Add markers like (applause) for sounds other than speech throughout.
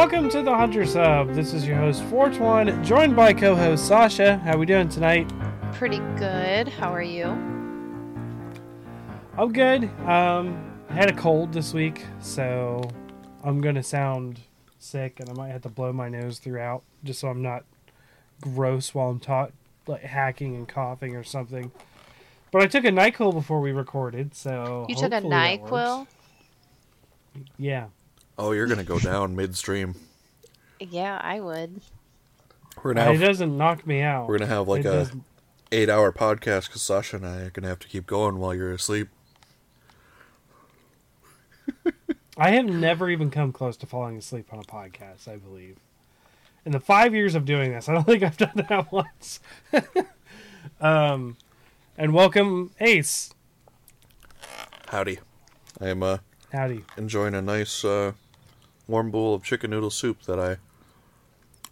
Welcome to the Hunter Sub. This is your host Fortwan, joined by co-host Sasha. How we doing tonight? Pretty good. How are you? I'm good. Um, I had a cold this week, so I'm gonna sound sick, and I might have to blow my nose throughout, just so I'm not gross while I'm taught like hacking and coughing or something. But I took a Nyquil before we recorded, so You took a NyQuil? Yeah. Oh, you're gonna go down midstream. Yeah, I would. We're it gonna have doesn't knock me out. we're gonna have like It a doesn't- eight hour podcast because Sasha and I are gonna have to keep going while you're asleep. (laughs) I have never even come close to falling asleep on a podcast, I believe. In the five years of doing this, (laughs) I don't think I've done that once. (laughs) um, and welcome, Ace. Howdy. I am uh, Howdy. enjoying a nice uh, warm bowl of chicken noodle soup that I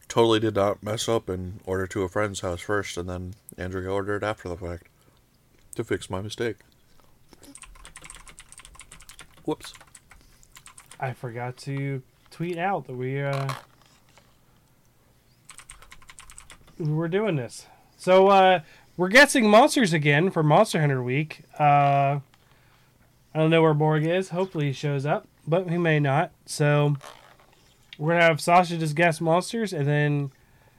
totally did not mess up and order to a friend's house first, and then Andrea ordered after the fact to fix my mistake. Whoops. I forgot to tweet out that we uh we were doing this. So uh we're guessing monsters again for Monster Hunter Week. Uh I don't know where Borg is. Hopefully he shows up, but he may not. So we're gonna have Sasha just guess monsters and then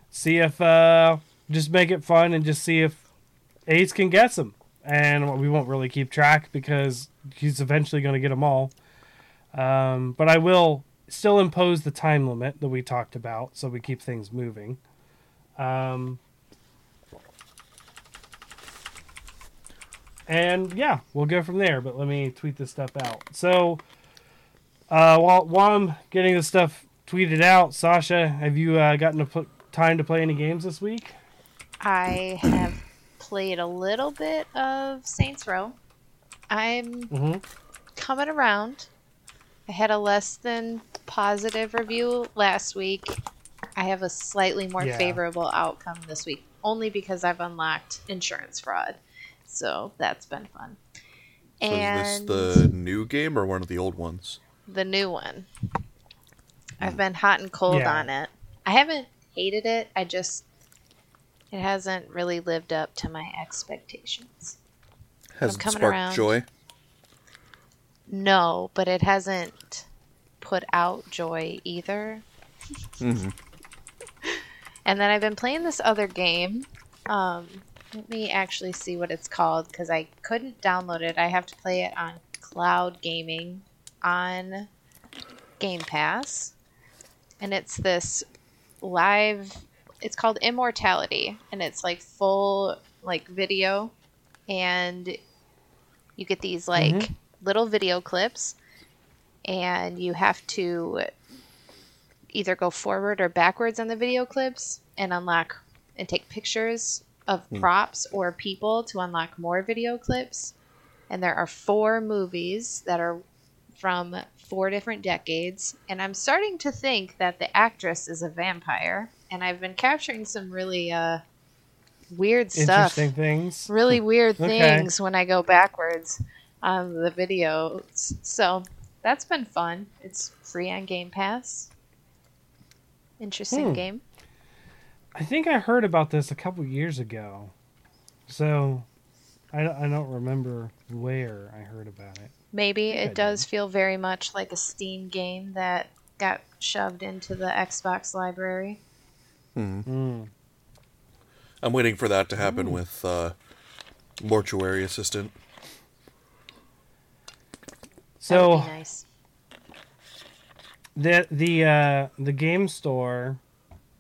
see if uh just make it fun and just see if Ace can guess them. And we won't really keep track because he's eventually gonna get them all. Um, but I will still impose the time limit that we talked about, so we keep things moving. Um, and yeah, we'll go from there. But let me tweet this stuff out. So uh, while while I'm getting this stuff tweeted out, Sasha, have you uh, gotten to put time to play any games this week? I have played a little bit of Saints Row. I'm Mm-hmm. coming around. I had a less than positive review last week. I have a slightly more Yeah. favorable outcome this week, only because I've unlocked insurance fraud. So that's been fun. So and is this the new game or one of the old ones? The new one. I've been hot and cold Yeah. on it. I haven't hated it. I just it hasn't really lived up to my expectations. Has it coming sparked around. joy? No, but it hasn't put out joy either. Mhm. (laughs) And then I've been playing this other game. Um, let me actually see what it's called because I couldn't download it. I have to play it on cloud gaming on Game Pass. And it's this live it's called Immortality and it's like full like video and you get these like Mhm. little video clips and you have to either go forward or backwards on the video clips and unlock and take pictures of props or people to unlock more video clips. And there are four movies that are from four different decades. And I'm starting to think that the actress is a vampire. And I've been capturing some really uh, weird stuff Interesting things. really weird Okay. things when I go backwards on the videos. So that's been fun. It's free on Game Pass. Interesting Hmm. game. I think I heard about this a couple years ago. So I I don't remember where I heard about it. Maybe think it does feel very much like a Steam game that got shoved into the Xbox library. Mhm. Mm. I'm waiting for that to happen with uh, Mortuary Assistant. That would So be nice. the the uh, the game store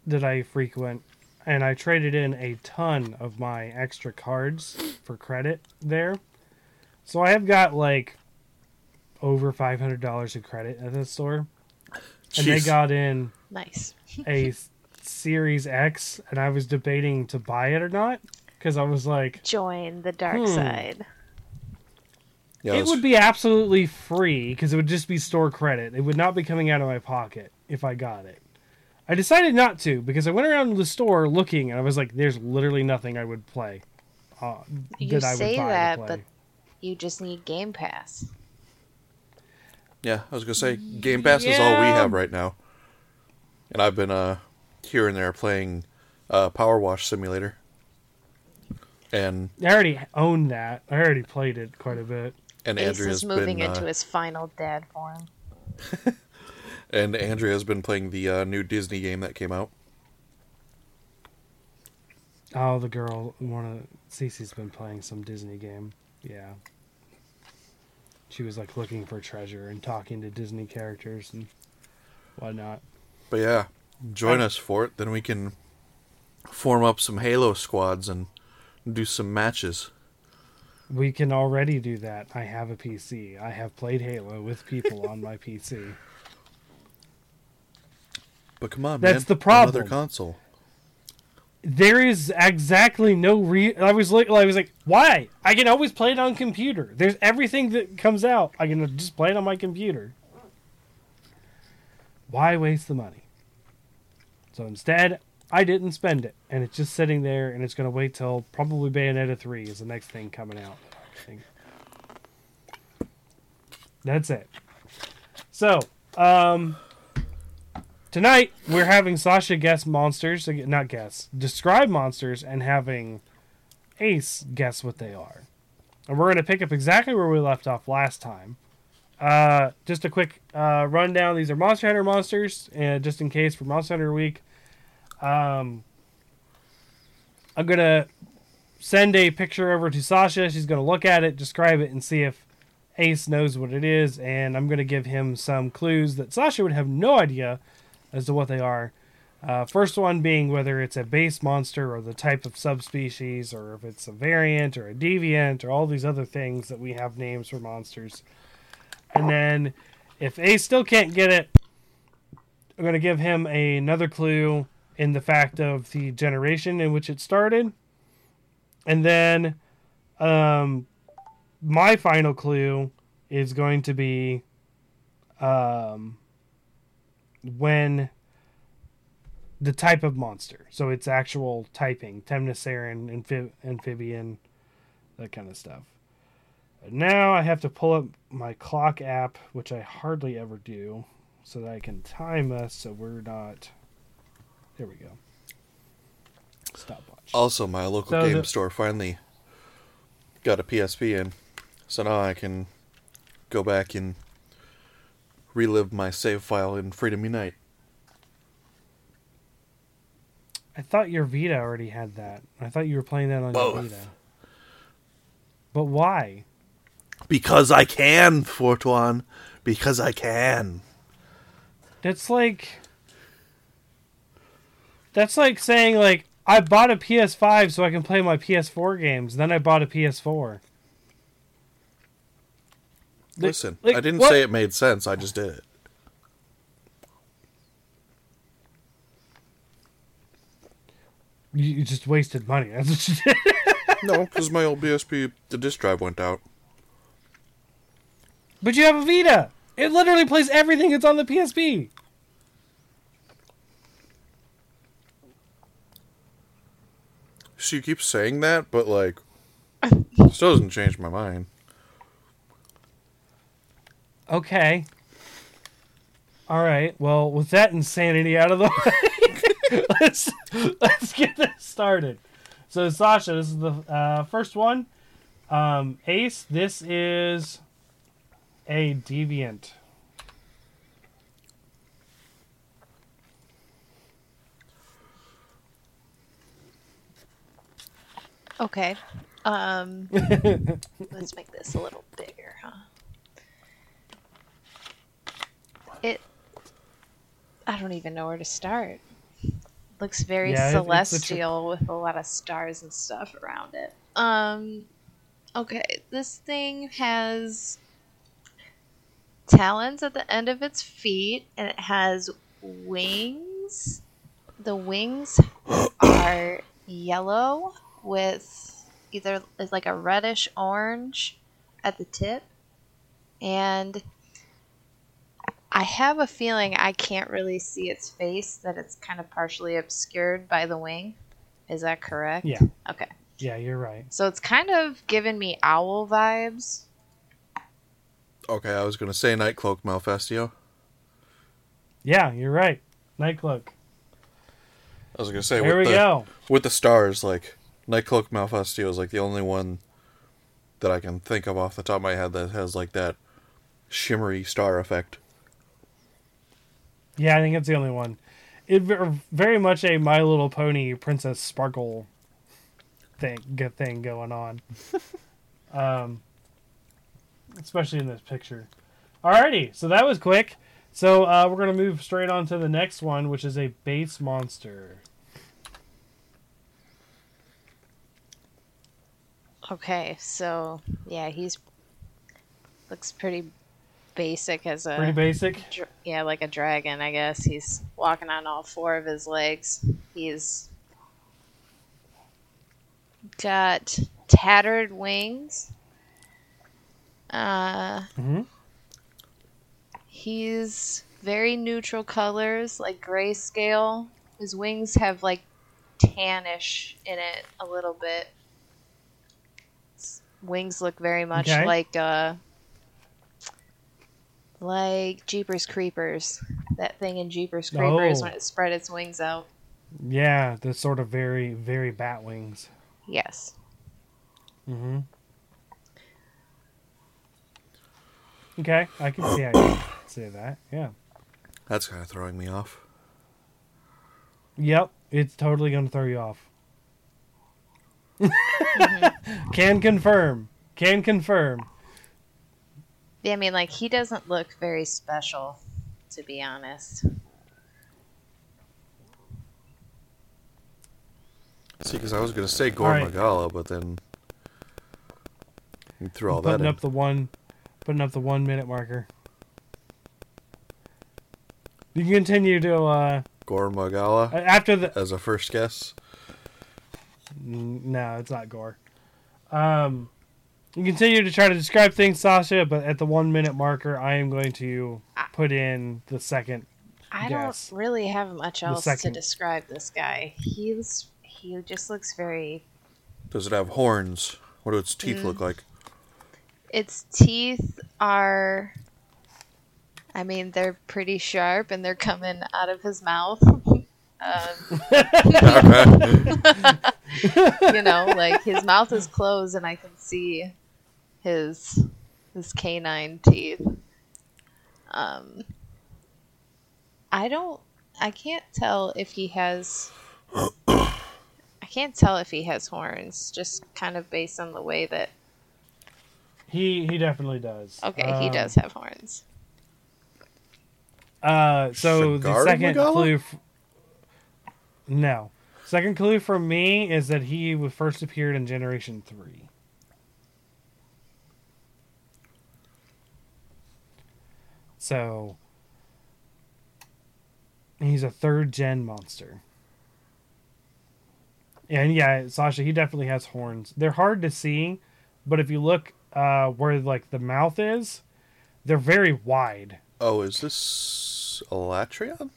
that I frequent, and I traded in a ton of my extra cards for credit there. So I have got like over five hundred dollars in credit at the store, and they got in Nice. a Series X, and I was debating to buy it or not because I was like, Join the dark Hmm. side. Yeah, it that's- would be absolutely free because it would just be store credit. It would not be coming out of my pocket if I got it. I decided not to because I went around the store looking and I was like, "There's literally nothing I would play." Uh, You that I would say buy that, but you just need Game Pass. Yeah, I was gonna say Game Pass is all we have right now. and I've been uh here and there playing uh Power Wash Simulator. And I already own that. I already played it quite a bit. and Ace Andrea's is moving been into uh, his final dad form. (laughs) and Andrea's been playing the uh, new Disney game that came out. Oh, the girl, one of Cece's been playing some Disney game. Yeah. She was like looking for treasure and talking to Disney characters and whatnot. But yeah, join I- us for it. Then we can form up some Halo squads and do some matches. We can already do that. I have a PC. I have played Halo with people on my PC. But come on, man. That's man. the problem. Another console. There is exactly no re. I was like, I was like, why? I can always play it on computer. There's everything that comes out. I can just play it on my computer. Why waste the money? So instead, I didn't spend it, and it's just sitting there, and it's to wait till probably Bayonetta three is the next thing coming out. That's it. So, um, tonight we're having Sasha guess monsters, not guess, describe monsters, and having Ace guess what they are. And we're going to pick up exactly where we left off last time. Uh, just a quick uh, rundown. These are Monster Hunter monsters, and just in case for Monster Hunter Week, um, I'm gonna send a picture over to Sasha. She's gonna look at it, describe it, and see if Ace knows what it is. And I'm gonna give him some clues that Sasha would have no idea as to what they are. Uh, first one being whether it's a base monster or the type of subspecies, or if it's a variant or a deviant, or all these other things that we have names for monsters. And then, if A still can't get it, I'm going to give him another clue in the fact of the generation in which it started. And then, um, my final clue is going to be um, when the type of monster. So it's actual typing, Temnoceran, amphib- amphibian, that kind of stuff. Now I have to pull up my clock app, which I hardly ever do, so that I can time us so we're not. There we go. Stopwatch. Also, my local So game the- store finally got a PSP in, so now I can go back and relive my save file in Freedom Unite. I thought your Vita already had that. I thought you were playing that on your Both. Vita. But why? Because I can, Fortuan. Because I can. That's like That's like saying like I bought a PS5 so I can play my PS4 games. Then I bought a PS4. Like- Listen, like, I didn't what- say it made sense. I just did it. You, you just wasted money. (laughs) That's what you did. No, because my old PSP, the disk drive went out. But you have a Vita. It literally plays everything that's on the PSP. She keeps saying that, but like, (laughs) still doesn't change my mind. Okay. All right. Well, with that insanity out of the (laughs) way, (laughs) let's let's get this started. So, Sasha, this is the uh, first one. Um, Ace, this is a deviant. Okay. Um, (laughs) let's make this a little bigger, huh? It. I don't even know where to start. Looks very Yeah, celestial with a lot of stars and stuff around it. Um. Okay, this thing has talons at the end of its feet, and it has wings. The wings are yellow with either it's like a reddish orange at the tip and I have a feeling I can't really see its face that it's kind of partially obscured by the wing. Is that correct? Yeah. Okay. Yeah, you're right. So it's kind of giving me owl vibes. Okay, I was gonna say Night Cloak Malfestio. Yeah, you're right. Night Cloak. I was gonna say There with we the, go. with the stars, like Nightcloak Malfestio is like the only one that I can think of off the top of my head that has like that shimmery star effect. Yeah, I think it's the only one. It very much a My Little Pony Princess Sparkle thing good thing going on. (laughs) um, especially in this picture. Alrighty, so that was quick. So uh, we're gonna move straight on to the next one, which is a base monster. Okay, so yeah, he's looks pretty basic as a Pretty basic. dr- yeah, like a dragon, I guess. He's walking on all four of his legs. He's got tattered wings. Uh, hmm he's very neutral colors, like grayscale. His wings have like tannish in it a little bit. His wings look very much Okay. like uh like Jeepers Creepers. That thing in Jeepers Creepers Oh. when it spread its wings out. Yeah, the sort of very very bat wings. Yes. Mm-hmm. Okay, I can see how you (coughs) say that. Yeah. That's kind of throwing me off. Yep, it's totally going to throw you off. (laughs) Can confirm. Can confirm. Yeah, I mean like he doesn't look very special, to be honest. See, because I was gonna say Gore Alright. Magala, but then you threw all that putting in. up the one, putting up the one minute marker. You can continue to uh Gore Magala after the. as a first guess. N- No, it's not gore. Um, you continue to try to describe things, Sasha, but at the one minute marker, I am going to put in the second. I Yes. don't really have much else to describe this guy. He's he just looks very. Does it have horns? What do its teeth Mm. look like? Its teeth are. I mean, they're pretty sharp, and they're coming out of his mouth. (laughs) um, (laughs) (laughs) you know, like his mouth is closed, and I can see his his canine teeth. Um, I don't. I can't tell if he has. (coughs) I can't tell if he has horns, just kind of based on the way that. He he definitely does. Okay, he Um, does have horns. Uh, so the second Magala? clue. F- no, second clue from me is that he first appeared in Generation Three. So he's a third gen monster. And yeah, Sasha, he definitely has horns. They're hard to see, but if you look uh, where like the mouth is, they're very wide. Oh, is this Alatreon?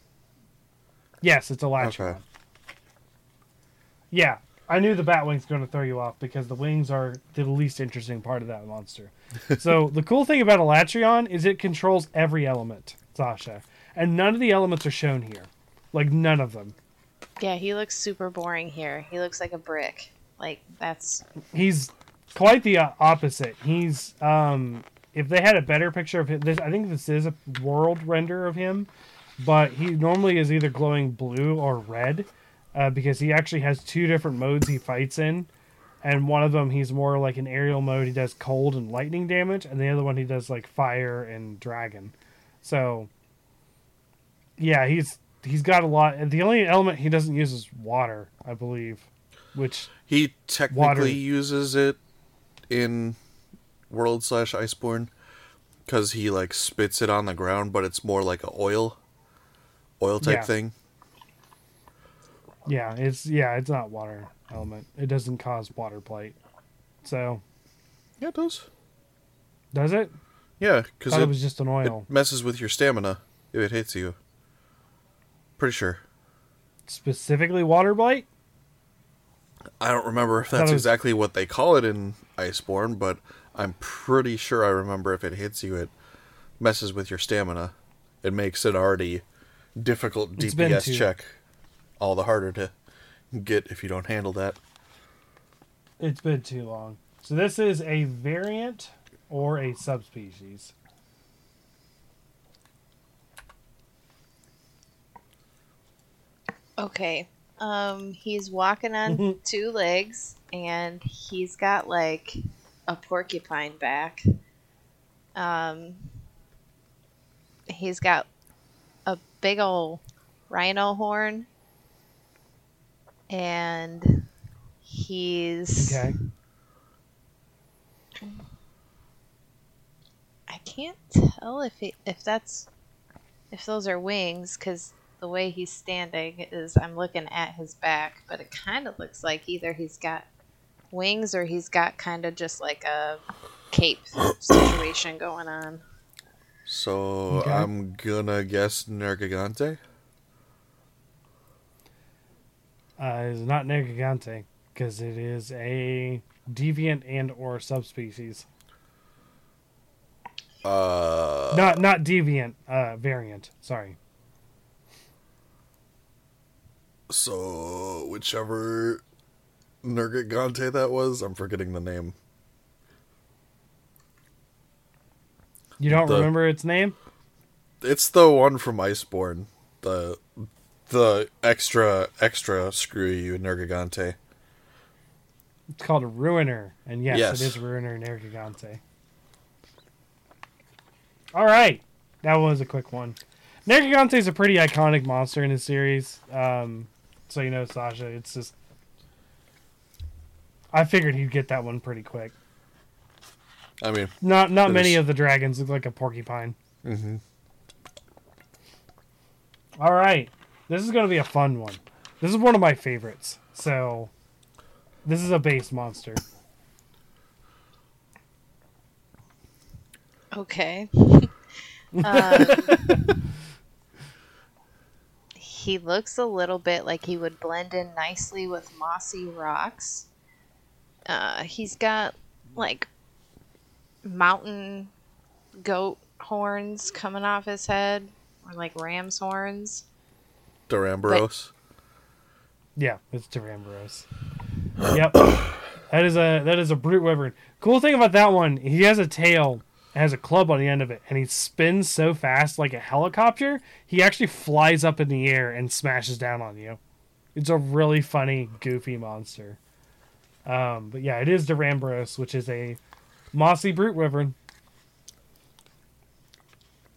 Yes, it's a latch. Okay. Yeah, I knew the bat wing's going to throw you off because the wings are the least interesting part of that monster. (laughs) so the cool thing about Alatreon is it controls every element, Sasha, and none of the elements are shown here. Like none of them. Yeah, he looks super boring here. He looks like a brick. Like that's He's quite the uh, opposite. He's um if they had a better picture of him, this I think this is a world render of him, but he normally is either glowing blue or red, uh, because he actually has two different modes he fights in, and one of them he's more like an aerial mode. He does cold and lightning damage, and the other one he does like fire and dragon. So, yeah, he's he's got a lot. and The only element he doesn't use is water, I believe, which He technically Water. uses it in World slash Iceborne because he like spits it on the ground, but it's more like a oil, oil type Yeah. thing. Yeah, it's yeah, it's not water element. It doesn't cause water blight. So Yeah, it does. does it? Yeah, because it, it, was just an oil. it messes with your stamina if it hits you. Pretty sure. Specifically water blight? I don't remember if that's was- exactly what they call it in Iceborne, but I'm pretty sure I remember if it hits you, it messes with your stamina. It makes it already difficult DPS check, all the harder to get if you don't handle that. It's been too long. So this is a variant or a subspecies. Okay. Um, he's walking on (laughs) two legs, and he's got like a porcupine back. Um, he's got a big ol' rhino horn, and he's. Okay. I can't tell if he, if that's if those are wings because the way he's standing is I'm looking at his back, but it kind of looks like either he's got wings or he's got kind of just like a cape situation going on. So Okay. I'm gonna guess Nergigante. Uh, it's not Nergigante because it is a deviant and or subspecies. Uh, not not deviant, uh, variant. Sorry. so whichever Nergigante that was, I'm forgetting the name. You don't The- remember its name? It's the one from Iceborne. The the extra extra screw you Nergigante. It's called a Ruiner, and yes, Yes. it is Ruiner Nergigante. All right, that was a quick one. Nergigante is a pretty iconic monster in the series. Um, so you know, Sasha, it's just I figured he'd get that one pretty quick. I mean, Not not many of the dragons look like a porcupine. mhm. All right, this is going to be a fun one. This is one of my favorites. So, this is a base monster. Okay. (laughs) um, (laughs) he looks a little bit like he would blend in nicely with mossy rocks. Uh, he's got like mountain goat horns coming off his head, or like ram's horns. Duramboros. Yeah, it's Duramboros. (coughs) Yep, that is a that is a brute wyvern. Cool thing about that one, he has a tail, it has a club on the end of it, and he spins so fast like a helicopter. He actually flies up in the air and smashes down on you. It's a really funny, goofy monster. Um, but yeah, it is Duramboros, which is a mossy brute wyvern.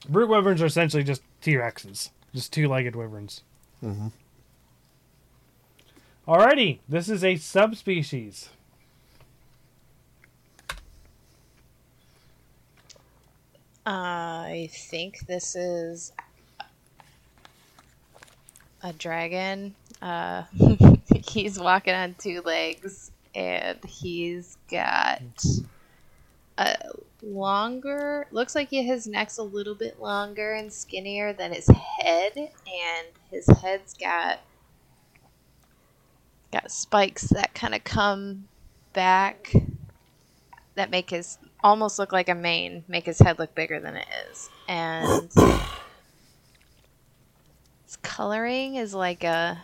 Brute wyverns are essentially just T Rexes, just two legged wyverns. Mhm. Alrighty, this is a subspecies. I think this is a dragon. Uh, (laughs) he's walking on two legs, and he's got a longer. Looks like his neck's a little bit longer and skinnier than his head, and his head's got got spikes that kind of come back that make his almost look like a mane, make his head look bigger than it is. And (coughs) its coloring is like a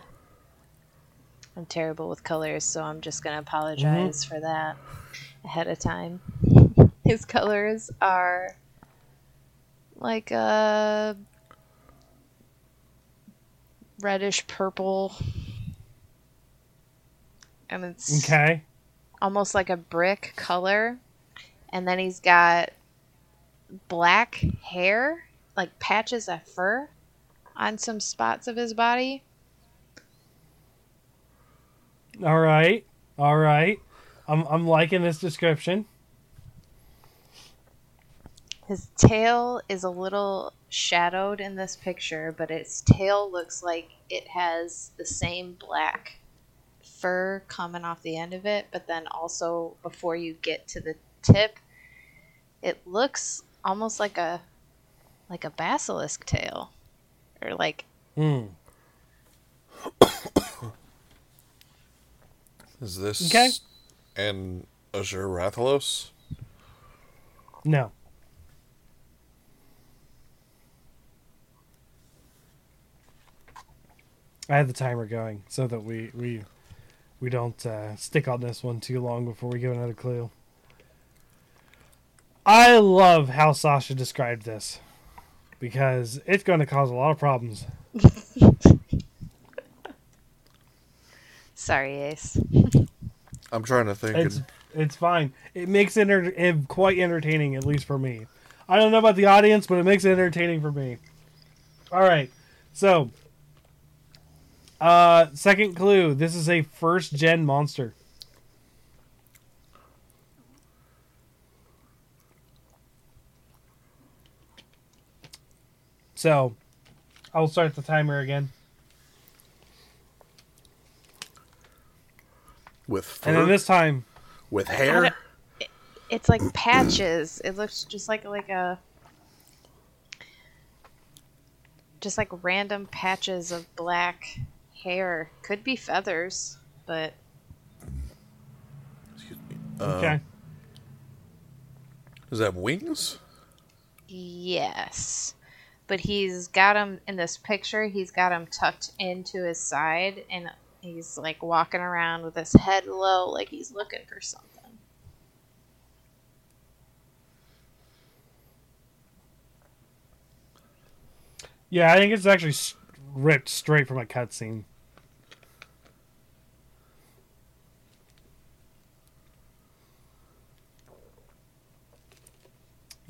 I'm terrible with colors, so I'm just going to apologize mm-hmm. for that ahead of time. His colors are like a reddish purple. And it's Okay. almost like a brick color. And then he's got black hair, like patches of fur on some spots of his body. All right. All right. I'm I'm liking this description. His tail is a little shadowed in this picture, but its tail looks like it has the same black fur coming off the end of it, but then also before you get to the tip, it looks almost like a like a basilisk tail or like Hmm. (coughs) Is this Okay. an Azure Rathalos? No. I had the timer going so that we we we don't uh, stick on this one too long before we give another clue. I love how Sasha described this because it's going to cause a lot of problems. (laughs) Sorry, Ace. I'm trying to think. It's and- it's fine. It makes it, enter- it quite entertaining, at least for me. I don't know about the audience, but it makes it entertaining for me. All right, so uh, second clue. This is a first gen monster. So, I'll start the timer again. with fur, And then this time, with I hair. don't- It's like patches. It looks just like like a just like random patches of black hair. Could be feathers, but Excuse me. Uh, okay. Does it have wings? yes. But he's got him in this picture. He's got him tucked into his side, and he's like walking around with his head low, like he's looking for something. Yeah, I think it's actually ripped straight from a cutscene.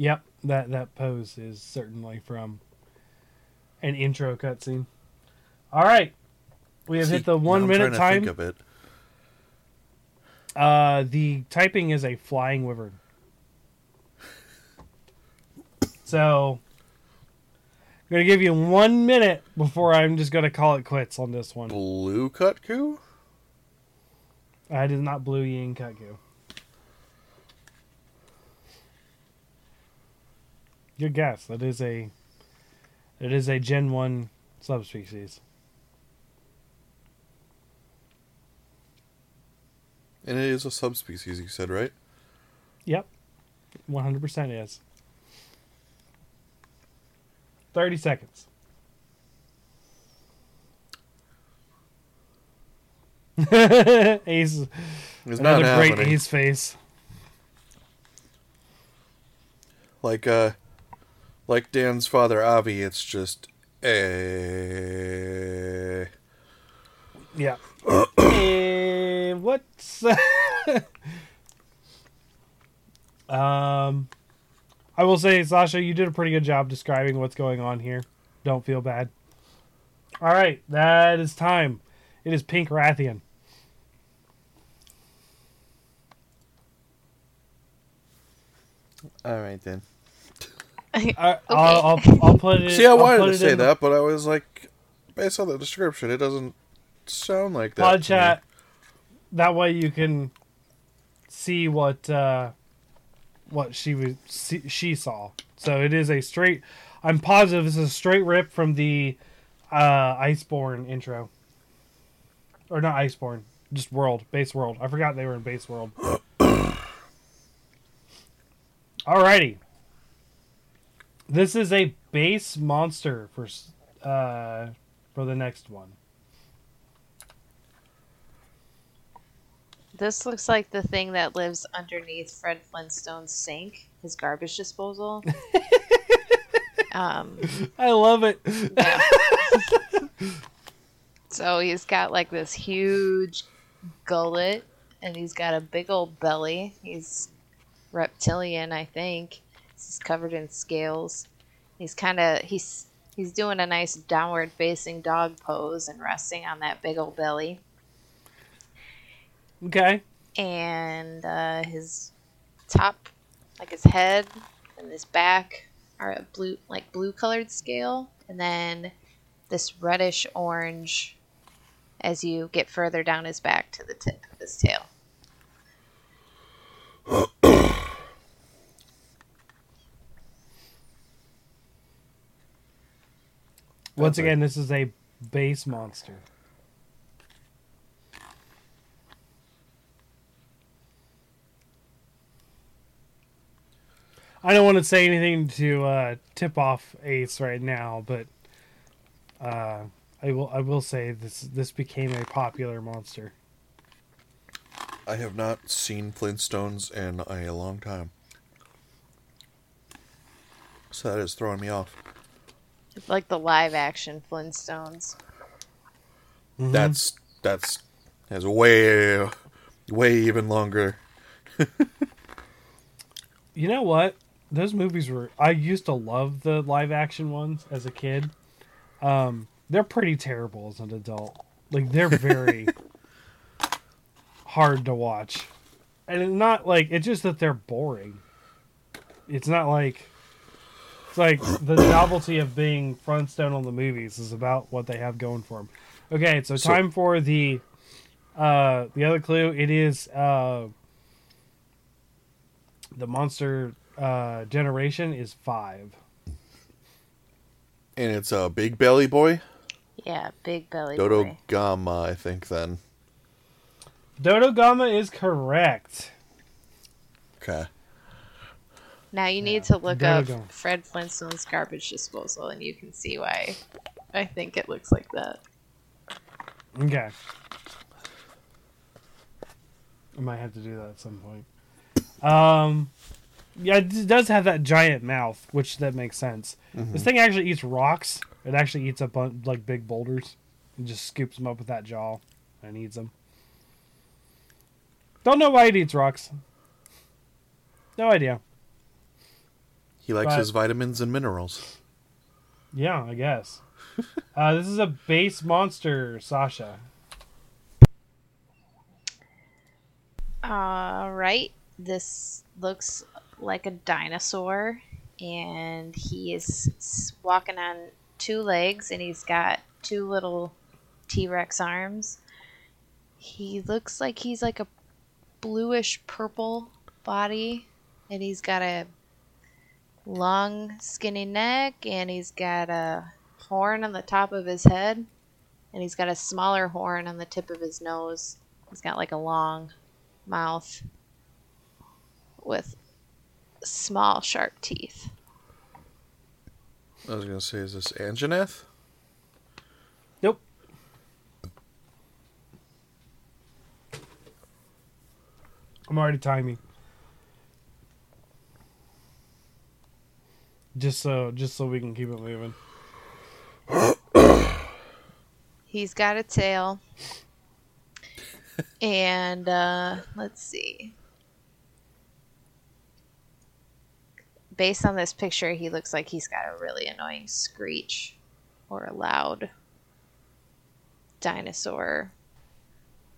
Yep, that that pose is certainly from an intro cutscene. All right, we have See, hit the one I'm minute to time. Think of it. Uh, the typing is a flying wyvern. So, I'm gonna give you one minute before I'm just gonna call it quits on this one. Blue Kutku? I did not blue Yian Kut-Ku. Good guess. That is a. It is a Gen One subspecies. And it is a subspecies, you said, right? Yep, one hundred percent is. Thirty seconds. (laughs) Ace, It's not another great happening. Ace face. Like uh like Dan's father Avi, it's just eh Yeah. (coughs) Eh, what's (laughs) um I will say, Sasha, you did a pretty good job describing what's going on here. Don't feel bad. All right, that is time. It is Pink Rathian. All right then. (laughs) I, I'll, I'll, I'll put it. See, I wanted to say in that, but I was like, based on the description, it doesn't sound like that. Pod chat. That way you can see what uh, what she was see, she saw. So it is a straight. I'm positive this is a straight rip from the uh, Iceborne intro, or not Iceborne, just World Base World. I forgot they were in Base World. (coughs) Alrighty. This is a base monster for uh, for the next one. This looks like the thing that lives underneath Fred Flintstone's sink, his garbage disposal. (laughs) um, I love it. yeah. so he's got like this huge gullet, and he's got a big old belly. He's reptilian, I think. He's covered in scales. He's kind of he's he's doing a nice downward facing dog pose and resting on that big old belly. Okay. and uh, his top, like his head and his back, are a blue, like blue colored scale, and then this reddish orange as you get further down his back to the tip of his tail. (clears throat) Once That's again, this is a base monster. I don't want to say anything to uh, tip off Ace right now, but uh, I will I will say this this became a popular monster. I have not seen Flintstones in a long time. So that is throwing me off. Like the live action Flintstones. Mm-hmm. That's that's has way way even longer. (laughs) You know what? Those movies were. I used to love the live action ones as a kid. Um, they're pretty terrible as an adult. Like they're very (laughs) hard to watch, and not like it's just that they're boring. It's not like it's like the novelty of being Flintstone on the movies is about what they have going for them. Okay, so So- time for the uh the other clue. It is uh the monster uh generation is five. And it's a big belly boy. Yeah, big belly Dodo boy. Gama, I think then. Dodogama is correct. Okay. Now you need Yeah, to look Dodo up Fred Flintstone's garbage disposal, and you can see why I think it looks like that. Okay. I might have to do that at some point. Um, yeah, it does have that giant mouth, which that makes sense. This thing actually eats rocks. It actually eats up on like big boulders, and just scoops them up with that jaw and eats them. Don't know why it eats rocks. No idea. He likes But- his vitamins and minerals. Yeah, I guess. (laughs) uh, this is a base monster, Sasha. All right. This looks like a dinosaur, and he is walking on two legs, and he's got two little T Rex arms. He looks like he's like a bluish purple body, and he's got a long, skinny neck, and he's got a horn on the top of his head, and he's got a smaller horn on the tip of his nose. He's got like a long mouth with small sharp teeth. I was gonna say, is this Anjanath? Nope. I'm already timing. Just so, just so we can keep it moving. He's got a tail. (laughs) and uh, let's see. Based on this picture, he looks like he's got a really annoying screech or a loud dinosaur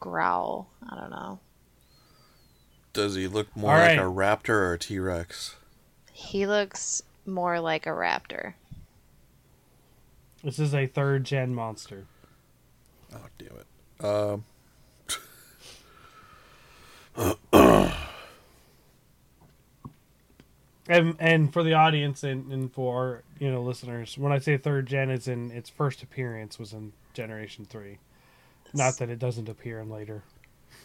growl. I don't know. Does he look more All like right. a raptor or a T Rex? He looks more like a raptor. This is a third gen monster. Oh damn it. Um And and for the audience and, and for you know listeners, when I say third gen, it's in its first appearance was in Generation Three. Not that it doesn't appear in later.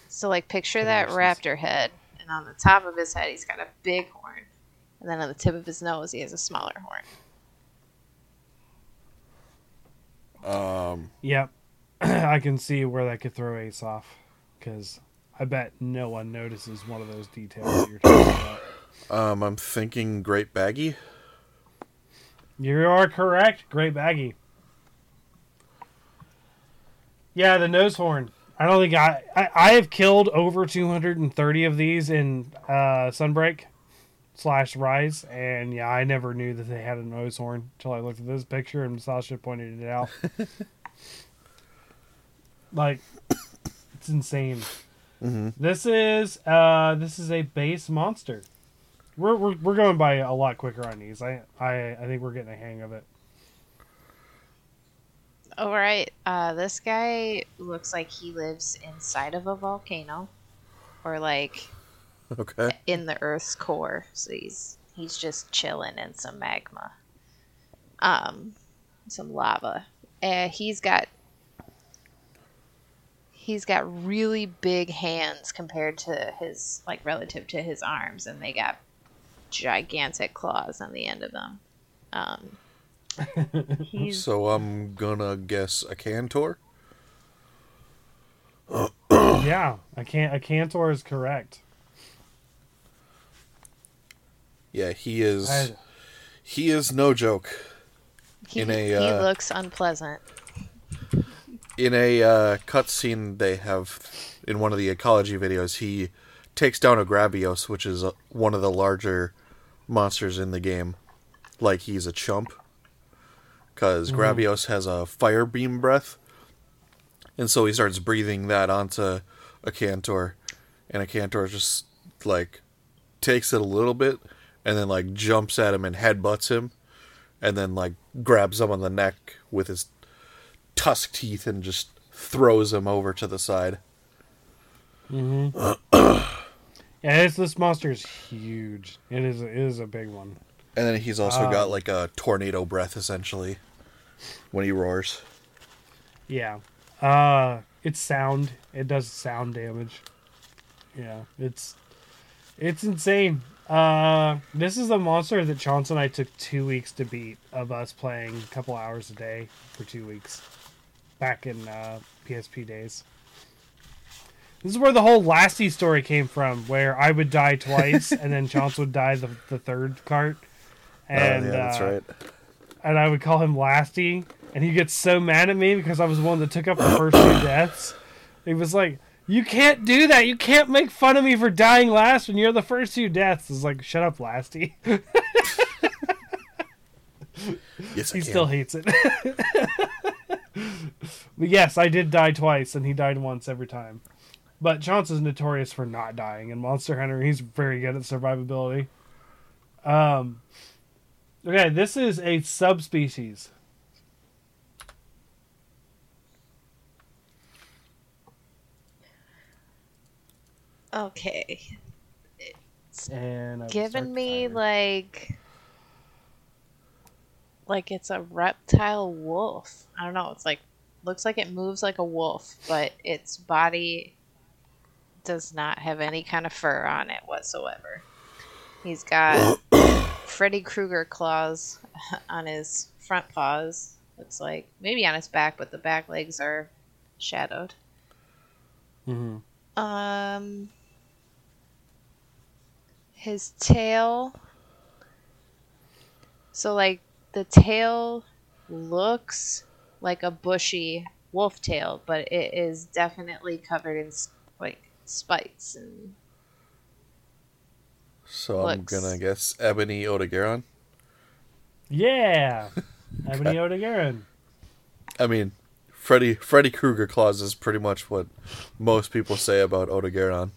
So, like, picture that raptor head, and on the top of his head, he's got a big horn, and then on the tip of his nose, he has a smaller horn. um Yep, (clears throat) I can see where that could throw Ace off, because I bet no one notices one of those details that you're talking about. um I'm thinking Great Baggi. You are correct. Great Baggi. Yeah, the nose horn. I don't think I, I I have killed over 230 of these in uh, Sunbreak slash Rise, and yeah, I never knew that they had a nose horn until I looked at this picture and Sasha pointed it out. (laughs) like, it's insane. Mm-hmm. This is uh this is a base monster. We're, we're, we're going by a lot quicker on these. I, I I think we're getting a hang of it. All right, uh, this guy looks like he lives inside of a volcano, or like Okay. in the Earth's core. So he's he's just chilling in some magma, um, some lava. Uh, he's got he's got really big hands compared to his like relative to his arms, and they got gigantic claws on the end of them. Um, (laughs) He's So I'm gonna guess Akantor. yeah, I can't. Akantor is correct. Yeah, he is. I, He is no joke. he, in a, he uh, looks unpleasant. In a uh, cutscene they have in one of the ecology videos, he takes down a Gravios, which is uh one of the larger monsters in the game. Like he's a chump. Because Gravios has a fire beam breath. And so he starts breathing that onto Akantor. And Akantor just, like, takes it a little bit and then, like, jumps at him and headbutts him. And then, like, grabs him on the neck with his tusk teeth and just throws him over to the side. Mm-hmm. (clears throat) yeah, it's, this monster is huge. It is. It is a big one. And then he's also got, like, a tornado breath, essentially, when he roars. Yeah. Uh it's sound. It does sound damage. Yeah, it's it's insane. Uh this is a monster that Chance and I took 2 weeks to beat of us playing a couple hours a day for 2 weeks back in uh PSP days. This is where the whole Lasty story came from, where I would die twice and then Chance would die the, the third cart. And (laughs) oh, yeah, that's uh, right. and I would call him Lasty, and he gets so mad at me because I was the one that took up the first two (coughs) deaths. He was like, "You can't do that. You can't make fun of me for dying last when you're the first two deaths." It's like, "Shut up, Lasty." (laughs) Yes, he still hates it. (laughs) but yes, I did die twice, and he died once every time. But Chance is notorious for not dying. In Monster Hunter, he's very good at survivability. Um. Okay, this is a subspecies. Okay. And I Given me like like it's a reptile wolf. I don't know. It's like looks like it moves like a wolf, but its body does not have any kind of fur on it whatsoever. He's got (coughs) Freddy Krueger claws (laughs) on his front paws. Looks like maybe on his back, but the back legs are shadowed. Mhm. Um, his tail. So, like, the tail looks like a bushy wolf tail, but it is definitely covered in like spikes and So I'm gonna guess Ebony Odogaron. Yeah, (laughs) Ebony Odogaron. I mean, Freddy Freddy Krueger claws is pretty much what most people say about Odogaron.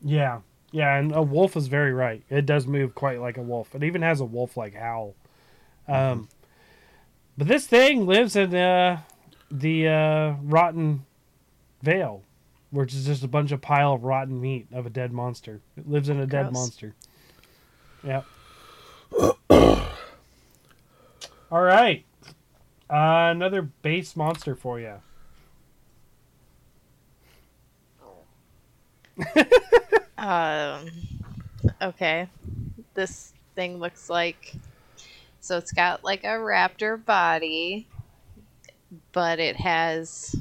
Yeah, yeah, and a wolf is very right. It does move quite like a wolf. It even has a wolf-like howl. Um, but this thing lives in uh, the uh, rotten vale, which is just a bunch of pile of rotten meat of a dead monster. It lives in a dead monster. Yep. (coughs) All right. Uh, another base monster for you. (laughs) Um. Okay. This thing looks like. So it's got like a raptor body, but it has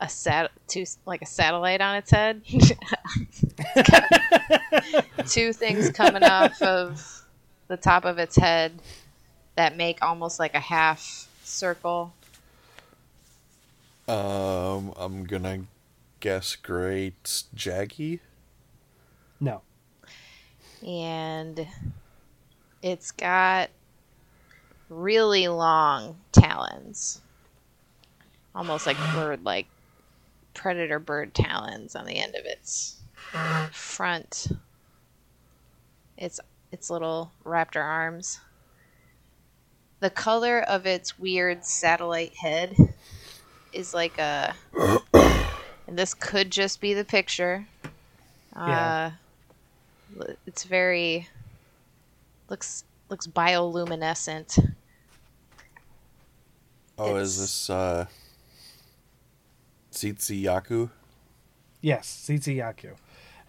a sat two like a satellite on its head. (laughs) two things coming off of the top of its head that make almost like a half circle. Um, I'm gonna guess Great Jaggi. No. and it's got really long talons almost like bird like predator bird talons on the end of its front its its little raptor arms the color of its weird satellite head is like a (coughs) and this could just be the picture Yeah. uh l- it's very looks looks bioluminescent. Oh, It's- is this uh Tzitzi-Ya-Ku? Yes, Tzitzi-Ya-Ku.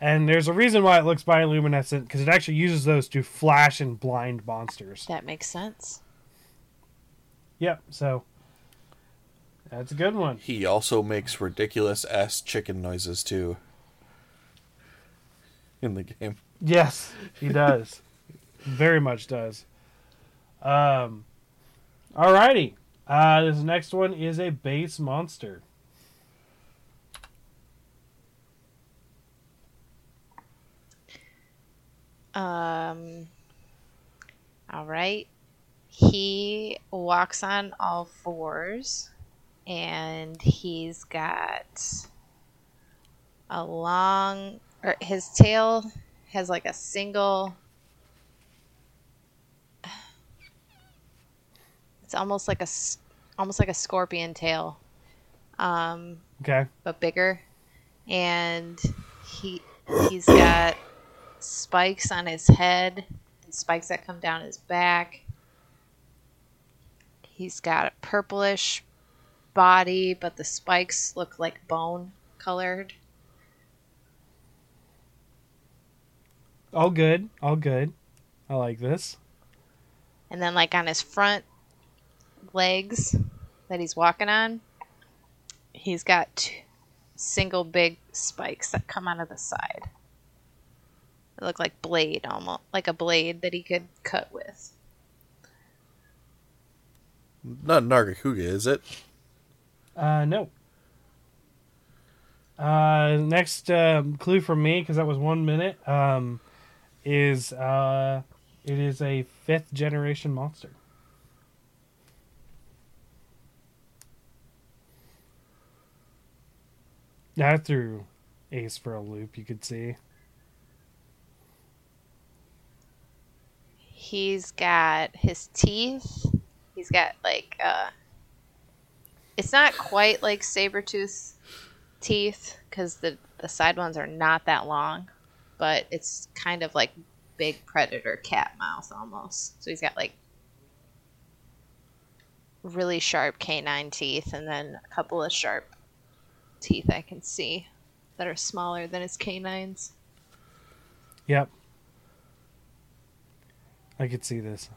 And there's a reason why it looks bioluminescent because it actually uses those to flash and blind monsters. That makes sense. Yep. So that's a good one. He also makes ridiculous ass chicken noises too. In the game. Yes, he (laughs) does. Very much does. Um, alrighty. Uh, this next one is a base monster. Um. All right. He walks on all fours, and he's got a long. Or his tail has like a single. It's almost like a, almost like a scorpion tail, um, Okay. but bigger, and he he's got spikes on his head and spikes that come down his back. He's got a purplish body, but the spikes look like bone colored. All good. All good. I like this. And then, like on his front legs that he's walking on, he's got two single big spikes that come out of the side. They look like blade, almost like a blade that he could cut with. Not Nargacuga, is it? Uh, no. Uh, next um, clue from me, because that was one minute, um, is uh, it is a fifth generation monster. I threw Ace for a loop, you could see. He's got his teeth. He's got like uh it's not quite like saber-tooth teeth cuz the the side ones are not that long, but it's kind of like big predator cat mouth almost. So he's got like really sharp canine teeth and then a couple of sharp teeth I can see that are smaller than his canines. Yep. I could see this.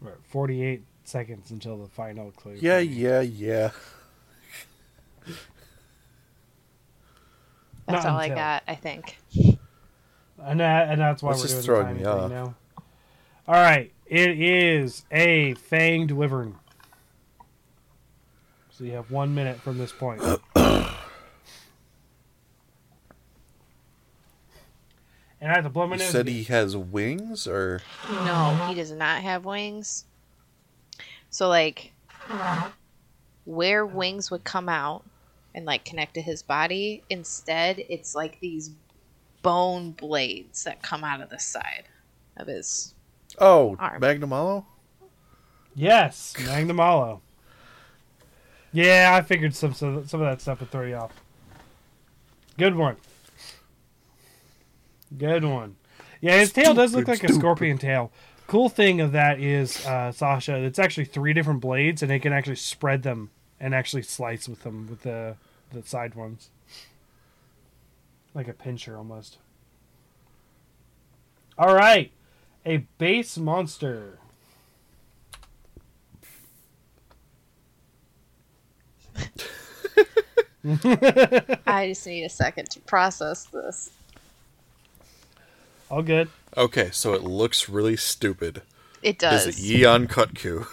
We're at 48 seconds until the final clue. Yeah, yeah, yeah. That's Not all I got, I think. And, that, and that's why That's we're just doing throwing the me tiny off. thing now. All right. It is a fanged wyvern. So you have one minute from this point. (coughs) and I have to blow my You nose. said he has wings, or No, he does not have wings. So like where wings would come out and like connect to his body, instead it's like these bone blades that come out of the side of his oh, Arm. Magnamalo? Yes, Magnamalo. Yeah, I figured some some some of that stuff would throw you off. Good one. Good one. Yeah, his tail does look like Stupid, a scorpion tail. Cool thing of that is, uh, Sasha, it's actually three different blades, and it can actually spread them and actually slice with them with the the side ones, like a pincher almost. All right, a base monster. (laughs) I just need a second to process this. All good. Okay, so it looks really stupid. It does. Is it Yian Kut-Ku?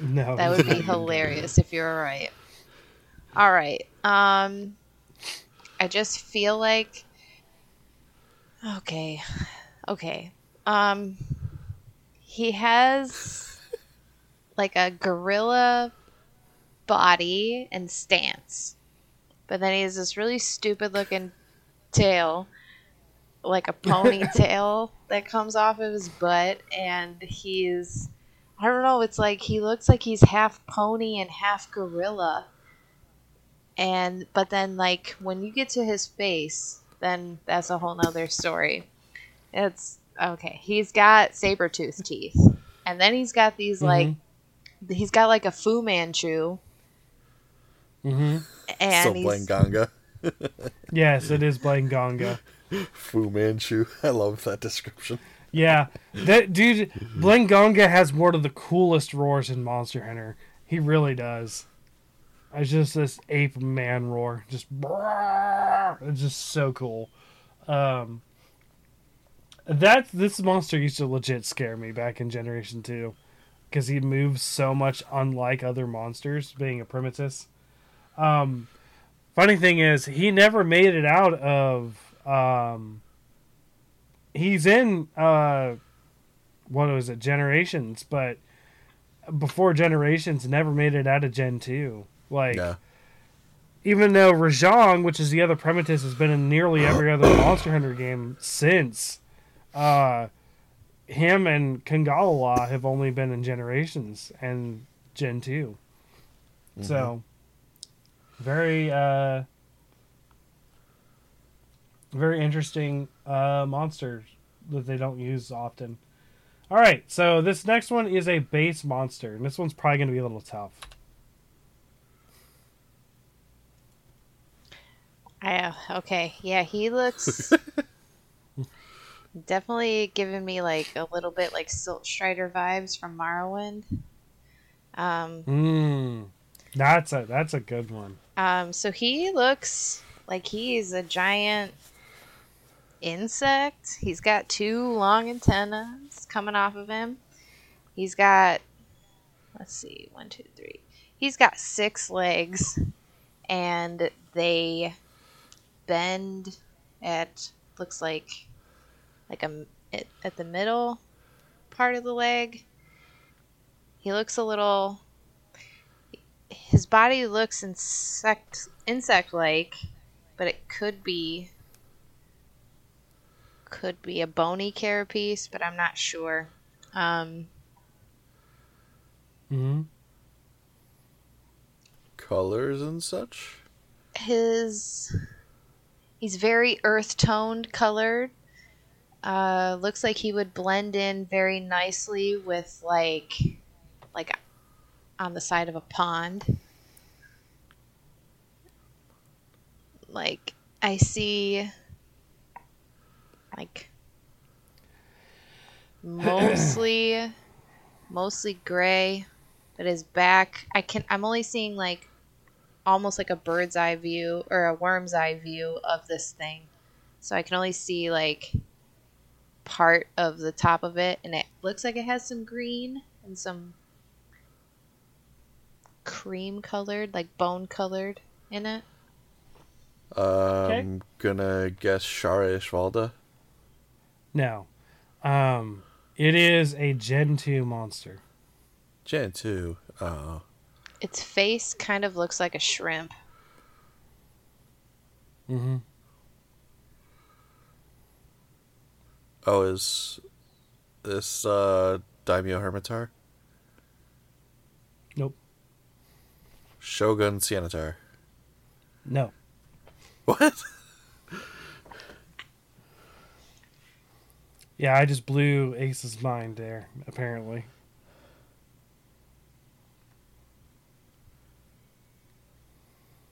No, That would be (laughs) hilarious if you were right. All right. Um I just feel like Okay. Okay. Um he has like a gorilla body and stance. But then he has this really stupid looking tail like a ponytail (laughs) that comes off of his butt and he's I don't know. It's like he looks like he's half pony and half gorilla. And but then like when you get to his face, then that's a whole nother story. It's okay. He's got saber tooth teeth, and then he's got these like he's got like a Fu Manchu mm-hmm. and Still he's, playing Ganga. (laughs) Yes, it is Blangonga. Fu Manchu. (laughs) I love that description. Yeah, that dude, (laughs) Blangonga has one of the coolest roars in Monster Hunter. He really does. It's just this ape man roar, just it's just so cool. Um, that this monster used to legit scare me back in Generation Two, because he moves so much unlike other monsters, being a primitus. Um, funny thing is, he never made it out of. Um, he's in uh, what was it, Generations, but before Generations, never made it out of Gen Two. Like, Yeah. even though Rajang, which is the other Primitus, has been in nearly every other (clears throat) Monster Hunter game since, uh, him and Congalala have only been in Generations and Gen 2. So, very, uh, very interesting uh, monsters that they don't use often. All right, so this next one is a base monster, and this one's probably going to be a little tough. I, okay, yeah, he looks (laughs) definitely giving me like a little bit like Silt Strider vibes from Morrowind. Um, Mm, that's a that's a good one. um, so he looks like he's a giant insect. He's got two long antennas coming off of him. He's got, let's see, one, two, three. He's got six legs, and they bend at looks like like a at, at the middle part of the leg. He looks a little. His body looks insect insect like, but it could be could be a bony carapace, but I'm not sure. Um, hmm Colors and such. his he's very earth toned colored. Uh looks like he would blend in very nicely with like like on the side of a pond. Like i see like (clears throat) mostly mostly gray but his back i can i'm only seeing like almost like a bird's eye view or a worm's eye view of this thing. So I can only see like part of the top of it and it looks like it has some green and some cream colored, like bone colored in it. Um, gonna guess Shara Ishvalda. No, um, it is a Gen two monster. Gen 2. Oh. Its face kind of looks like a shrimp. Mm-hmm. Oh, is this uh Daimyo Hermitaur? Nope. Shogun Ceanataur. No. What? (laughs) Yeah, I just blew Ace's mind there. Apparently.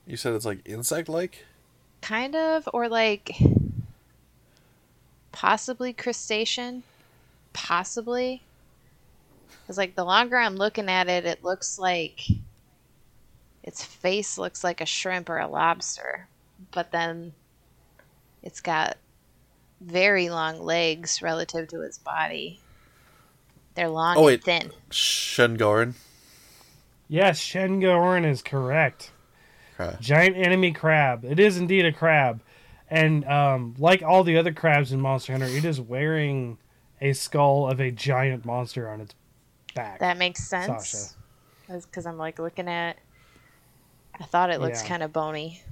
You said it's like insect like? Kind of, or like possibly crustacean. Possibly. Because, like, the longer I'm looking at it, it looks like its face looks like a shrimp or a lobster. But then it's got very long legs relative to its body. They're long Oh, and wait. thin. Shen Gaoren. Yes, Shen Gaoren is correct. Okay. Giant enemy crab. It is indeed a crab, and um, like all the other crabs in Monster Hunter, it is wearing a skull of a giant monster on its back. That makes sense. Sasha. Because I'm like looking at. I thought it looks Yeah. kind of bony.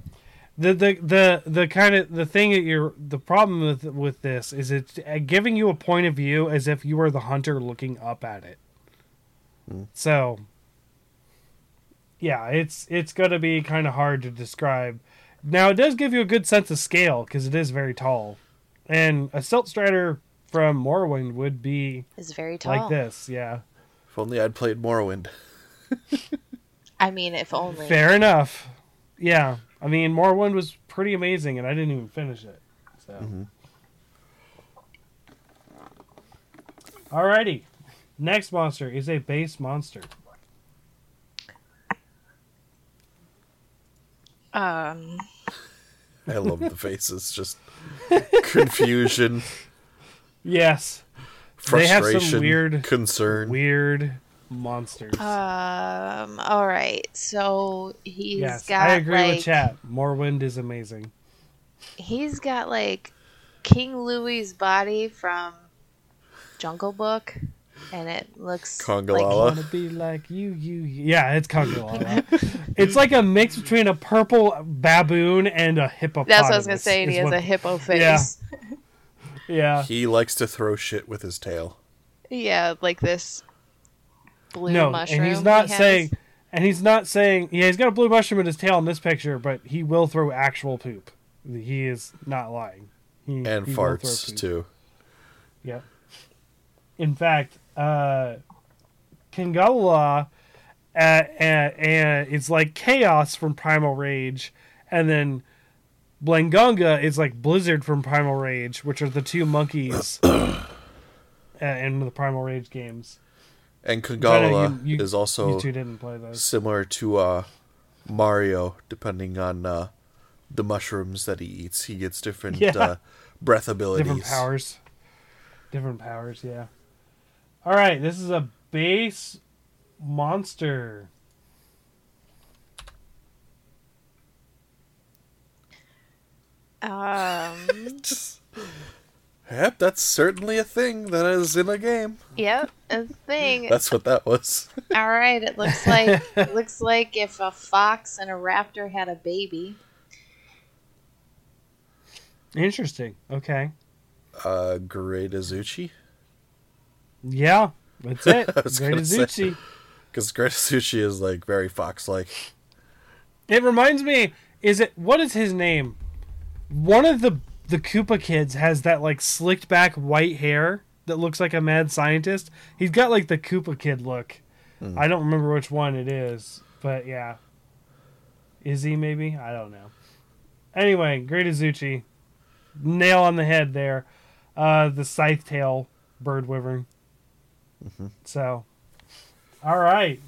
the the the the kind of the thing that you're the problem with with this is it's uh, giving you a point of view as if you were the hunter looking up at it. So yeah, it's it's going to be kind of hard to describe. Now it does give you a good sense of scale because it is very tall, and a silt strider from Morrowind would be It's very tall. like this. Yeah, If only I'd played Morrowind. (laughs) I mean, if only. fair enough. yeah, I mean, Morrowind was pretty amazing, and I didn't even finish it. So, Mhm. alrighty, next monster is a base monster. Um, I love the faces. Just confusion, Yes, They have some frustration, weird- concern. weird monsters. um, all right. So he's yes, got I agree like with chat. Morrowind is amazing. he's got like King Louie's body from Jungle Book, and it looks Congalala. like wanna be like you, you. Yeah, it's Congalala. it's like a mix between a purple baboon and a hippopotamus. that's what I was gonna say. And he has what- a hippo (laughs) face. Yeah. (laughs) Yeah. He likes to throw shit with his tail. Yeah, like this blue no, mushroom. and he's not he has. saying, and he's not saying. Yeah, he's got a blue mushroom in his tail in this picture, but he will throw actual poop. He is not lying. He, And he farts too. Yep. In fact, uh, Congalala uh, uh, uh, is like Chaos from Primal Rage, and then Blangonga is like Blizzard from Primal Rage, which are the two monkeys (coughs) in the Primal Rage games. And Congalala you- you- is also you two didn't play those. similar to uh, Mario, depending on uh, the mushrooms that he eats. He gets different (laughs) Yeah. uh, breath abilities. Different powers. Different powers, yeah. All right, this is a base monster. Um, (laughs) Yep, that's certainly a thing that is in a game. yep, a thing. That's what that was. (laughs) All right, it looks like (laughs) it looks like if a fox and a raptor had a baby. Interesting. Okay. Uh, Great Izuchi? Yeah, that's it. (laughs) Great. Izuchi. Because Great Izuchi is like very fox like. It reminds me. Is it what is his name? One of the the Koopa kids has that like slicked back white hair that looks like a mad scientist. He's got like the Koopa kid look. Hmm. I don't remember which one it is, but yeah. Is he maybe? I don't know. Anyway, Great Izuchi. Nail on the head there. Uh the scythe tail bird wyvern. So all right.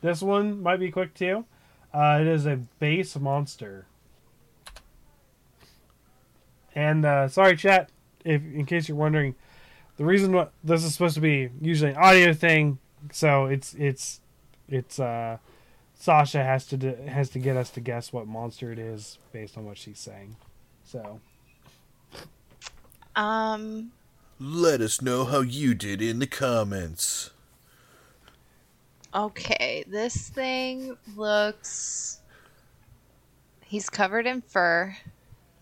This one might be quick too. Uh, it is a base monster. And uh, sorry, chat, if in case you're wondering, the reason what this is supposed to be usually an audio thing, so it's it's it's uh, Sasha has to do, has to get us to guess what monster it is based on what she's saying. So Um, Let us know how you did in the comments. okay, this thing looks. He's covered in fur.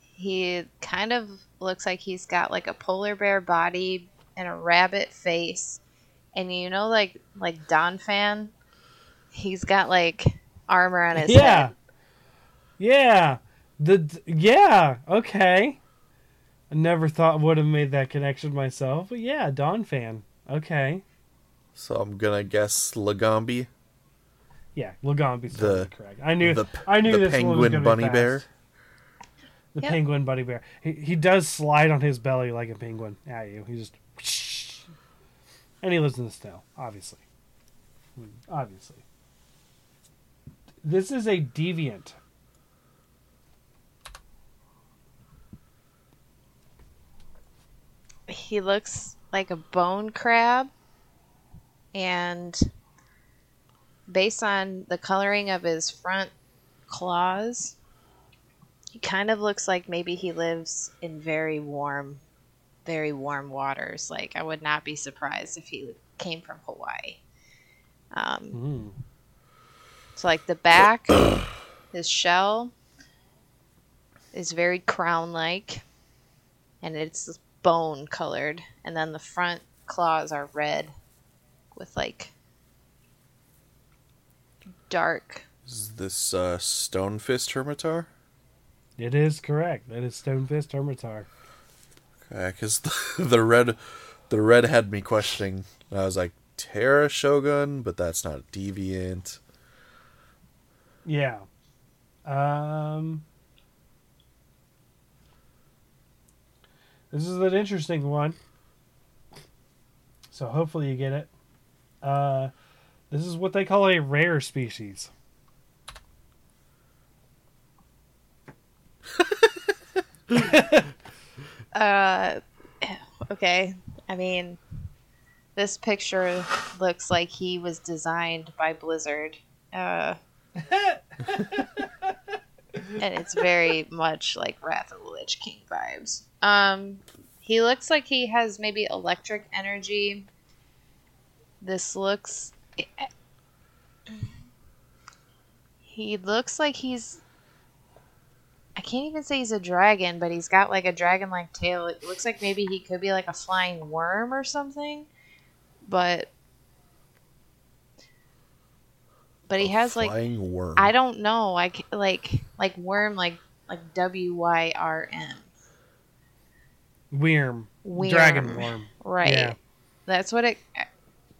He kind of looks like he's got like a polar bear body and a rabbit face. And you know, like like Donphan, he's got like armor on his yeah, head. yeah, the yeah, okay. I never thought would have made that connection myself, but yeah, Donphan. Okay. So I'm gonna guess Lagombi, Yeah, Lagombi's The- correct. I knew the, I knew the this one was penguin gonna be bunny fast. bear. The Yep. penguin bunny bear. He he does slide on his belly like a penguin at you. He just and he lives in the snow, obviously. Obviously. This is a deviant. He looks like a bone crab. And based on the coloring of his front claws he kind of looks like maybe he lives in very warm very warm waters. Like i would not be surprised if he came from hawaii. Um, Mm. so like the back (coughs) his shell is very crown like and it's bone colored and then the front claws are red with like dark Is this uh, Stonefist Hermitaur? It is correct. That is Stonefist Hermitaur. because (laughs) the, the red, the red had me questioning. I was like, Terra Shogun, but that's not a deviant. Yeah. Um. This is an interesting one. So hopefully you get it. Uh, this is what they call a rare species. (laughs) Uh, okay. I mean, this picture looks like he was designed by Blizzard. Uh, (laughs) and it's very much like Wrath of the Lich King vibes. Um, he looks like he has maybe electric energy. This looks. He looks like he's I can't even say he's a dragon, but he's got like a dragon like tail. It looks like maybe he could be like a flying worm or something. But but he has like Flying worm. I don't know, like like like worm like like W Y R M. Worm. Worm. Dragon worm. Right. Yeah. That's what it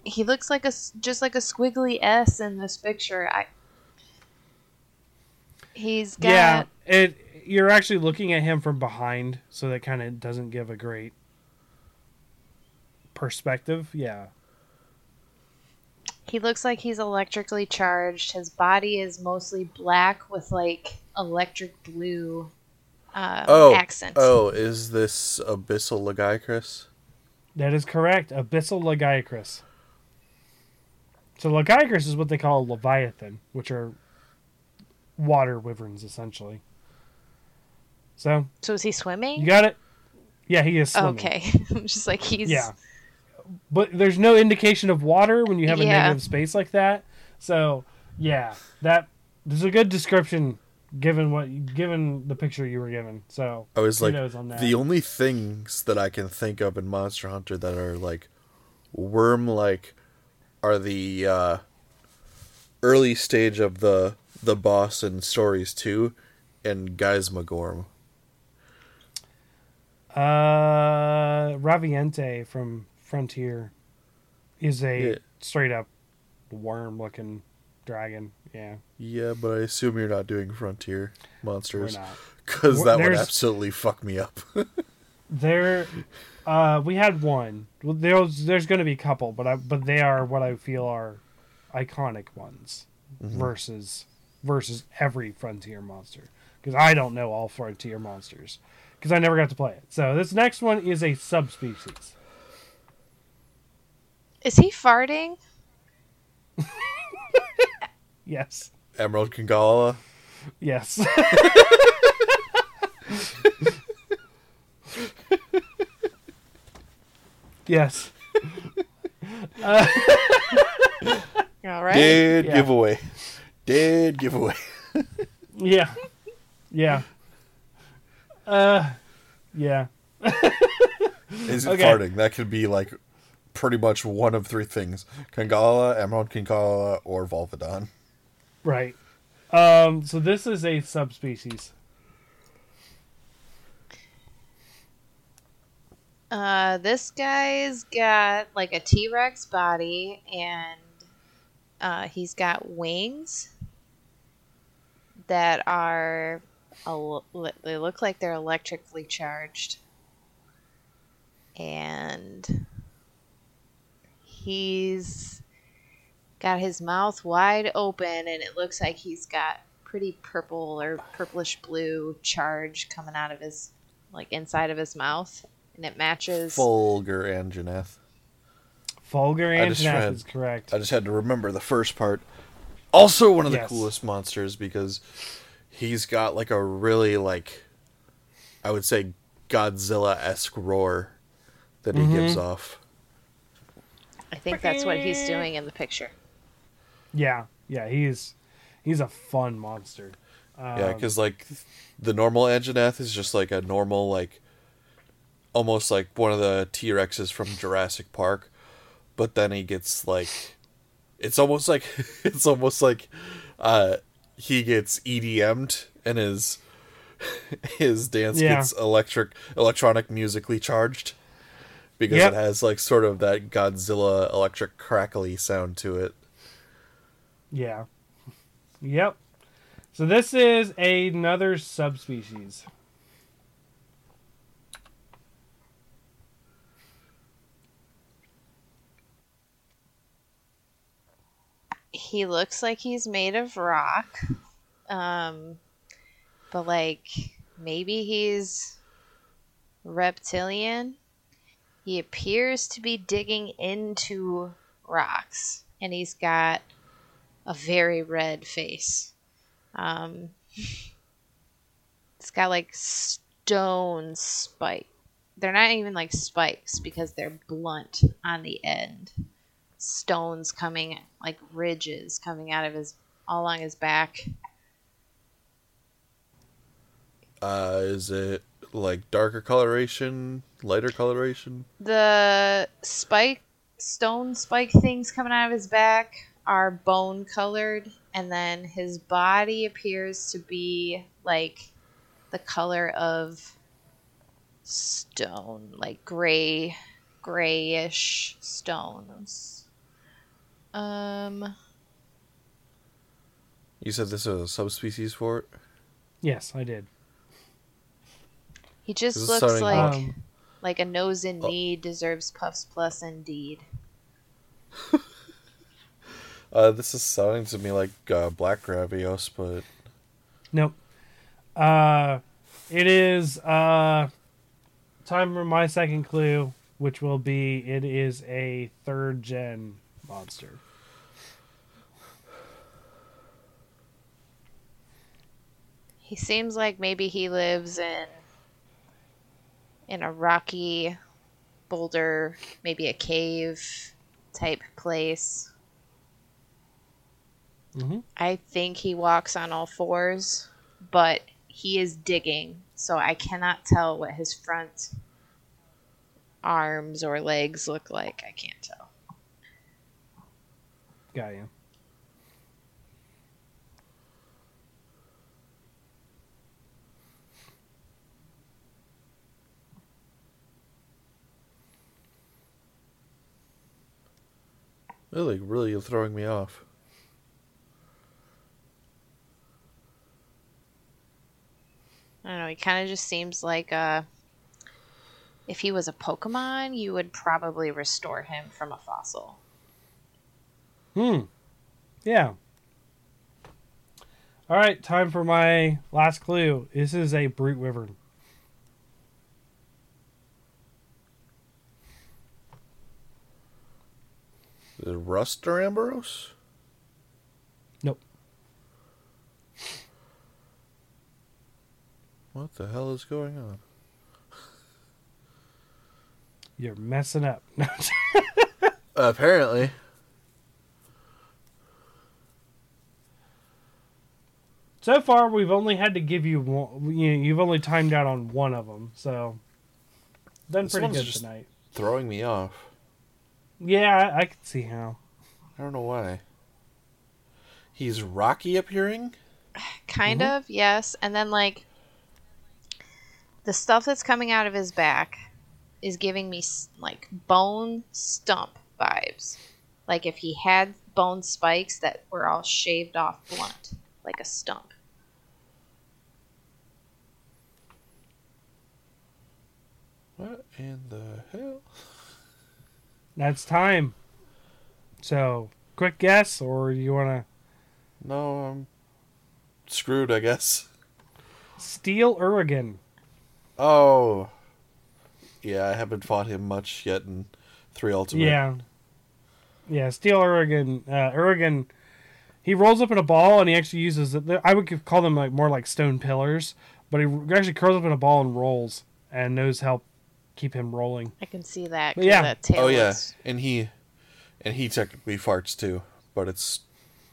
he looks like a just like a squiggly S in this picture. I He's got Yeah. It. You're actually looking at him from behind, so that kind of doesn't give a great perspective. Yeah. He looks like he's electrically charged. His body is mostly black with like electric blue uh, oh, accents. oh, is this Abyssal Lagiacrus? That is correct. Abyssal Lagiacrus. So Lagiacrus is what they call a leviathan, which are water wyverns essentially. So So is he swimming? you got it. Yeah, he is swimming. okay. (laughs) I'm just like he's Yeah, but there's no indication of water when you have a Yeah. negative space like that. So yeah, that there's a good description given what given the picture you were given. So I was like, on that. the only things that I can think of in Monster Hunter that are like worm-like are the uh, early stage of the the boss in Stories Two and Gaismagorm. Uh, Raviente from Frontier is a Yeah. straight up worm looking dragon. Yeah, Yeah, but I assume you're not doing Frontier monsters because We're- that would absolutely fuck me up. (laughs) There, uh, we had one. Well, There's there's going to be a couple, but I but they are what I feel are iconic ones versus versus every Frontier monster because I don't know all Frontier monsters because I never got to play it. So this next one is a subspecies. Is he farting? (laughs) Yes, Emerald Congalala. yes. (laughs) yes. (laughs) All right. Dead Yeah. giveaway. Dead giveaway. Yeah. Yeah. Uh yeah. Is it Okay. farting? That could be like pretty much one of three things: Congalala, Emerald Congalala, or Volvidon. Right. Um so this is a subspecies. Uh, this guy's got like a T Rex body, and uh, he's got wings that are. el- They look like they're electrically charged, and he's got his mouth wide open, and it looks like he's got pretty purple or purplish blue charge coming out of his like inside of his mouth, and it matches. Fulgur Anjanath. Fulgur I just Anjanath is correct. I just had to remember the first part. Also, one of the Yes. coolest monsters because he's got like a really like, I would say Godzilla esque roar that he gives mm-hmm. off. I think that's what he's doing in the picture. Yeah. Yeah, he's he's a fun monster. Yeah, Um, because like the normal Anjanath is just like a normal like, almost like one of the T Rexes from Jurassic Park, but then he gets like, it's almost like (laughs) it's almost like, uh, he gets EDM'd and his (laughs) his dance Yeah. gets electric electronic musically charged because Yep. it has like sort of that Godzilla electric crackly sound to it. Yeah. Yep. So this is another subspecies. He looks like he's made of rock. Um, but like maybe he's reptilian. He appears to be digging into rocks, and he's got a very red face. Um, it's got like stone spike. They're not even like spikes because they're blunt on the end. Stones coming like ridges coming out of his all along his back. Uh, is it like darker coloration, lighter coloration? The spike stone spike things coming out of his back are bone colored and then his body appears to be like the color of stone, like gray grayish stones. Um You said this is a subspecies for it. Yes, I did. he just looks sounding like Um, like a nose in Oh. need deserves puffs plus indeed. (laughs) Uh, this is sounding to me like uh, black gravios, but nope. Uh, it is uh, time for my second clue, which will be it is a third gen monster. He seems like maybe he lives in in a rocky boulder, maybe a cave type place. Mm-hmm. I think he walks on all fours, but he is digging, so I cannot tell what his front arms or legs look like. I can't tell. Got you. really, really throwing me off. I don't know. He kind of just seems like uh, if he was a Pokemon, you would probably restore him from a fossil. Hmm. Yeah. All right, time for my last clue. This is a brute wyvern. Is it Rust Duramboros? Nope. What the hell is going on? You're messing up. (laughs) apparently. so far, we've only had to give you one. You you've only timed out on one of them, so done This pretty one's good just- tonight. Throwing me off. Yeah, I, I can see how. I don't know why. He's rocky appearing? (sighs) Kind Mhm. of, yes. And then like the stuff that's coming out of his back is giving me like bone stump vibes. Like if he had bone spikes that were all shaved off blunt, like a stump. What in the hell? That's time. So, quick guess, or you want to No, I'm screwed, I guess. Steel Uragaan? Oh. Yeah, I haven't fought him much yet in 3 Ultimate. Yeah. Yeah, Steel Uragaan. Uh, Uragaan, he rolls up in a ball and he actually uses it. I would call them like more like stone pillars, but he actually curls up in a ball and rolls and knows how keep him rolling. I can see that. Yeah. that tail Oh yeah, is- and he and he technically farts too, but it's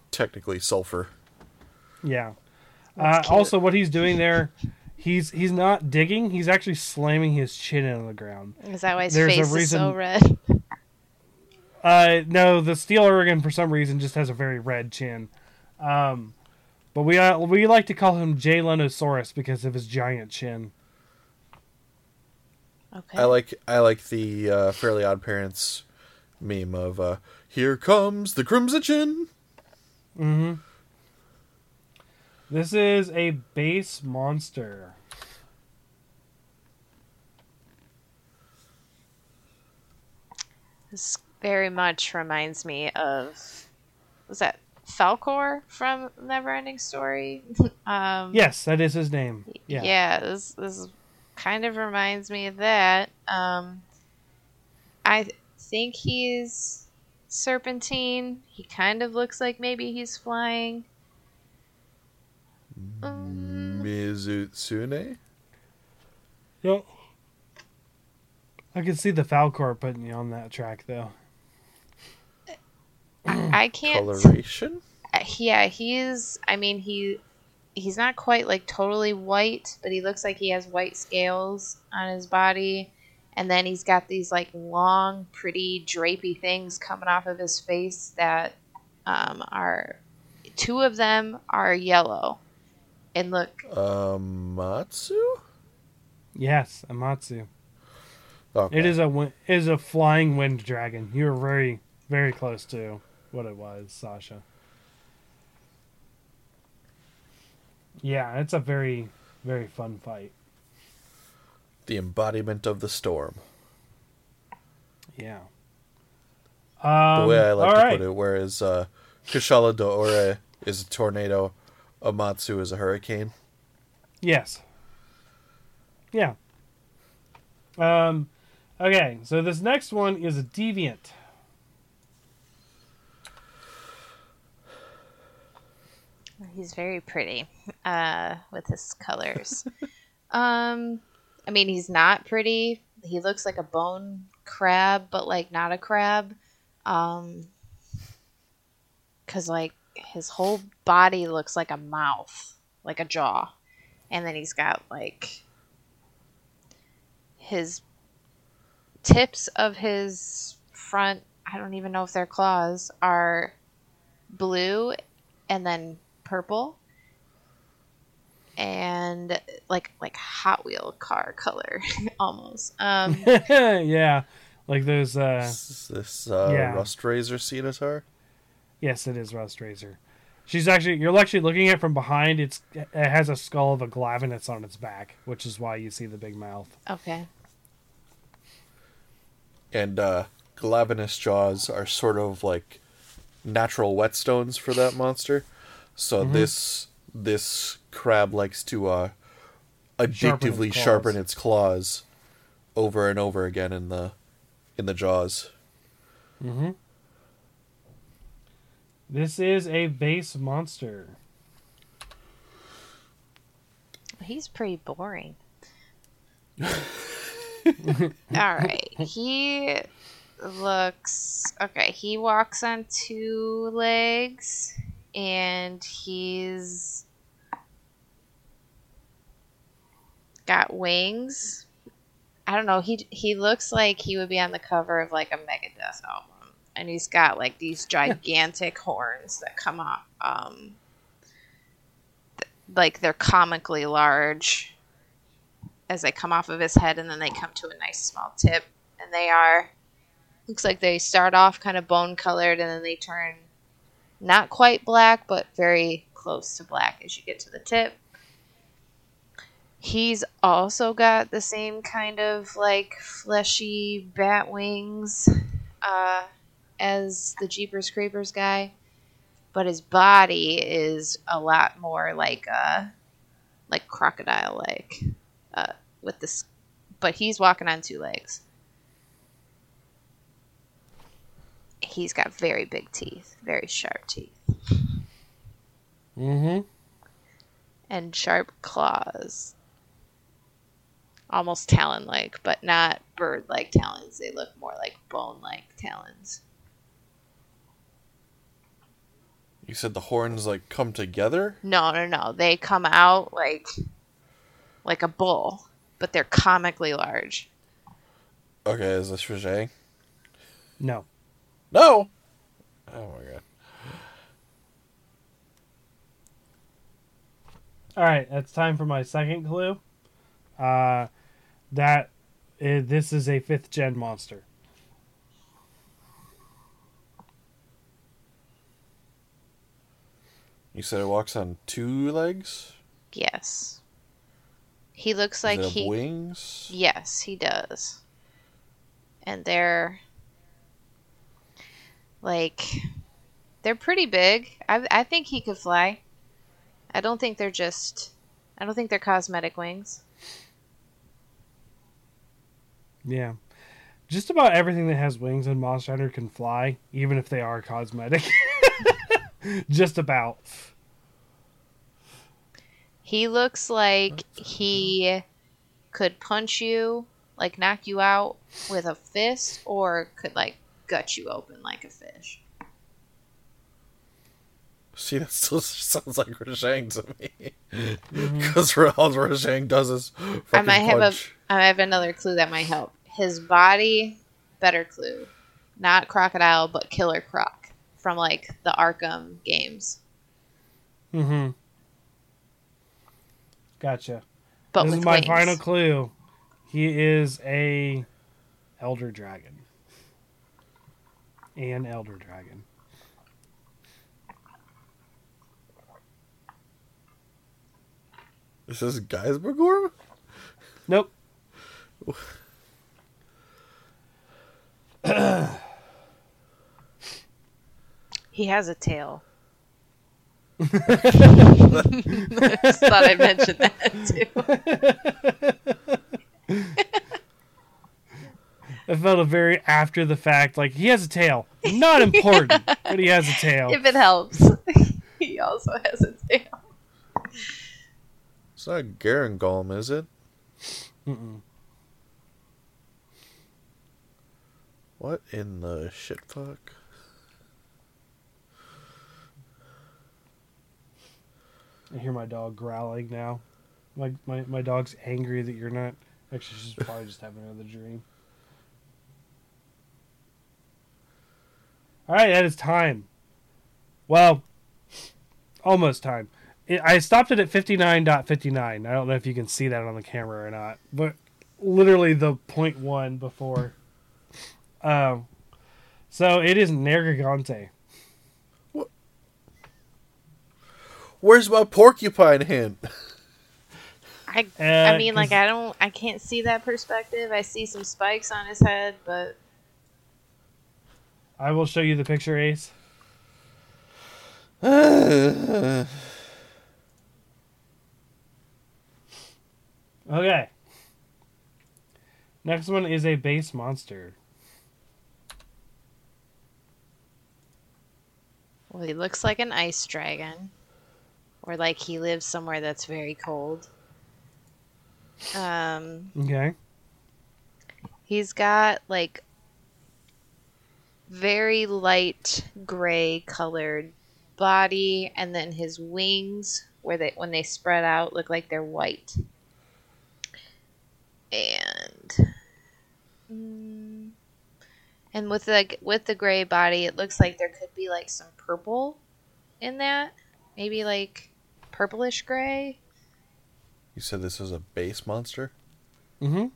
technically sulfur. Yeah. Uh, also, what he's doing there, he's he's not digging. He's actually slamming his chin into the ground. Is that why his There's a face is so red? Uh, no, the Steel Uragaan for some reason just has a very red chin. Um, but we uh, we like to call him Jalenosaurus because of his giant chin. Okay. I like I like the uh, Fairly Odd Parents meme of uh, "Here comes the Crimson Chin." Mm-hmm. This is a base monster. This very much reminds me of was that Falkor from Neverending Story? (laughs) um, Yes, that is his name. Yeah. yeah, this this kind of reminds me of that. Um, I th- think he's serpentine. He kind of looks like maybe he's flying. Um, Mizutsune? Yep. I can see the Falkor putting you on that track though. I, (clears throat) I can't. Coloration? Uh, yeah, he's. I mean, he he's not quite like totally white, but he looks like he has white scales on his body, and then he's got these like long, pretty drapey things coming off of his face that um, are two of them are yellow, and look. Amatsu. Matsu? Yes, Amatsu. Okay. It is a wi- it is a flying wind dragon. You were very very close to what it was, Sasha. Yeah, it's a very very fun fight. the embodiment of the storm. Yeah. Um, The way I like to right. put it, whereas uh, Kushala Daora is a tornado, Amatsu is a hurricane. Yes. Yeah. Um. Okay, so this next one is a deviant. He's very pretty uh, with his colors. (laughs) um, I mean, he's not pretty. He looks like a bone crab, but like not a crab. Um, cause like his whole body looks like a mouth, like a jaw, and then he's got like his tips of his front. I don't even know if they're claws are blue and then purple and like like Hot Wheel car color (laughs) almost. Um, (laughs) yeah, like those. uh Is this uh, yeah. Rust Razor Ceanataur? Yes, it is Rust Razor. She's actually you're actually looking at it from behind. It's it has a skull of a glavenus on its back, which is why you see the big mouth. okay, And uh, Glavenus jaws are sort of like natural whetstones for that monster. So Mm-hmm. this this crab likes to uh, Sharpen its addictively sharpen its claws over and over again in the in the jaws. Mm-hmm. This is a base monster. he's pretty boring. (laughs) All right, he looks okay. He walks on two legs, and he's got wings. I don't know. He he looks like he would be on the cover of like a Megadeth album, and he's got like these gigantic (laughs) horns that come off. Um, like they're comically large as they come off of his head, and then they come to a nice small tip, and they are looks like they start off kind of bone colored, and then they turn not quite black, but very close to black as you get to the tip. He's also got the same kind of like fleshy bat wings uh, as the Jeepers Creepers guy, but his body is a lot more like uh, like crocodile like uh, with this, but he's walking on two legs. He's got very big teeth, very sharp teeth, Mm-hmm. and sharp claws. Almost talon like, but not bird like talons. They look more like bone like talons. You said the horns like come together. No, no, no. They come out like like a bull, but they're comically large. Okay, is this Rajang? No. No. Oh my god. All right, it's time for my second clue. Uh, that this is a fifth gen monster. You said it walks on two legs. Yes. He looks like he. wings. Yes, he does. And they're like they're pretty big. I I think he could fly. I don't think they're just I don't think they're cosmetic wings. Yeah. Just about everything that has wings in Monster Hunter can fly, even if they are cosmetic. (laughs) Just about. He looks like he could punch you, like knock you out with a fist, or could like gut you open like a fish. See, that still (laughs) sounds like Rajang to me. Because all Rajang does is fucking I might have punch. a I have another clue that might help. His body, better clue. Not crocodile, but killer croc from like the Arkham games. Mm-hmm. Gotcha. But this is my wings. final clue. He is a elder dragon. An elder dragon. This is Gaismagorm? Nope. He has a tail. I just thought I'd mention that too. (laughs) I felt a very after the fact, like he has a tail. Not important, but he has a tail. If it helps. (laughs) he also has a tail. It's not Garangolm, is it? Mm-mm. What in the shit fuck? I hear my dog growling now. My, my my dog's angry that you're not. Actually, she's probably just having another dream. All right, that is time. Well, almost time. I stopped it at 59.59. I don't know if you can see that on the camera or not, but literally the point one before. Um, so it is Nergigante. Where's my porcupine hint? (laughs) I Uh, I mean like I don't I can't see that perspective. I see some spikes on his head, but I will show you the picture, Ace. (sighs) Okay. Next one is a base monster. well he looks like an ice dragon. Or like he lives somewhere that's very cold. Um Okay. He's got like very light gray colored body and then his wings where they when they spread out look like they're white. And mm, and with the with the gray body it looks like there could be like some purple in that. Maybe like purplish gray. You said this is a base monster? Mm-hmm.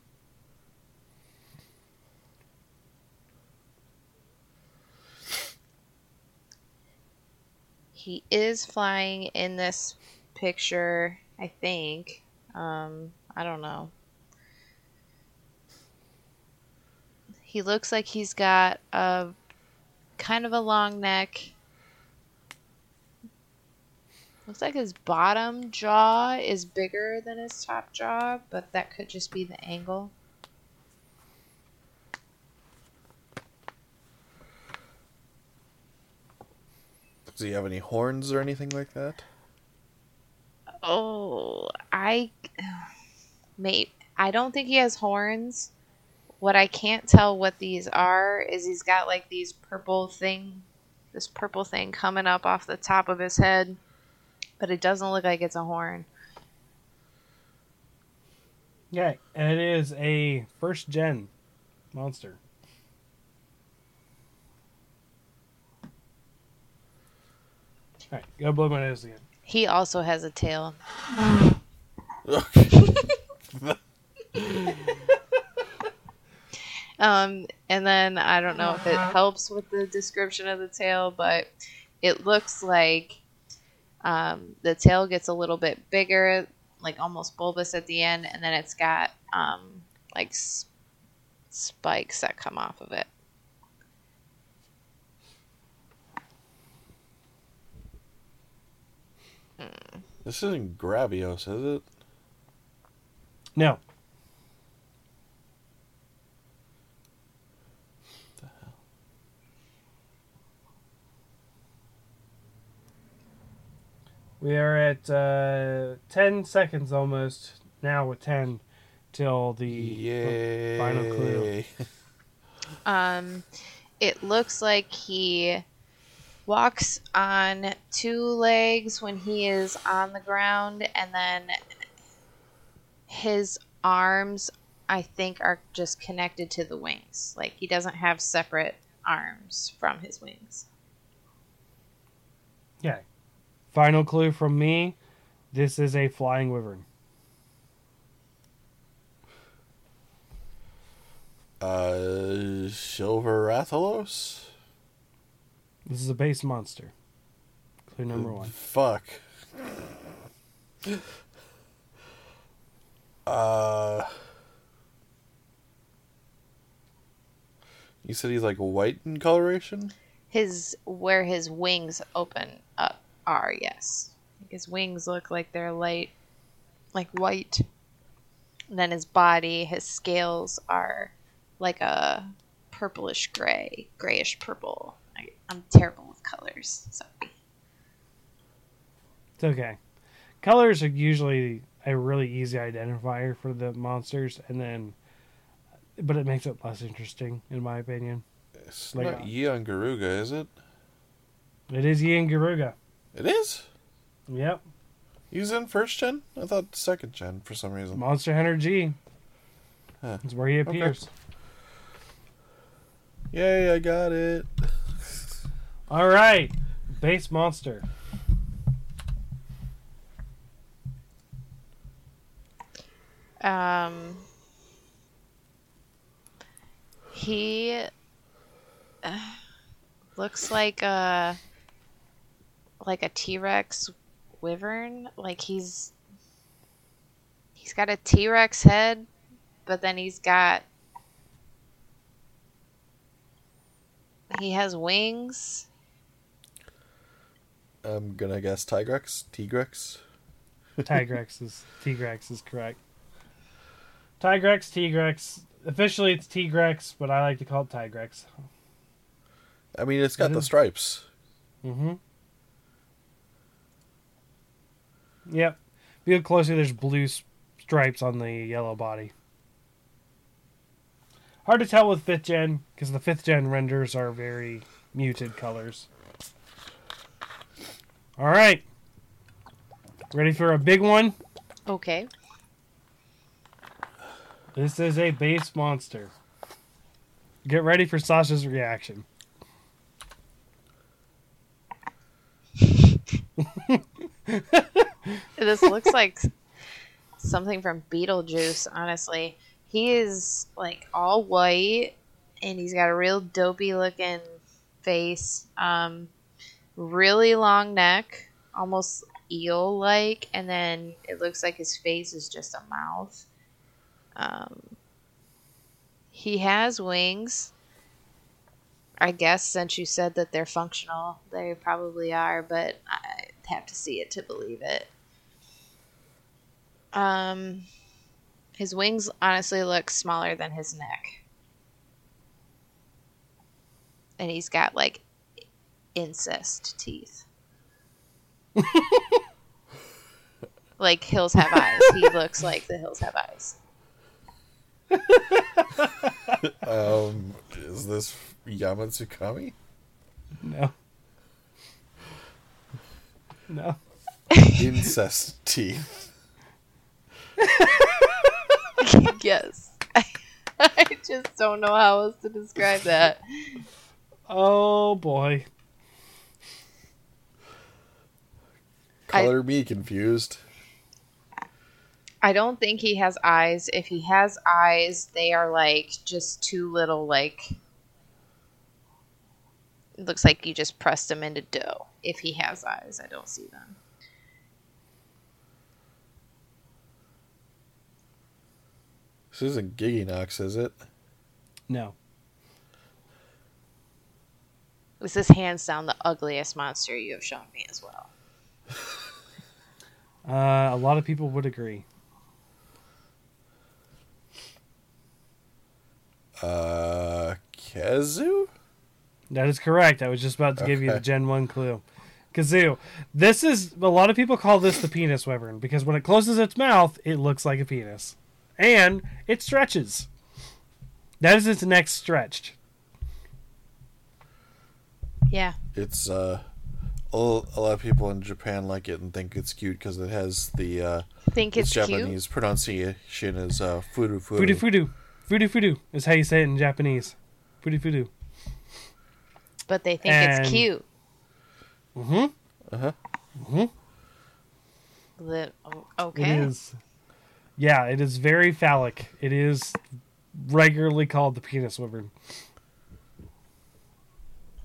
He is flying in this picture, I think. Um, I don't know. He looks like he's got a kind of a long neck. Looks like his bottom jaw is bigger than his top jaw, but that could just be the angle. Does he have any horns or anything like that? Oh, I may I don't think he has horns. What I can't tell what these are is he's got like these purple thing this purple thing coming up off the top of his head, but it doesn't look like it's a horn. Yeah, and it is a first gen monster. All right, go blow my nose again. He also has a tail. Um, and then I don't know if it helps with the description of the tail, but it looks like Um, the tail gets a little bit bigger, like almost bulbous at the end, and then it's got um, like s- spikes that come off of it. This isn't Gravios, is it? No. We are at uh, 10 seconds almost now with 10 till the Yay. final clue. (laughs) Um, it looks like he walks on two legs when he is on the ground, and then his arms, I think, are just connected to the wings. Like he doesn't have separate arms from his wings. Yeah. Final clue from me this is a flying wyvern. Uh, Silver Rathalos? This is a base monster. Clue number one. Fuck. Uh. You said he's like white in coloration? His where his wings open up are yes. His wings look like they're light, like white. And then his body, his scales are like a purplish gray, grayish purple. I, I'm terrible with colors. Sorry. It's okay. Colors are usually a really easy identifier for the monsters, and then, but it makes it less interesting, in my opinion. It's Like, not uh, Yian Garuga, is it? It is Yian Garuga. It is? Yep. He's in first gen? I thought second gen for some reason. Monster Hunter G. Huh. That's where he Okay. appears. Yay, I got it. All right. Base monster. Um, he uh, looks like a like a T Rex wyvern. Like he's he's got a T Rex head, but then he's got he has wings. I'm gonna guess Tigrex? Tigrex? (laughs) Tigrex is Tigrex is correct. Tigrex, Tigrex. Officially, it's Tigrex, but I like to call it Tigrex. I mean, it's got the Mhm. stripes. Mm-hmm. Yep. If you look closely, there's blue stripes on the yellow body. Hard to tell with fifth gen because the fifth gen renders are very muted colors. All right. Ready for a big one? Okay. This is a base monster. Get ready for Sasha's reaction. (laughs) This looks like something from Beetlejuice, honestly. He is like all white and he's got a real dopey looking face. Um really long neck, almost eel like, and then it looks like his face is just a mouth. Um he has wings. I guess since you said that they're functional, they probably are, but I have to see it to believe it. Um, his wings honestly look smaller than his neck, and he's got like incest teeth. (laughs) like hills have eyes. He (laughs) looks like the hills have eyes. (laughs) Um, is this Yamatsukami? No. No. Incest teeth. (laughs) yes. (laughs) I just don't know how else to describe that. Oh boy. Color me confused. I don't think he has eyes. If he has eyes, they are like just two little like. It looks like you just pressed them into dough. If he has eyes, I don't see them. This isn't Gigginox, is it? No. This is hands down the ugliest monster you have shown me as well. (laughs) Uh, a lot of people would agree. Uh, Khezu? That is correct. I was just about to give you the Gen 1 clue. Khezu. This is, a lot of people call this the penis wyvern because when it closes its mouth, it looks like a penis. And it stretches. That is its next stretched. Yeah. It's, uh, a a lot of people in Japan like it and think it's cute because it has the, uh, Think its it's cute. Japanese pronunciation is, uh, furu furu. Fudu fudu. Fudu fudu is how you say it in Japanese. Fudu fudu. but they think And- it's cute. Mm-hmm. Uh-huh. Li- oh, It okay. is. Yeah, it is very phallic. It is regularly called the penis wyvern.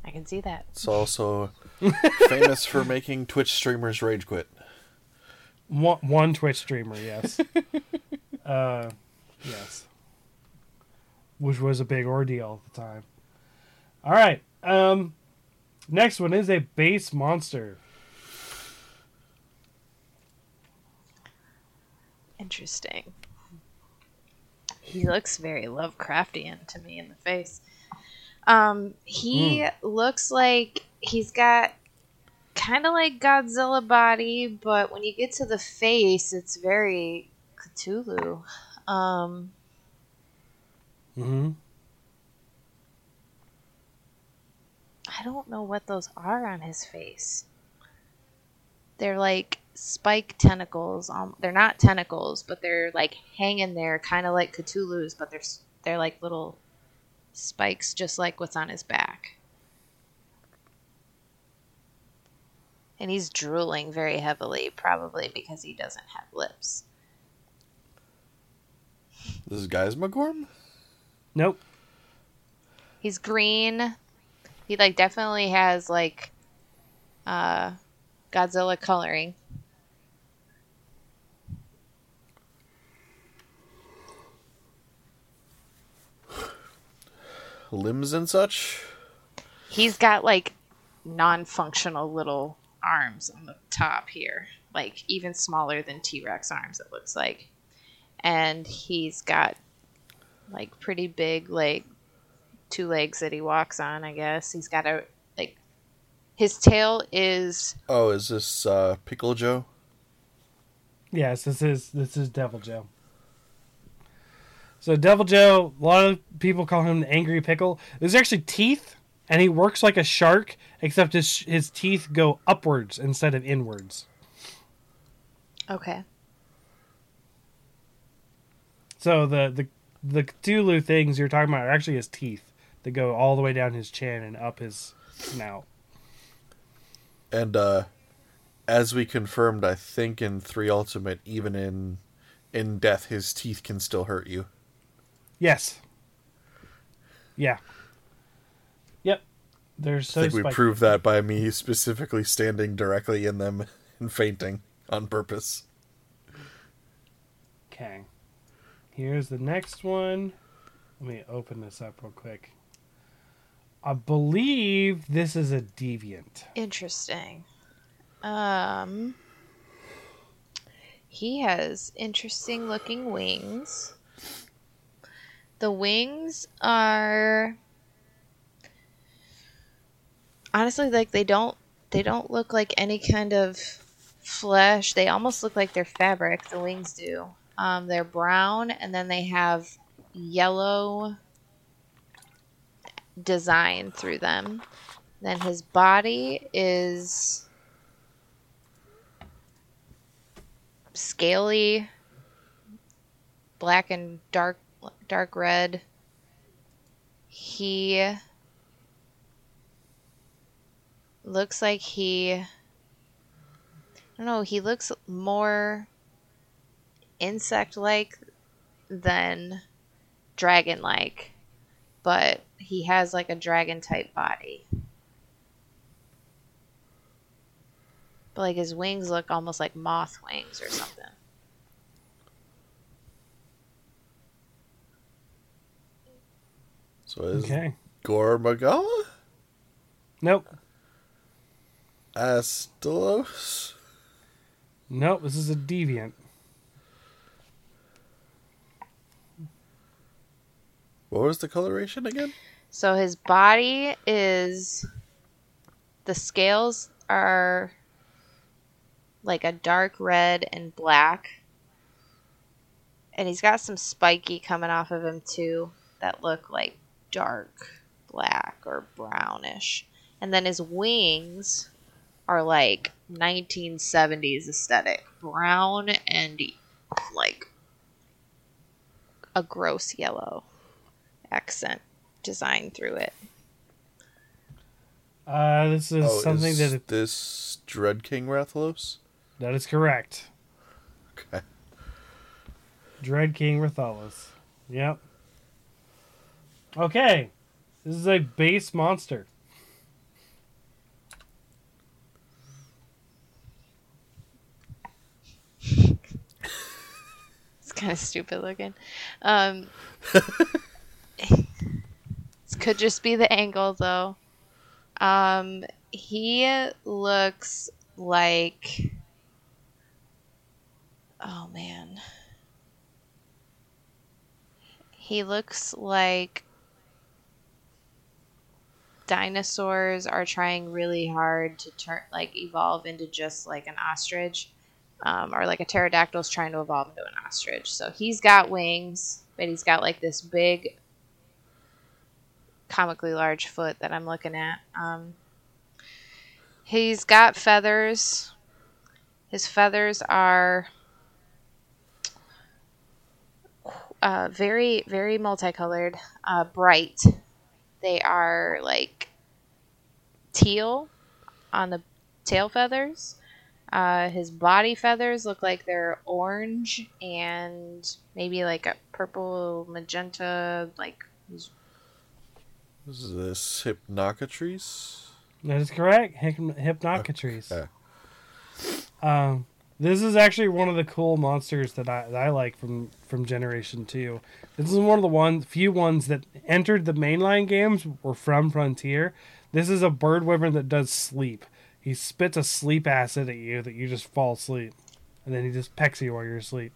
I can see that. It's also (laughs) famous for making Twitch streamers rage quit. One, one Twitch streamer, yes. (laughs) uh, yes. Which was a big ordeal at the time. All right. Um, next one is a base monster. Interesting. He looks very Lovecraftian to me in the face. Um, he looks like he's got kind of like Godzilla body, but when you get to the face, it's very Cthulhu. Um, Mm-hmm. I don't know what those are on his face. They're like spike tentacles. Um, they're not tentacles, but they're like hanging there, kind of like Cthulhu's, but they're they're like little spikes, just like what's on his back. And he's drooling very heavily, probably because he doesn't have lips. This guy's Gaismagorm? Nope. He's green. He like definitely has like uh Godzilla coloring. Limbs and such? He's got like non-functional little arms on the top here, like even smaller than T-Rex arms it looks like. And he's got like pretty big like two legs that he walks on, I guess. He's got a like his tail is Oh, is this uh, Pickle Joe? Yes, this is this is Deviljho. So Deviljho, a lot of people call him the Angry Pickle. There's actually teeth, and he works like a shark, except his his teeth go upwards instead of inwards. okay. So the the the Cthulhu things you're talking about are actually his teeth that go all the way down his chin and up his snout. And uh, as we confirmed, I think in 3 Ultimate, even in in death, his teeth can still hurt you. Yes. Yeah. Yep. They're so I think we proved that by me specifically standing directly in them (laughs) and fainting on purpose. Okay. Here's the next one. Let me open this up real quick. I believe this is a deviant. Interesting. Um, he has interesting looking wings. The wings are honestly like they don't they don't look like any kind of flesh. They almost look like they're fabric. The wings do. Um, they're brown and then they have yellow design through them. Then his body is scaly, black and dark dark red. He looks like he I don't know, he looks more insect like than dragon like, but he has like a dragon type body. But like his wings look almost like moth wings or something. So is Okay. Gore Magala? Nope. Astalos? Nope. This is a deviant. What was the coloration again? So his body is the scales are like a dark red and black. And he's got some spiky coming off of him too that look like dark black or brownish. And then his wings are like 1970s aesthetic, brown and like a gross yellow accent design through it. Uh, this is oh, something is that this Dread King Rathalos? that is correct. Okay. Dread King Rathalos. Yep. Okay. This is a base monster. It's kind of stupid looking. Um, this could just be the angle, though. Um, he looks like. Oh man. He looks like dinosaurs are trying really hard to turn, like, evolve into just like an ostrich um, or like a pterodactyl is trying to evolve into an ostrich. So he's got wings, but he's got like this big, comically large foot that I'm looking at. Um, he's got feathers. His feathers are uh, very, very multicolored, uh, bright. They are like teal on the tail feathers. Uh, his body feathers look like they're orange and maybe like a purple magenta. Like Is this Hypnocatrice? That is correct. Hyp- Hypnocatrice. Okay. Um, this is actually one of the cool monsters that I, that I like from from Generation Two. This is one of the one few ones that entered the mainline games were from Frontier. This is a bird wyvern that does sleep. He spits a sleep acid at you that you just fall asleep, and then he just pecks you while you're asleep.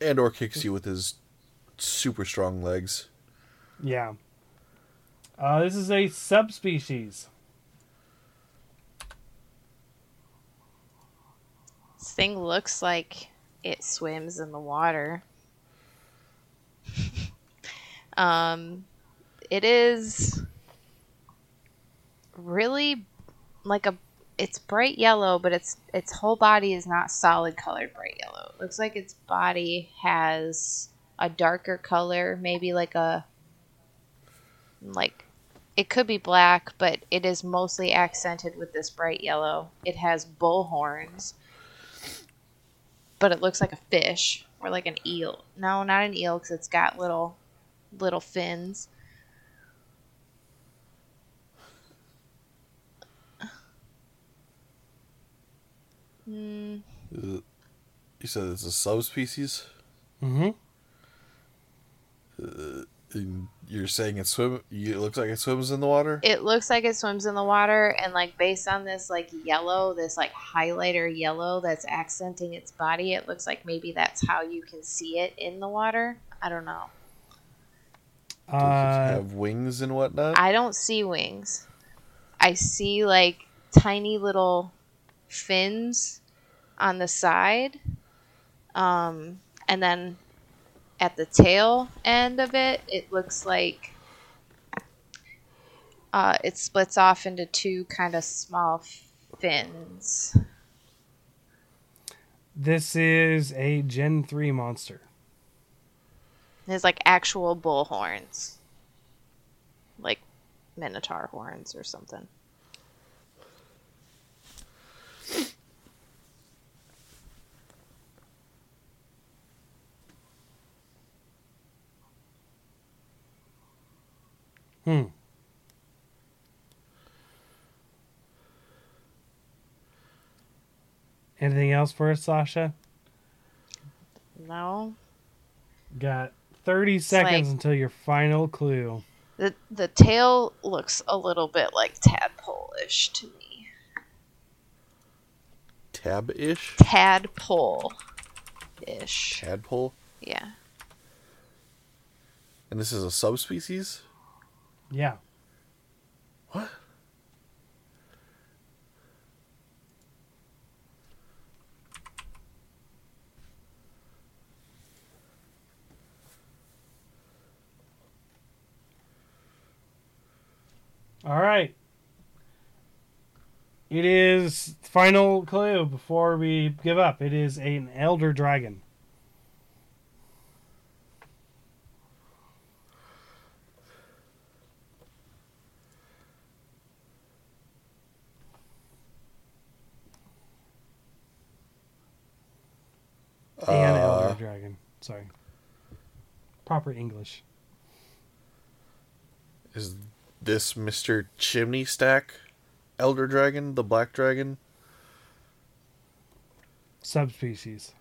And or kicks you with his super strong legs. Yeah. Uh, this is a subspecies. Thing looks like it swims in the water. um, it is really like a it's bright yellow, but its its whole body is not solid colored bright yellow. It looks like its body has a darker color, maybe like a like it could be black, but it is mostly accented with this bright yellow. It has bull horns, but it looks like a fish or like an eel. No, not an eel because it's got little little fins. Hmm. Uh, You said it's a subspecies? Mm-hmm. And you're saying it swim it looks like it swims in the water? It looks like it swims in the water, and like based on this like yellow, this like highlighter yellow that's accenting its body, it looks like maybe that's how you can see it in the water. I don't know. Does it Uh, have wings and whatnot? I don't see wings. I see like tiny little fins on the side. Um, and then at the tail end of it, it looks like uh, it splits off into two kind of small fins. this is a Gen three monster. There's like actual bull horns, like minotaur horns or something. Hmm. Anything else for us, Sasha? No, Got 30 seconds like- until your final clue. The the tail looks a little bit like tadpole-ish to me. Tab ish? Tadpole-ish. Tadpole? Yeah. And this is a subspecies? Yeah. What? All right. It is final clue before we give up. It is an elder dragon. An Uh, elder dragon. Sorry. Proper English. Is this Mr. Chimney Stack Elder Dragon, the Black Dragon? Subspecies.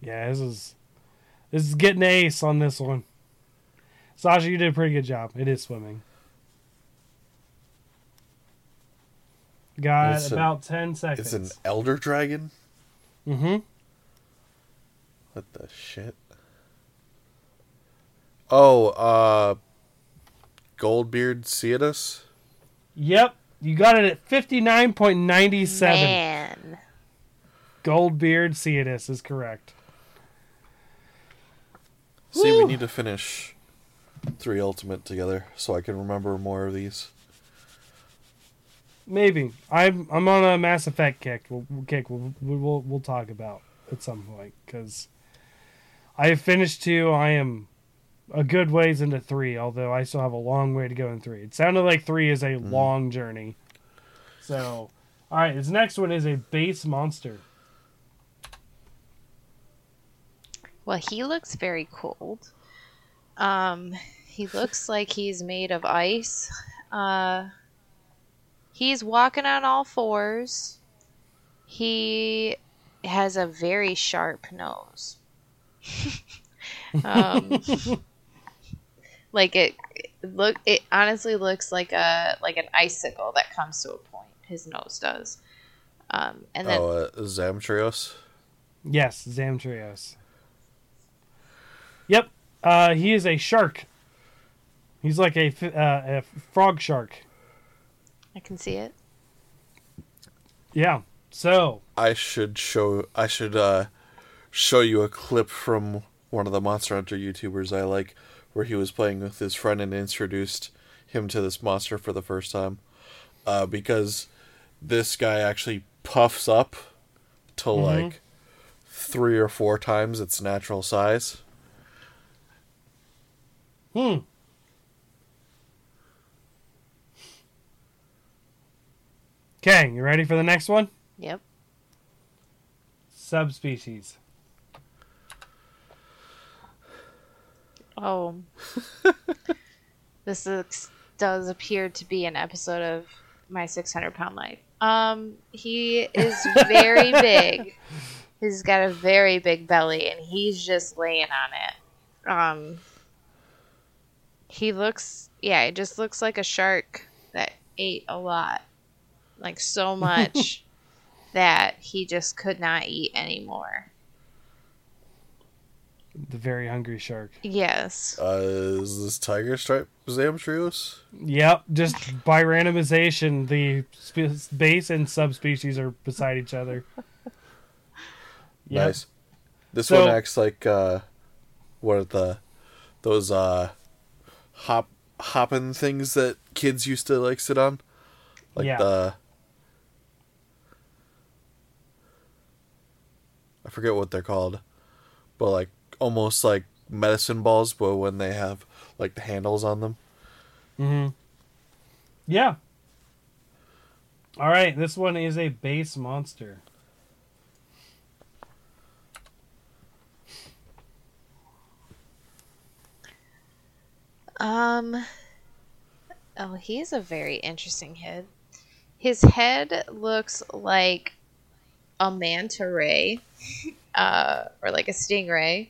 Yeah, this is this is getting ace on this one. Sasha, you did a pretty good job. It is swimming. Got It's a- about ten seconds. It's an Elder Dragon? mm-hmm. What the shit? Oh, uh. Goldbeard Ceadeus? Yep, you got it at fifty nine point ninety seven. Man. Goldbeard Ceadeus is correct. See, we need to finish three Ultimate together so I can remember more of these. Maybe I'm I'm on a Mass Effect kick. We'll, we'll kick. We'll, we'll we'll talk about at some point because I have finished two. I am a good ways into three, although I still have a long way to go in three. It sounded like three is a long journey. So, all right, this next one is a base monster. Well, he looks very cold. Um, he looks like he's made of ice. Uh, he's walking on all fours. He has a very sharp nose. (laughs) um, like it look it honestly looks like a like an icicle that comes to a point. His nose does. Um, and then oh, uh, Zamtrios? Yes, Zamtrios. Yep, uh, he is a shark. He's like a f- uh, a frog shark. I can see it. Yeah. So I should show I should uh show you a clip from one of the Monster Hunter YouTubers I like where he was playing with his friend and introduced him to this monster for the first time. Uh because this guy actually puffs up to like three or four times its natural size. Hmm. Okay, you ready for the next one? Yep. Subspecies. Oh. (laughs) this looks, does appear to be an episode of My 600 Pound Life. Um, he is very (laughs) big. He's got a very big belly, and he's just laying on it. Um, he looks, yeah, it just looks like a shark that ate a lot. Like, so (laughs) much that he just could not eat anymore. The very hungry shark. Yes. Uh is this Tiger Stripe Zamtrios? Yep, just by randomization, the sp- base and subspecies are beside each other. (laughs) Yep. Nice. This So- one acts like uh what are the those uh hop hopping things that kids used to like sit on? Like Yeah. the forget what they're called. But like almost like medicine balls but when they have like the handles on them. Mm-hmm. Yeah. All right, this one is a base monster. Um. Oh, he's a very interesting head. His head looks like a manta ray, (laughs) uh, or like a stingray.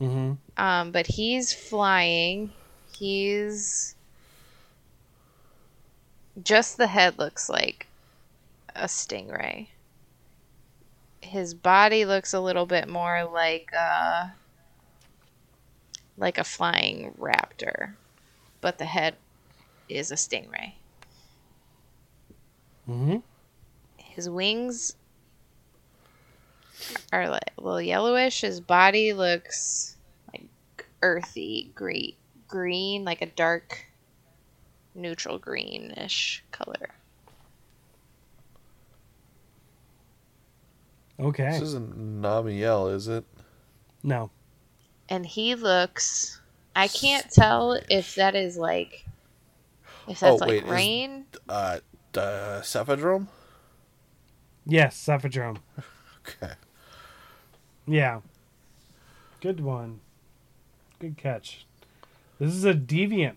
Mm-hmm. Um, but he's flying. He's just the head looks like a stingray. His body looks a little bit more like uh like a flying raptor, but the head is a stingray. Mm-hmm. His wings are like a little yellowish. His body looks like earthy, great green, like a dark neutral greenish color. Okay. This isn't Namielle, is it? No. And he looks I can't tell if that is like if that's Oh, wait, like is- rain. Uh, uh Cephadrome? Yes, Cephadrome. (laughs) Okay. Yeah. Good one. Good catch. This is a deviant.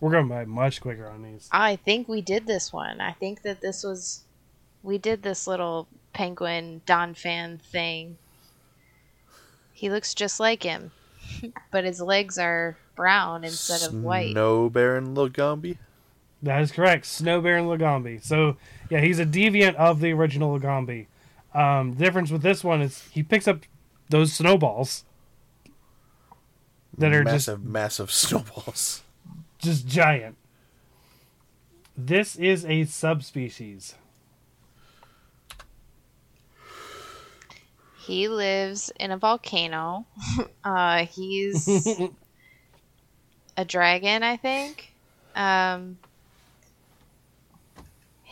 We're going by much quicker on these. I think we did this one. I think that this was we did this little penguin Donphan thing. He looks just like him, (laughs) but his legs are brown instead of white. Snow Baron Lagombi? That is correct. Snow Baron Lagombi. So, yeah, he's a deviant of the original Lagombi. Um, the difference with this one is he picks up those snowballs that are just massive, massive (laughs) snowballs. just giant. This is a subspecies. He lives in a volcano. (laughs) uh, he's (laughs) a dragon, I think. Um,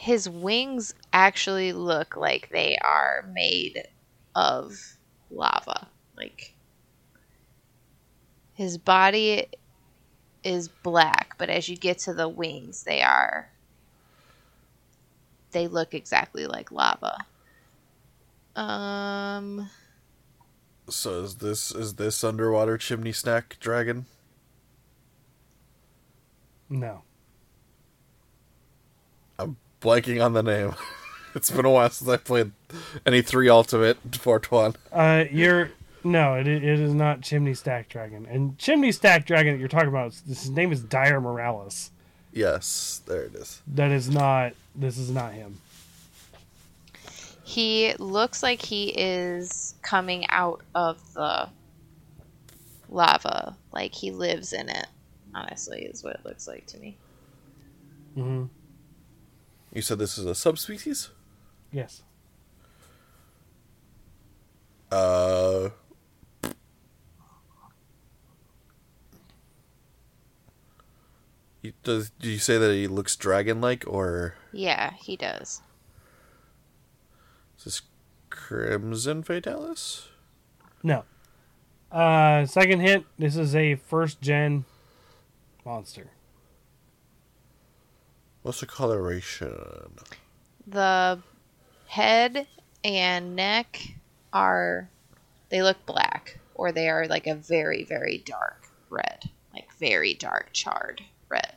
his wings actually look like they are made of lava. Like his body is black, but as you get to the wings, they are they look exactly like lava. Um So is this is this underwater chimney stack dragon? No. I'm blanking on the name. (laughs) it's been a while since I played any three ultimate Fortuan. Uh, you're no, it, it is not Chimney Stack Dragon. And Chimney Stack Dragon that you're talking about, his name is Dire Miralis. Yes, there it is. That is not. This is not him. He looks like he is coming out of the lava. Like he lives in it, honestly, is what it looks like to me. hmm You said this is a subspecies? Yes. Uh you- Does do you say that he looks dragon-like, or Yeah, he does. is this Crimson Fatalis? No. Uh, second hint. This is a first gen monster. What's the coloration? The head and neck are they look black or they are like a very very dark red, like very dark charred red.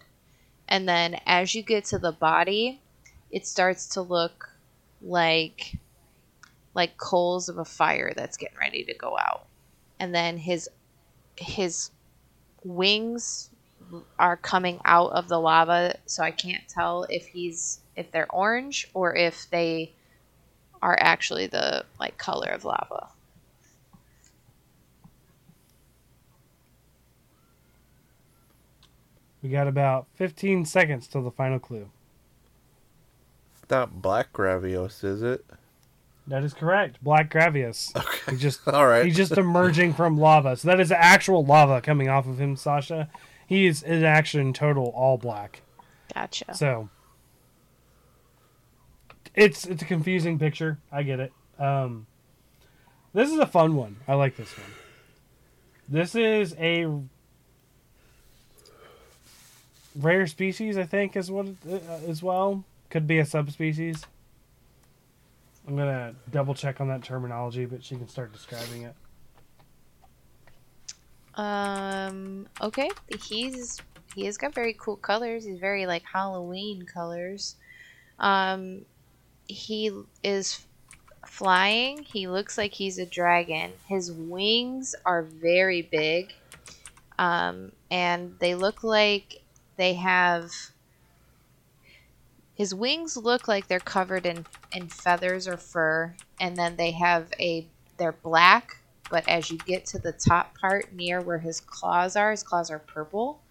And then as you get to the body, it starts to look like like coals of a fire that's getting ready to go out. And then his his wings are coming out of the lava, so I can't tell if he's if they're orange or if they are actually the like color of lava. We got about 15 seconds till the final clue. Not Black Gravios, is it? That is correct. Black Gravios. Okay. He just (laughs) All right. he's just emerging from lava. So that is actual lava coming off of him, Sasha. He is in action in total all black. Gotcha. So it's it's a confusing picture. I get it. Um, this is a fun one. I like this one. This is a rare species, I think, is what uh, as well. Could be a subspecies. I'm gonna double check on that terminology, but she can start describing it. Um. Okay. He's he has got very cool colors. He's very like Halloween colors. Um, he is flying. He looks like he's a dragon. His wings are very big, um, and they look like they have. His wings look like they're covered in, in feathers or fur, and then they have a they're black, but as you get to the top part near where his claws are, his claws are purple,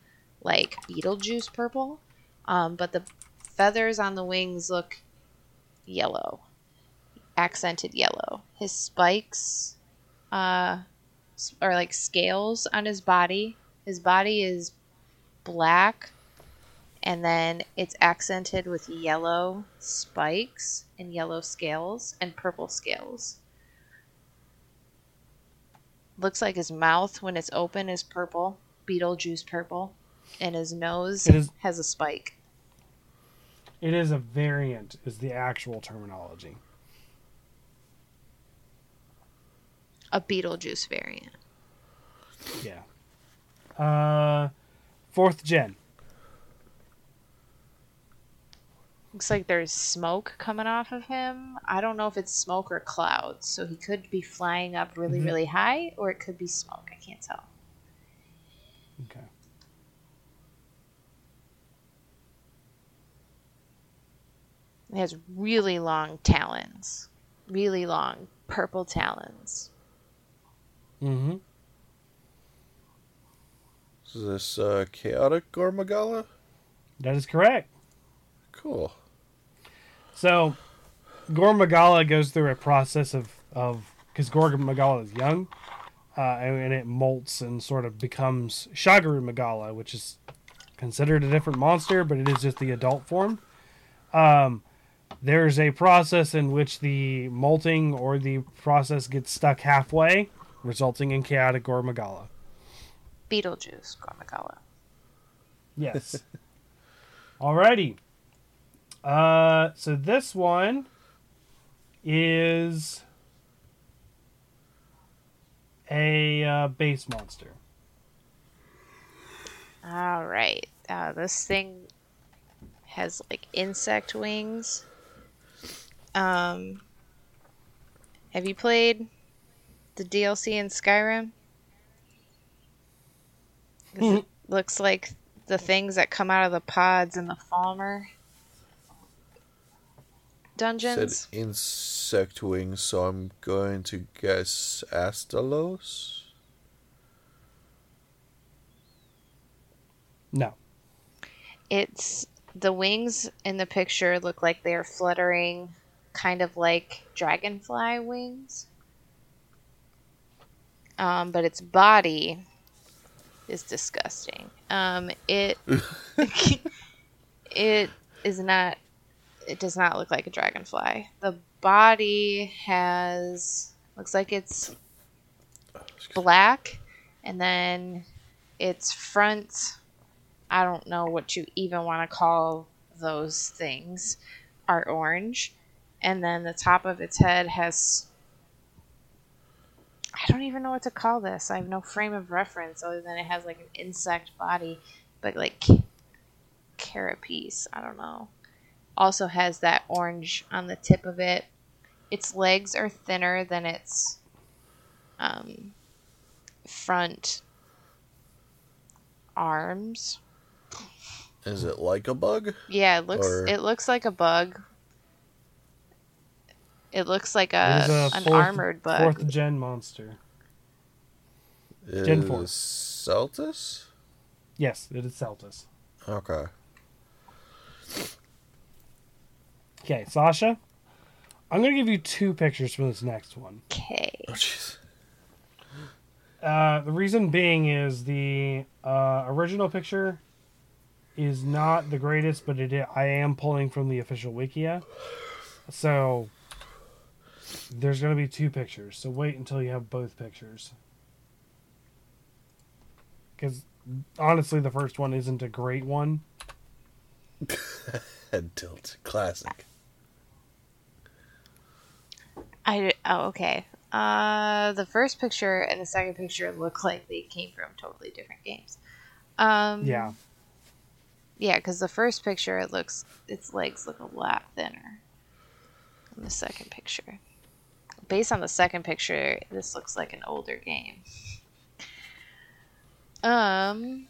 like Beetlejuice purple. Um, but the feathers on the wings look yellow, accented yellow. His spikes uh, are like scales on his body. His body is black, and then it's accented with yellow spikes and yellow scales and purple scales. Looks like his mouth when it's open is purple, Beetlejuice purple, and his nose is- has a spike. It is a variant, is the actual terminology. A Beetlejuice variant. Yeah. Uh, fourth gen. Looks like there's smoke coming off of him. I don't know if it's smoke or clouds, so he could be flying up really, Mhm. really high, or it could be smoke. I can't tell. Okay. It has really long talons, really long purple talons. Mm-hmm. Is this uh, chaotic Gore Magala? That is correct. Cool. So, Gore Magala goes through a process of of because Gore Magala is young, uh, and, and it molts and sort of becomes Shagaru Magala, which is considered a different monster, but it is just the adult form. Um, there's a process in which the molting or the process gets stuck halfway, resulting in chaotic Gore Magala. Beetlejuice, Gore Magala. Yes. (laughs) Alrighty. Uh, so this one is a uh, base monster. All right. Uh, this thing has like insect wings. Um, have you played the DLC in Skyrim? it (laughs) looks like the things that come out of the pods in the Falmer dungeons. Said insect wings, so I'm going to guess Astalos. No. It's the wings in the picture look like they're fluttering, kind of like dragonfly wings. Um, but its body is disgusting. Um, it (laughs) (laughs) it is not. It does not look like a dragonfly. The body has looks like it's black, and then its front I don't know what you even want to call those things, are orange. And then the top of its head has. I don't even know what to call this. I have no frame of reference other than it has like an insect body, but like carapace. I don't know. Also has that orange on the tip of it. Its legs are thinner than its um, front arms. Is it like a bug? Yeah, it looks Or- it looks like a bug. It looks like a, a an fourth- armored bug. Fourth gen monster. Gen four. Is Seltas? Yes, it is Seltas. Okay. Okay, Sasha. I'm gonna give you two pictures for this next one. Okay. Oh, jeez. Uh, the reason being is the uh, original picture is not the greatest, but it I am pulling from the official Wikia, so there's going to be two pictures. So wait until you have both pictures, because honestly, the first one isn't a great one. (laughs) Head tilt. Classic. I oh okay. Uh, the first picture and the second picture look like they came from totally different games. Um, Yeah, Yeah, because the first picture, it looks its legs look a lot thinner than the second picture. Based on the second picture, this looks like an older game. Um,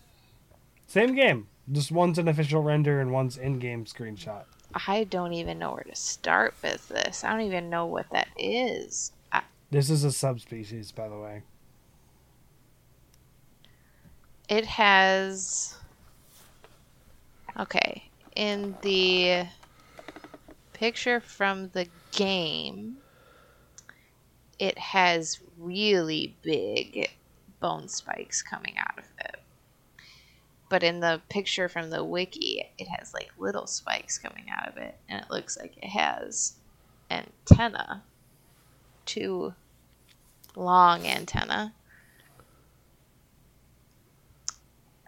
Same game. Just one's an official render and one's in-game screenshot. I don't even know where to start with this. I don't even know what that is. I, This is a subspecies, by the way. it has. Okay, in the picture from the game, it has really big bone spikes coming out of it. But in the picture from the wiki, it has like little spikes coming out of it, and it looks like it has antenna, two long antenna.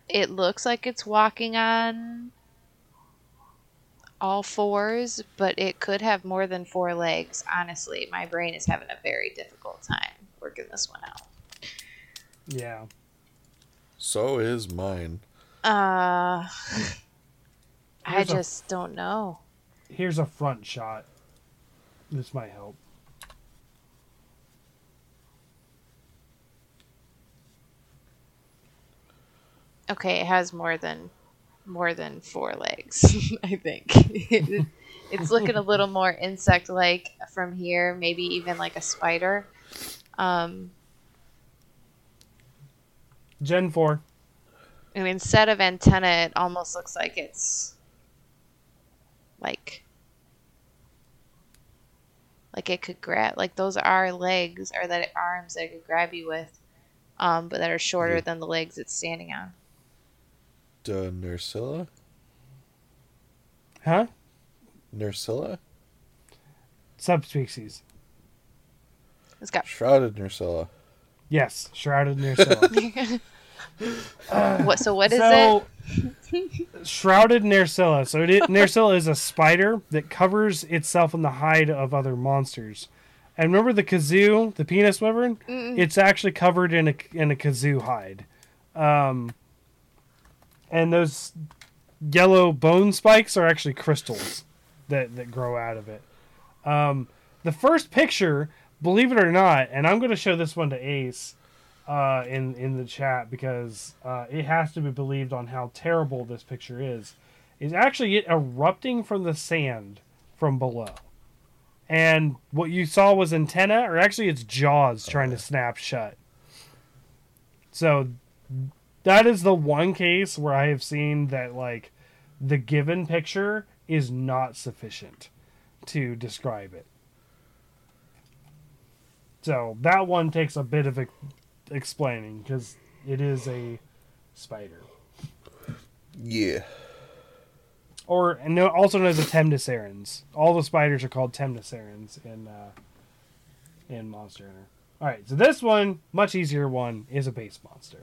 It looks like it's walking on all fours, but it could have more than four legs. Honestly, my brain is having a very difficult time working this one out. Yeah. So is mine. Uh, I Here's a- just don't know. Here's a front shot. This might help. Okay, it has more than more than four legs. (laughs) I think (laughs) it's looking a little more insect-like from here, maybe even like a spider. Um, Gen 4. I mean, instead of antenna, it almost looks like it's like like it could grab like those are legs or that arms that it could grab you with, um, but that are shorter Yeah. than the legs it's standing on. Duh, Nerscylla? Huh? Nerscylla? Subspecies. It's got Shrouded Nerscylla. Yes, shrouded (laughs) What? So what is so, shrouded Nerscylla. So it, Nerscylla is a spider that covers itself in the hide of other monsters. And remember the Khezu, the penis wyvern? It's actually covered in a in a Khezu hide. Um, and those yellow bone spikes are actually crystals that that grow out of it. Um, the first picture, believe it or not, and I'm going to show this one to Ace uh, in in the chat because uh, it has to be believed on how terrible this picture is. Is actually it erupting from the sand from below, and what you saw was antenna, or actually its jaws trying to snap shut. So that is the one case where I have seen that like the given picture is not sufficient to describe it. So that one takes a bit of e- explaining because it is a spider, Yeah. or and also known as a temnocerans. All the spiders are called temnocerans in uh, in Monster Hunter. All right, so this one, much easier one, is a base monster.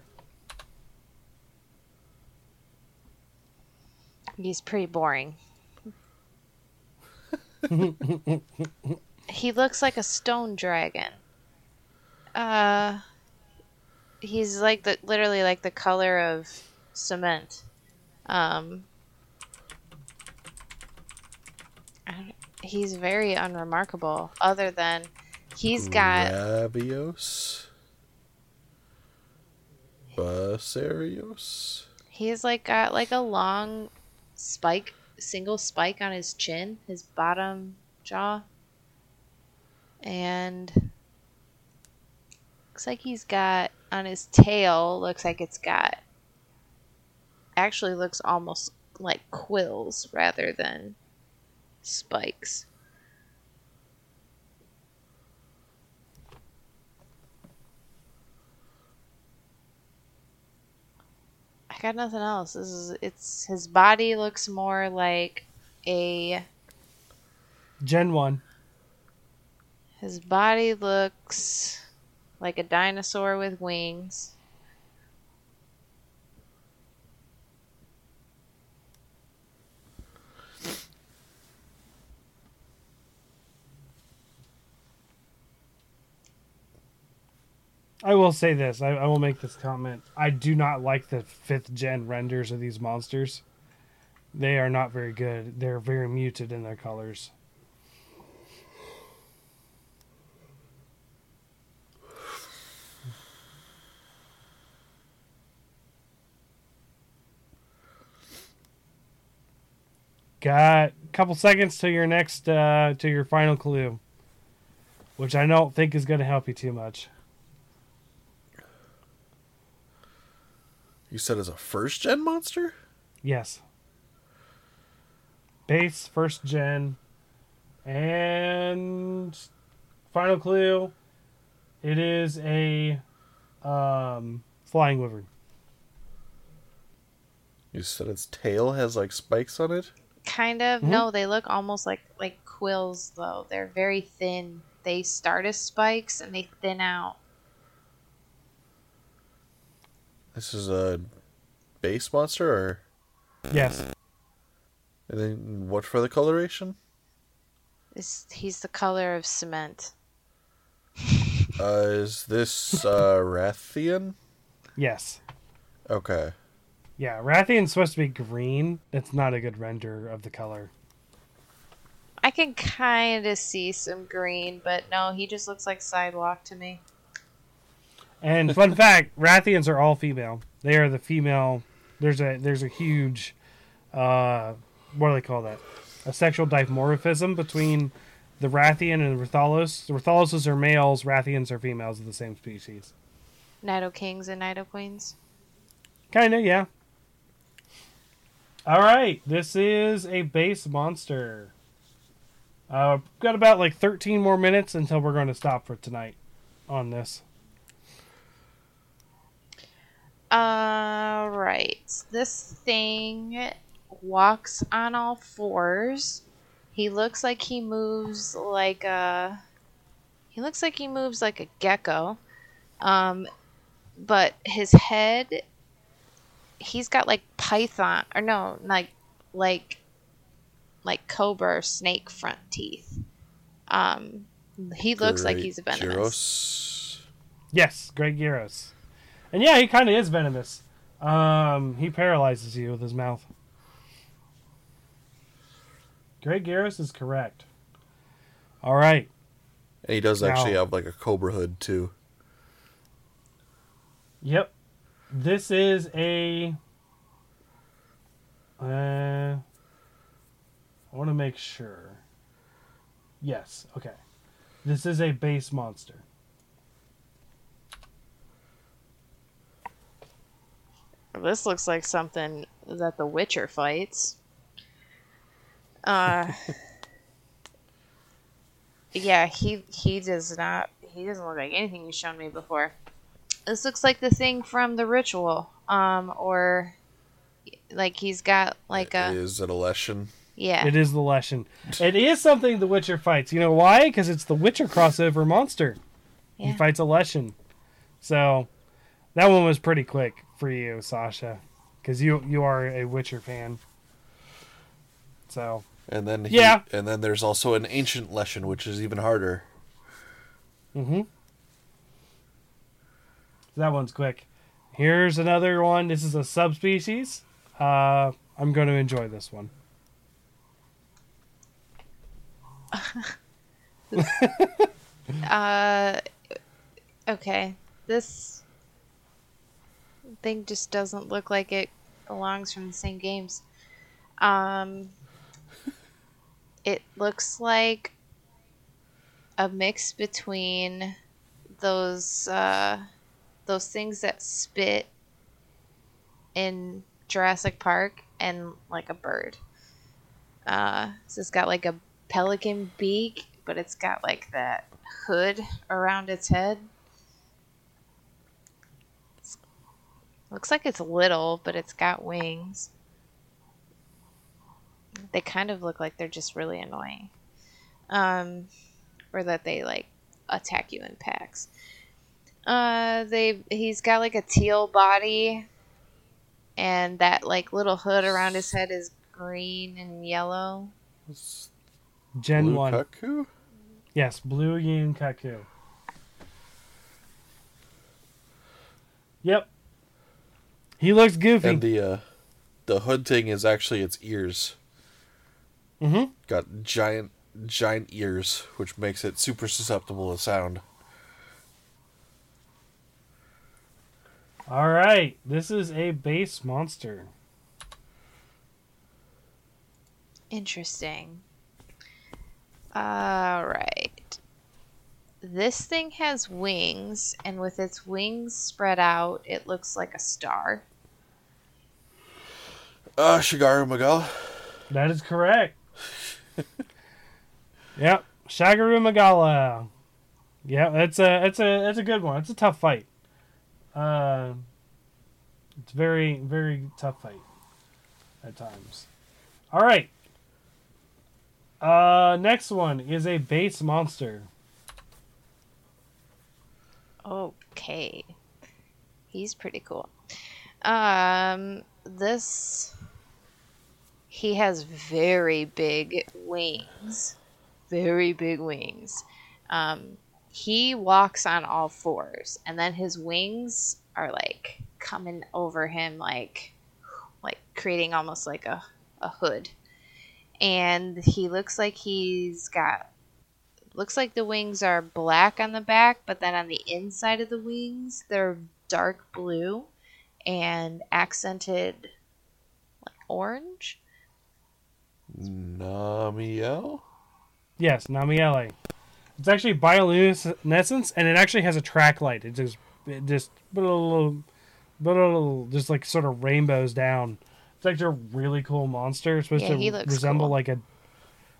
He's pretty boring. (laughs) he looks like a stone dragon. Uh, he's like the literally like the color of cement. Um, he's very unremarkable. Other than he's got Gravios. Basarios. He's like got like a long spike, single spike on his chin, his bottom jaw. And looks like he's got on his tail, looks like it's got actually looks almost like quills rather than spikes. I got nothing else. This is it's his body looks more like a Gen one. his body looks like a dinosaur with wings. I will say this. I, I will make this comment. I do not like the fifth gen renders of these monsters. They are not very good. They're very muted in their colors. Got a couple seconds to your next uh, to your final clue, which I don't think is going to help you too much. You said as a first gen monster? Yes. Base, first gen, and final clue. It is a um, flying wyvern. You said its tail has like spikes on it? Kind of. Mhm. No, they look almost like like quills though. They're very thin. They start as spikes and they thin out. This is a base monster or Yes. and then what for the coloration? This he's the color of cement. (laughs) Uh is this uh Rathian? Yes. Okay. Yeah, Rathian's supposed to be green. That's not a good render of the color. I can kind of see some green, but no, he just looks like sidewalk to me. And (laughs) fun fact, Rathians are all female. They are the female. There's a there's a huge, uh, what do they call that? A sexual dimorphism between the Rathian and the Rathalos. The Rathaloses are males. Rathians are females of the same species. Nido Kings and Nido Queens. Kinda, yeah. All right, this is a base monster. Uh, got about like 13 more minutes until we're going to stop for tonight on this. All right. This thing walks on all fours. He looks like he moves like a. He looks like he moves like a gecko. Um, but his head. He's got like python or no, like like like cobra or snake front teeth. Um, he looks like he's venomous. Girros. Yes, Great Girros. And yeah, he kind of is venomous. Um, he paralyzes you with his mouth. Great Girros is correct. All right. And he does actually have like a cobra hood too. Yep. This is a. Uh, I want to make sure. Yes. Okay. This is a base monster. This looks like something that the Witcher fights. Uh (laughs) Yeah, he he does not he doesn't look like anything you've shown me before. This looks like the thing from the ritual. Um or like he's got like a Is it a Leshen? yeah. It is the Leshen. It is something the Witcher fights. You know why? Because it's the Witcher crossover monster. He fights a Leshen. So that one was pretty quick for you, Sasha, because you you are a Witcher fan. So And then he, Yeah. and then there's also an ancient Leshen, which is even harder. Mm-hmm. That one's quick. Here's another one. This is a subspecies. Uh, I'm going to enjoy this one. (laughs) Uh, okay. This thing just doesn't look like it belongs from the same games. Um, it looks like a mix between those uh, those things that spit in Jurassic Park and like a bird. Uh, so it's got like a pelican beak, but it's got like that hood around its head. It's- looks like it's little, but it's got wings. They kind of look like they're just really annoying. Um, or that they like attack you in packs. Uh, they he's got like a teal body, and that like little hood around his head is green and yellow. Gen Blue 1. Kut-Ku? Yes, Blue Yian Kut-Ku. Yep. He looks goofy. And the uh, the hood thing is actually its ears. Mm-hmm. Got giant giant ears, which makes it super susceptible to sound. All right, this is a base monster. Interesting. All right. This thing has wings, and with its wings spread out, it looks like a star. Uh, Shagaru Magala. That is correct. yep, Shagaru Magala. Yeah, that's a that's a that's a good one. It's a tough fight. Uh, it's very very tough fight at times. All right. Uh, next one is a base monster. Okay. He's pretty cool. Um, this. He has very big wings. Very big wings. Um, he walks on all fours, and then his wings are like coming over him, like, like creating almost like a, a hood. And he looks like he's got looks like the wings are black on the back, but then on the inside of the wings, they're dark blue and accented like orange. Namielle? Yes, Namielle. It's actually bioluminescence, and it actually has a track light. It just, it just, but little, little, just like sort of rainbows down. It's actually a really cool monster. It's supposed Yeah, he to looks resemble cool. like a,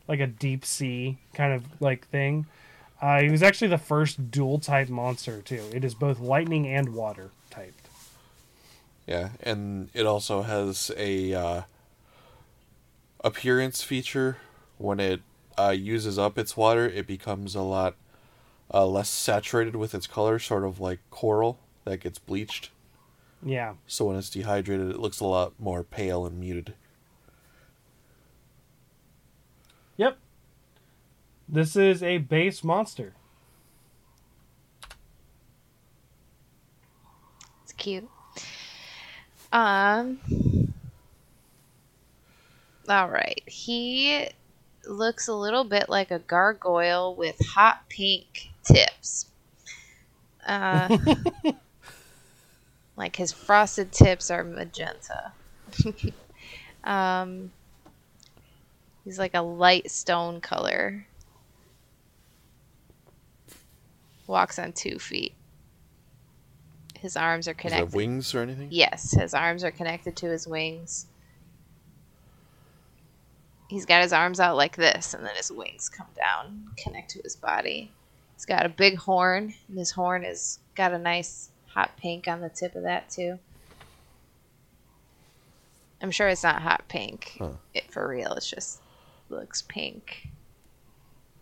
like a deep sea kind of like thing. Uh, he was actually the first dual type monster too. It is both lightning and water typed. Yeah, and it also has a uh, appearance feature. When it uh, uses up its water, it becomes a lot uh, less saturated with its color, sort of like coral that gets bleached. Yeah. So when it's dehydrated, it looks a lot more pale and muted. Yep. This is a base monster. It's cute. Um. All right. He looks a little bit like a gargoyle with hot pink tips. Uh, (laughs) like his frosted tips are magenta. (laughs) um, he's like a light stone color. Walks on two feet. His arms are connected. wings or anything? Yes, his arms are connected to his wings. He's got his arms out like this, and then his wings come down, connect to his body. He's got a big horn, and his horn has got a nice hot pink on the tip of that too. I'm sure it's not hot pink. Huh. It for real. It's just looks pink.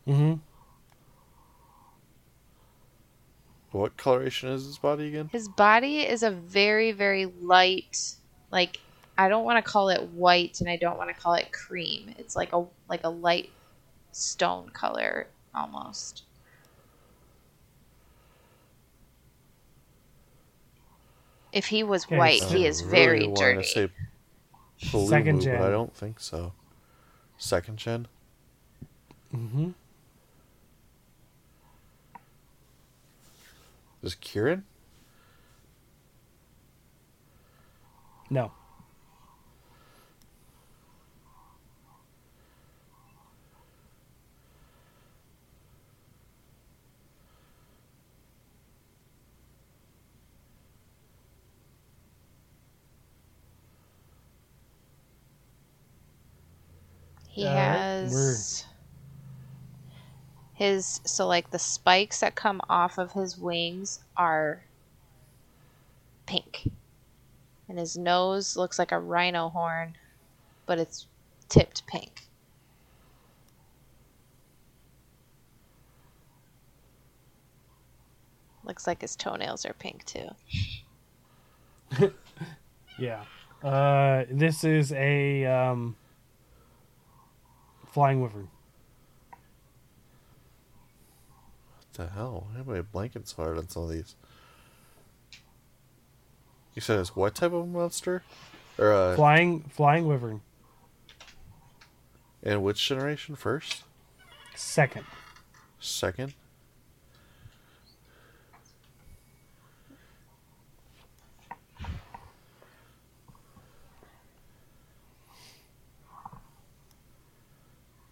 Mm-hmm. What coloration is his body again? His body is a very, very light, like I don't want to call it white, and I don't want to call it cream. It's like a like a light stone color almost. If he was Okay, white, he is I very really wanted dirty. To say blue, Second gen. but I don't think so. Second gen. Mm-hmm. Is Kieran? No. He All right, has his so like the spikes that come off of his wings are pink. And his nose looks like a rhino horn, but it's tipped pink. Looks like his toenails are pink too. (laughs) Yeah. Uh, this is a um, flying wyvern. What the hell? Why am I blanking so hard on some of these? You said it's what type of monster? Or uh, Flying flying wyvern. and which generation first? Second. Second?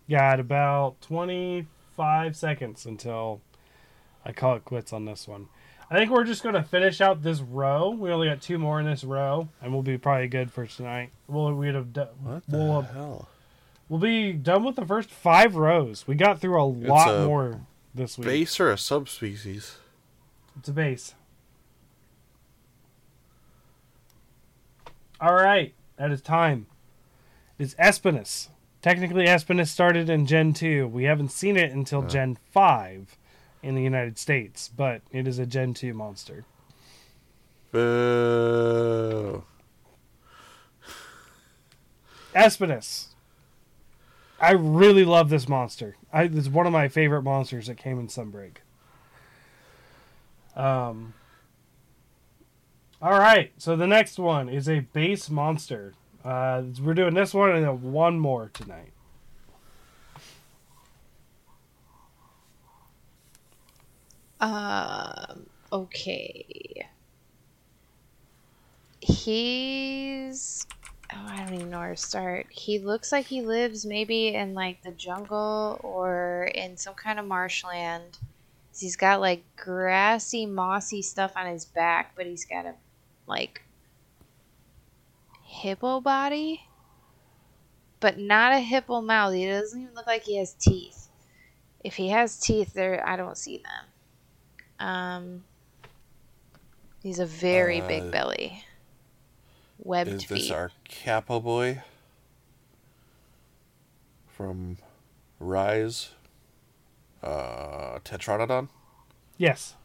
Got about 25 seconds until I call it quits on this one. I think we're just going to finish out this row. We only got two more in this row, and we'll be probably good for tonight. We'll we'd have do- What the we'll, have- hell? we'll be done with the first five rows. We got through a lot a more this week. Base or a subspecies? It's a base. All right, that is time. It's Espinas. Technically, Espinas started in Gen 2. We haven't seen it until Gen 5 in the United States, but it is a Gen 2 monster. Boo. Espinas. I really love this monster. I, it's one of my favorite monsters that came in Sunbreak. Um. All right, so the next one is a base monster. Uh, we're doing this one and then one more tonight. Um. Okay. He's. Oh, I don't even know where to start. He looks like he lives maybe in like the jungle or in some kind of marshland. He's got like grassy, mossy stuff on his back, but he's got a like hippo body, but not a hippo mouth. He doesn't even look like he has teeth. If he has teeth, there I don't see them. Um, he's a very Uh, big belly. Webbed Is this feet. our Capo boy from Rise? Uh, Tetranodon? Yes.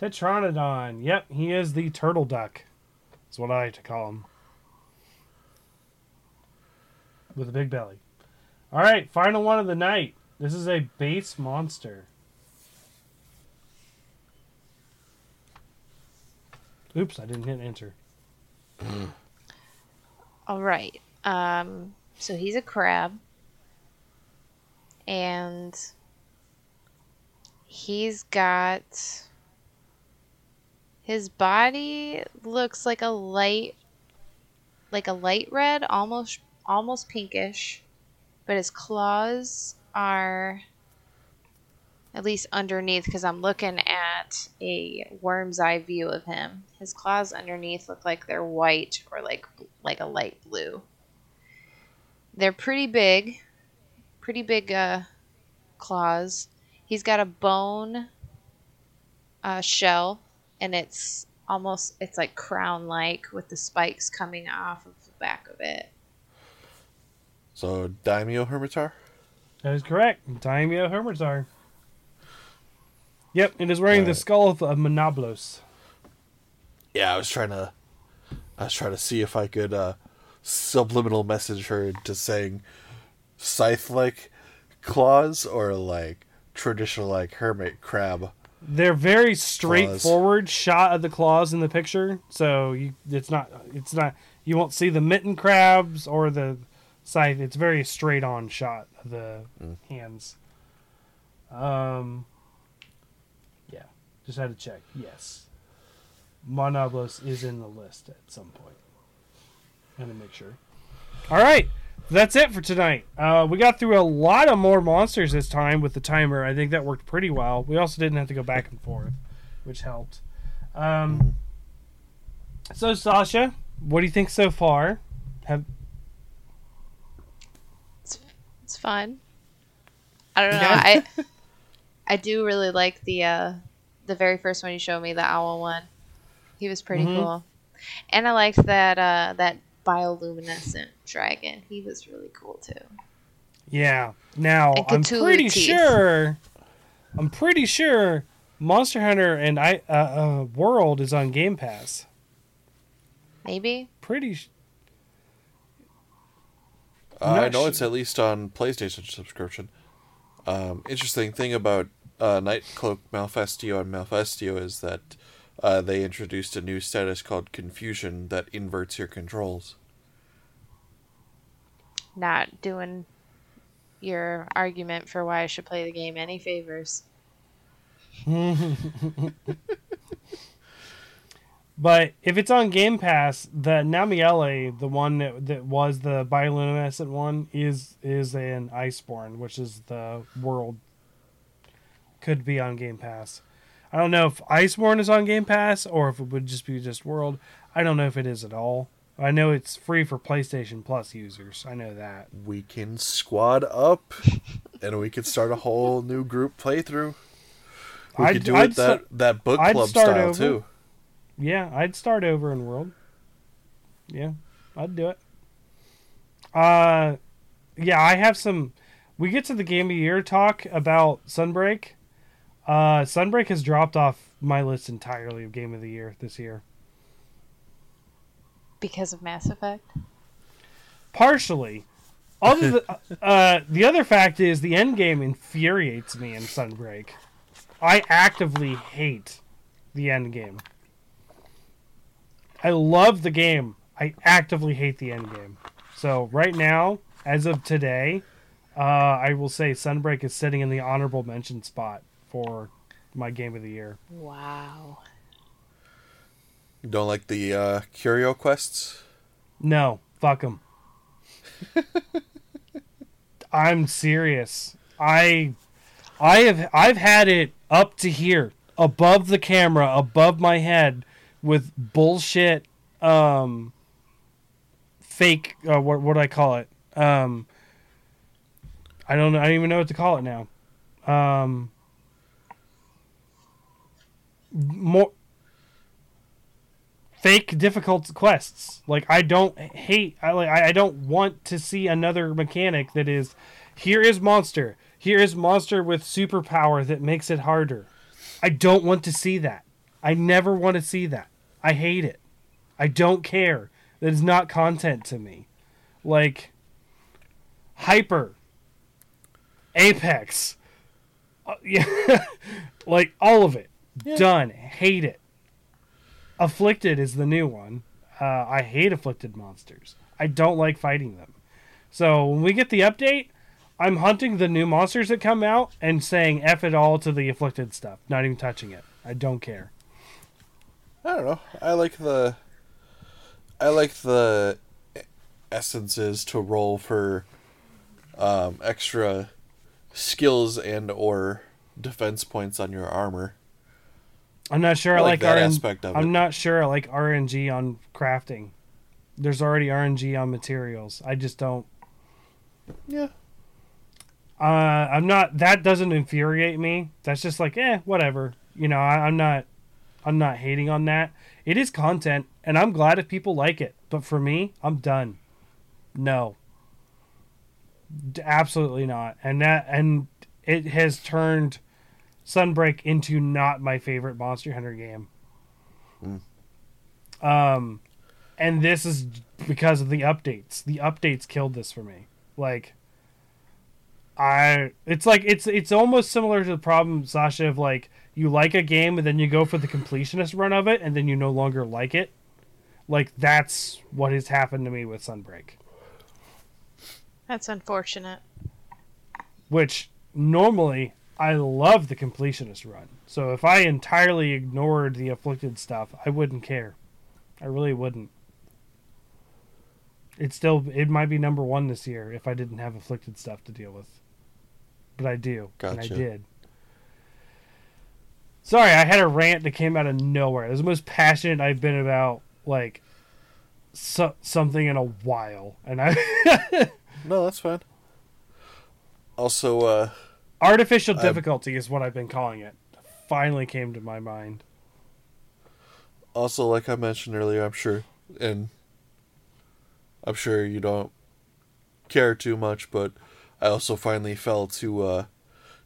Tetranodon. Yep, he is the turtle duck. That's what I like to call him. With a big belly. All right, final one of the night. This is a base monster. Oops, I didn't hit enter. (clears throat) All right. Um, so he's a crab. And he's got his body looks like a light like a light red, almost almost pinkish, but his claws are at least underneath because I'm looking at a worm's eye view of him. His claws underneath look like they're white or like like a light blue. They're pretty big, pretty big uh, claws. He's got a bone uh, shell, and it's almost it's like crown like with the spikes coming off of the back of it. So, Daimyo Hermitaur? That is correct. Daimyo Hermitaur. Yep, it is wearing the skull of, of Monoblos. Yeah, I was trying to. I was trying to see if I could uh, subliminal message her into saying scythe-like claws or like traditional like hermit crab. They're very straightforward shot of the claws in the picture, so you it's not it's not you won't see the mitten crabs or the scythe. It's very straight on shot of the hands. Um, yeah, just had to check. Yes, Monoblos is in the list at some point. Had to make sure. All right, that's it for tonight. Uh, we got through a lot of more monsters this time with the timer. I think that worked pretty well. We also didn't have to go back and forth, which helped. Um, so Sasha, what do you think so far? Have It's, it's fun. I don't know. I (laughs) I do really like the uh, the very first one you showed me, the owl one. He was pretty Mhm. cool, and I liked that uh, that bioluminescent dragon. He was really cool too. yeah. Now I'm pretty teeth. sure. I'm pretty sure Monster Hunter and I uh, uh, World is on Game Pass. Maybe Uh, Pretty. Sh- I know su- it's at least on PlayStation subscription. Um, interesting thing about uh, Nightcloak Malfestio and Malfestio is that uh, they introduced a new status called Confusion that inverts your controls. Not doing your argument for why I should play the game any favors. (laughs) But if it's on Game Pass, the Namielle, the one that, that was the bioluminescent one, is is an Iceborne, which is the world. Could be on Game Pass. I don't know if Iceborne is on Game Pass or if it would just be just World. I don't know if it is at all. I know it's free for PlayStation Plus users. I know that. We can squad up, (laughs) and we can start a whole new group playthrough. We I'd- could do I'd it that sta- that book I'd club start style over. too. Yeah, I'd start over in World. Yeah, I'd do it. Uh, yeah, I have some. We get to the game of the year talk about Sunbreak. Uh, Sunbreak has dropped off my list entirely of game of the year this year. Because of Mass Effect? Partially. Other (laughs) th- uh, the other fact is the end game infuriates me in Sunbreak. I actively hate the end game. I love the game. I actively hate the end game. So right now, as of today, uh, I will say Sunbreak is sitting in the honorable mention spot for my game of the year. Wow. Don't like the uh, curio quests. No, fuck them. (laughs) I'm serious. I I have I've had it up to here, above the camera, above my head with bullshit um fake uh, what what do I call it? Um I don't know I don't even know what to call it now. Um more fake difficult quests. Like I don't hate I like I don't want to see another mechanic that is here is monster. Here is monster with superpower that makes it harder. I don't want to see that. I never want to see that. I hate it. I don't care. That is not content to me. Like Hyper Apex uh, (laughs) yeah, like all of it. Done. Hate it. Afflicted is the new one. Uh, I hate afflicted monsters. I don't like fighting them. So when we get the update, I'm hunting the new monsters that come out and saying F it all to the afflicted stuff. Not even touching it. I don't care. I don't know. I like the I like the essences to roll for um, extra skills and or defense points on your armor. I'm not sure I, I like like, that RN aspect of I'm it. not sure I like RNG on crafting. There's already RNG on materials. I just don't Yeah. Uh, I'm not. That doesn't infuriate me. That's just like, eh, whatever. You know, I, I'm not. I'm not hating on that. It is content, and I'm glad if people like it. But for me, I'm done. No. D- Absolutely not. And that and it has turned Sunbreak into not my favorite Monster Hunter game. Um, and this is because of the updates. The updates killed this for me. Like. I it's like it's it's almost similar to the problem Sasha of like you like a game and then you go for the completionist run of it and then you no longer like it. Like that's what has happened to me with Sunbreak, That's unfortunate. which normally I love the completionist run. So if I entirely ignored the afflicted stuff, I wouldn't care. I really wouldn't. It still it might be number 1 this year if I didn't have afflicted stuff to deal with. But I do, and I did. Sorry, I had a rant that came out of nowhere. It was the most passionate I've been about like so, something in a while, and I (laughs) No, that's fine. Also, uh, artificial I'm- difficulty is what I've been calling it. Finally came to my mind. also like I mentioned earlier, I'm sure, and I'm sure you don't care too much, but I also finally fell to uh,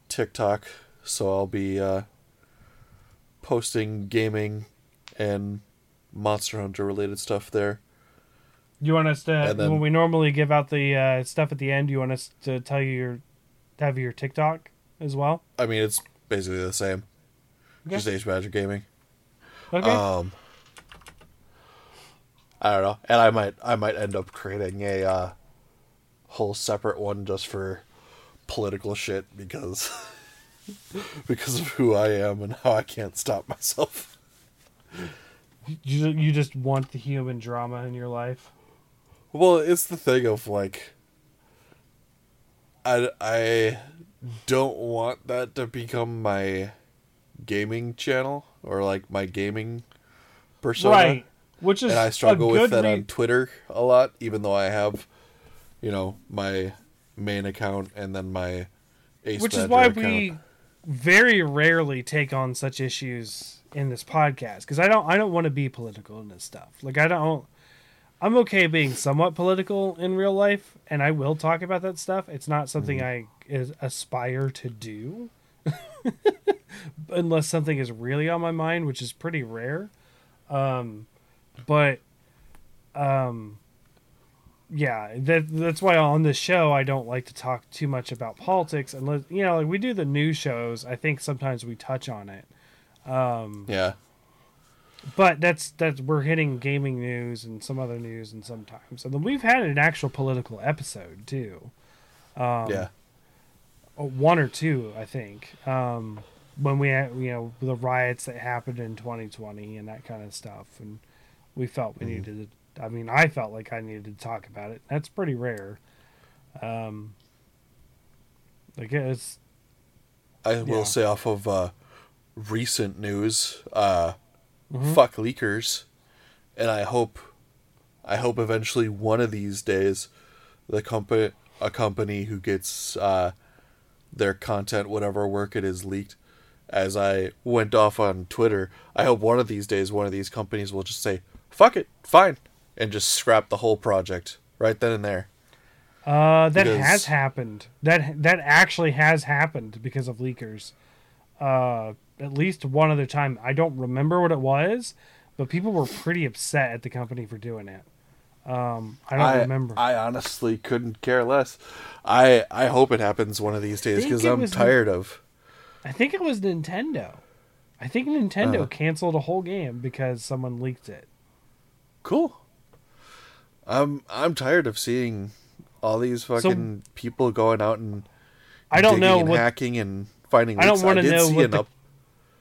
TikTok, so I'll be uh, posting gaming and Monster Hunter related stuff there. You want us to then- when we normally give out the uh, stuff at the end? You want us to tell you your have your TikTok as well? I mean, it's basically the same, Okay. just Age Magic Gaming. Okay. Um, I don't know, and I might I might end up creating a uh, whole separate one just for political shit because (laughs) because of who I am and how I can't stop myself. you you just want the human drama in your life. Well, it's the thing of like I I don't want that to become my gaming channel or like my gaming persona. Right. Which is and I struggle with that re- on Twitter a lot, even though I have, you know, my main account and then my Ace which is why account. we very rarely take on such issues in this podcast because I don't I don't want to be political in this stuff. Like I don't I'm okay being somewhat political in real life and I will talk about that stuff. It's not something Mm-hmm. I is, aspire to do (laughs) unless something is really on my mind, which is pretty rare. Um but um yeah, that that's why on this show I don't like to talk too much about politics unless you know, like we do the news shows. I think sometimes we touch on it, yeah, but that's that's we're hitting gaming news and some other news and sometimes. And then we've had an actual political episode too, um, yeah, one or two, I think. Um, when we had you know the riots that happened in 2020 and that kind of stuff, and we felt we needed to. I mean, I felt like I needed to talk about it. That's pretty rare. Um, like it's I will Yeah. say off of uh, recent news, uh, Mm-hmm. fuck leakers, and I hope, I hope eventually one of these days, the company, a company who gets uh, their content, whatever work it is, leaked. As I went off on Twitter, I hope one of these days one of these companies will just say, "Fuck it, fine," and just scrap the whole project right then and there. Uh, that Because- has happened. That that actually has happened because of leakers. Uh, at least one other time. I don't remember what it was, but people were pretty upset at the company for doing it. Um, I don't remember. I honestly couldn't care less. I I hope it happens one of these days because I'm was- tired of. I think it was Nintendo. I think Nintendo Uh-huh. canceled a whole game because someone leaked it. Cool. I'm I'm tired of seeing all these fucking people going out and I don't know and what hacking and finding. I don't leaks. wanna did know what the- up-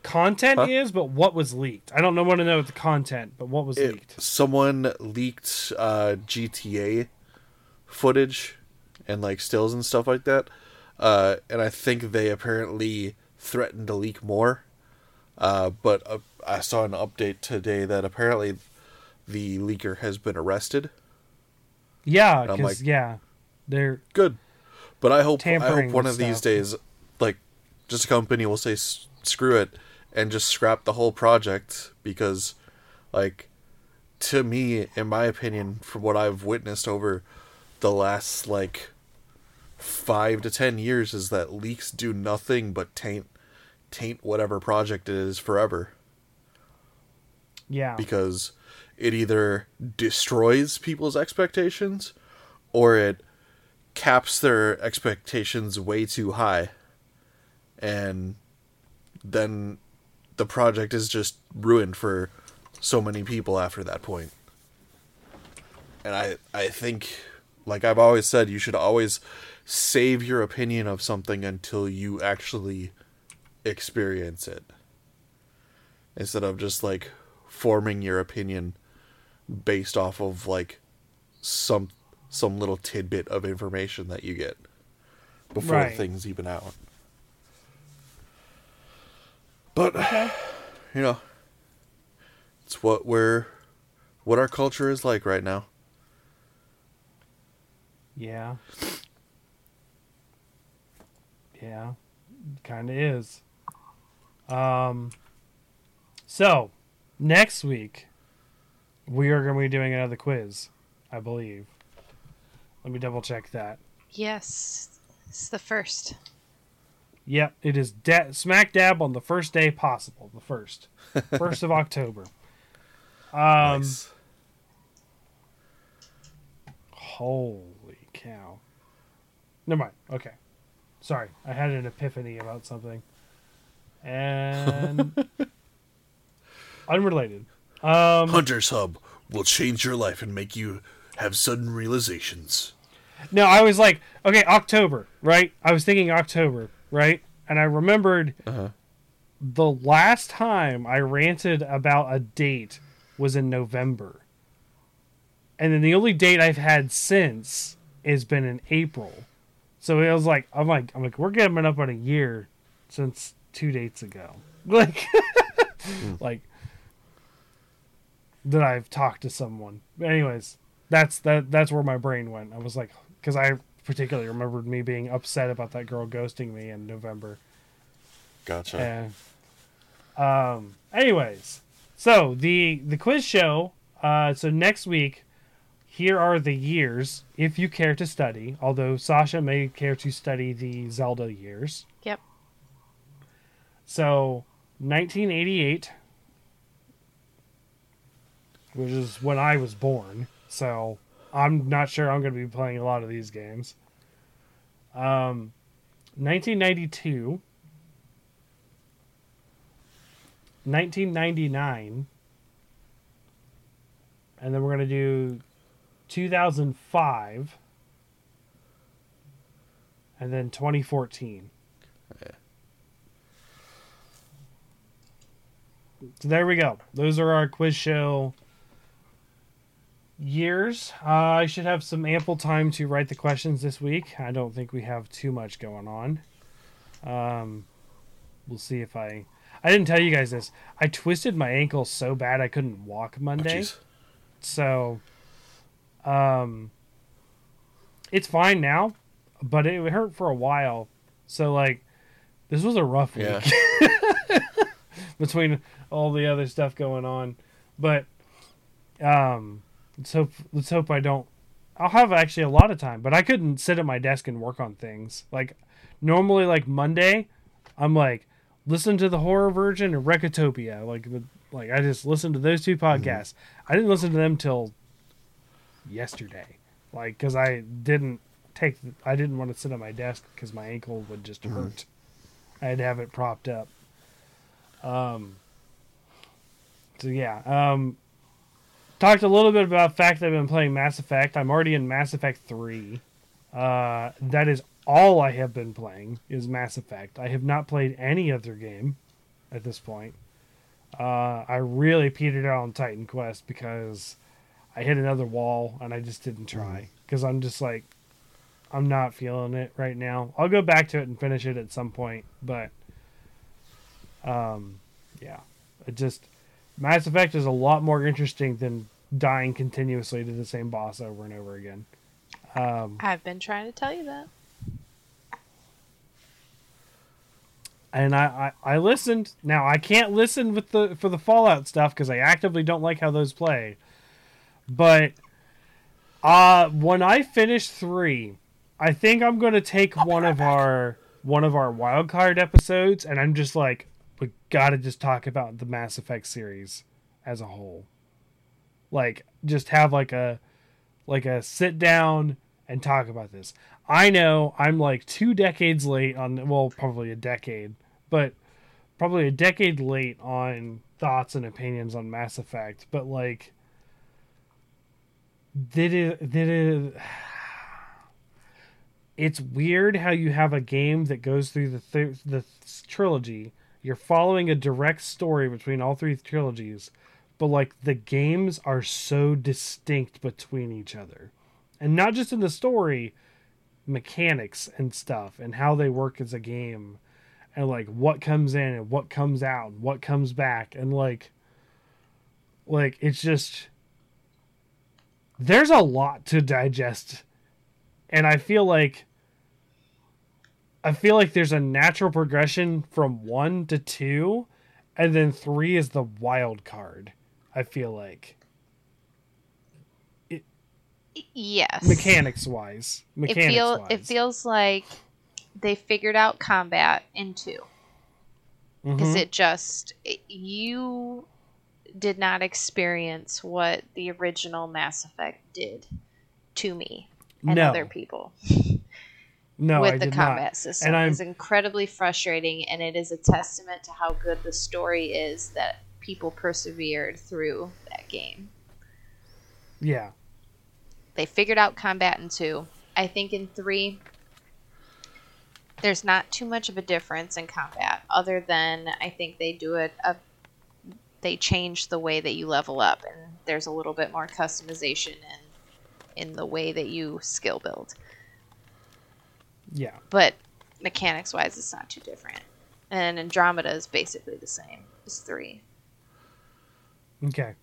content Huh? is, but what was leaked. I don't know want to know the content, but what was it- leaked. someone leaked uh, GTA footage and like stills and stuff like that, uh, and I think they apparently threatened to leak more. Uh, but uh, I saw an update today that apparently the leaker has been arrested. Yeah, because like- yeah, they're Good, but I hope I hope one of these days, like, just a company will say screw it and just scrap the whole project because, like, to me, in my opinion, from what I've witnessed over the last like five to ten years, is that leaks do nothing but taint taint whatever project it is forever yeah. because it either destroys people's expectations or it caps their expectations way too high and then the project is just ruined for so many people after that point and i i think like i've always said you should always save your opinion of something until you actually experience it instead of just like forming your opinion based off of like some some little tidbit of information that you get before Right. things even out. But (sighs) you know, it's what we're what our culture is like right now. Yeah. Yeah. Kind of is. Um so, next week we are going to be doing another quiz, I believe. Let me double check that. Yes, it's the first. Yep, it is da- smack dab on the first day possible, the first. (laughs) First of October. Um nice. Holy cow. Never mind. Okay. Sorry. I had an epiphany about something. And (laughs) unrelated. Um, Hunter's Hub will change your life and make you have sudden realizations. No, I was like, okay, October, right? I was thinking October, right? And I remembered Uh-huh. the last time I ranted about a date was in November. And then the only date I've had since has been in April. So it was like I'm like I'm like we're getting up on a year since two dates ago. (laughs) Like like that I've talked to someone. But anyways, that's that that's where my brain went. I was like cuz I particularly remembered me being upset about that girl ghosting me in November. Gotcha. And um, anyways, so the the quiz show. Uh, so next week, here are the years if you care to study. Although Sasha may care to study the Zelda years. Yep. So 1988, which is when I was born. So I'm not sure I'm going to be playing a lot of these games. Um, 1992. 1999 and then we're going to do 2005 and then 2014 so there we go. Those are our quiz show years uh, i should have some ample time to write the questions this week i don't think we have too much going on um, we'll see if i I didn't tell you guys this. I twisted my ankle so bad I couldn't walk Oh, Monday. jeez. so um it's fine now, but it hurt for a while. So like this was a rough week yeah. (laughs) between all the other stuff going on. But um let's hope let's hope I don't I'll have actually a lot of time, but I couldn't sit at my desk and work on things. Like normally like Monday, I'm like listen to the horror version of Recotopia. Like the like I just listened to those two podcasts. I didn't listen to them till yesterday. Like cuz I didn't take I didn't want to sit at my desk cuz my ankle would just hurt. I had to have it propped up. Um so yeah, um talked a little bit about the fact that I've been playing Mass Effect. I'm already in Mass Effect 3. Uh that is all I have been playing is Mass Effect. I have not played any other game at this point. Uh, I really petered out on Titan Quest because I hit another wall and I just didn't try because I'm just like I'm not feeling it right now. I'll go back to it and finish it at some point, but um, yeah, it just Mass Effect is a lot more interesting than dying continuously to the same boss over and over again. Um, I've been trying to tell you that. and I, I I listened. Now I can't listen with the for the Fallout stuff because I actively don't like how those play. But uh when I finish three, I think I'm going to take one of our one of our wild card episodes, and I'm just like, we gotta just talk about the Mass Effect series as a whole. Like, just have like a like a sit down and talk about this. I know I'm like two decades late on well, probably a decade, but probably a decade late on thoughts and opinions on Mass Effect, but like did it did it (sighs) it's weird how you have a game that goes through the th- the trilogy. You're following a direct story between all three trilogies, but like the games are so distinct between each other. And not just in the story, mechanics and stuff and how they work as a game and like what comes in and what comes out, what comes back and like like it's just there's a lot to digest and I feel like I feel like there's a natural progression from 1 to 2 and then 3 is the wild card. I feel like Yes. mechanics wise, It mechanics feel wise. it feels like they figured out combat in two. Because Mhm. it just it, you did not experience what the original Mass Effect did to me and no, other people (laughs) no, with I the did combat not. system. And It's incredibly frustrating, and it is a testament to how good the story is that people persevered through that game. Yeah. They figured out combat in two. I think in three, there's not too much of a difference in combat, other than I think they do it. A, they change the way that you level up, and there's a little bit more customization in in the way that you skill build. Yeah. But mechanics wise, it's not too different. And Andromeda is basically the same as three. Okay.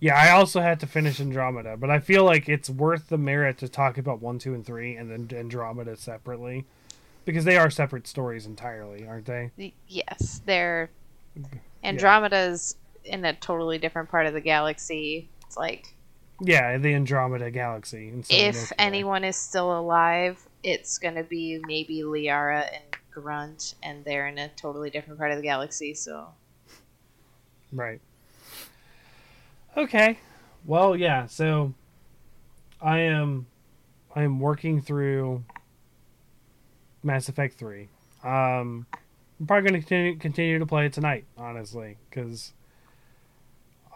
Yeah, I also had to finish Andromeda, but I feel like it's worth the merit to talk about one, two, and three, and then Andromeda separately, because they are separate stories entirely, aren't they? Yes, they're Andromeda's in a totally different part of the galaxy. It's like Yeah, the Andromeda Galaxy. if anyone is still alive, it's gonna be maybe Liara and Grunt, and they're in a totally different part of the galaxy. So Right. Okay. Well, yeah. So, I am, I am working through Mass Effect Three. Um, I'm probably going to continue, continue to play it tonight, honestly, because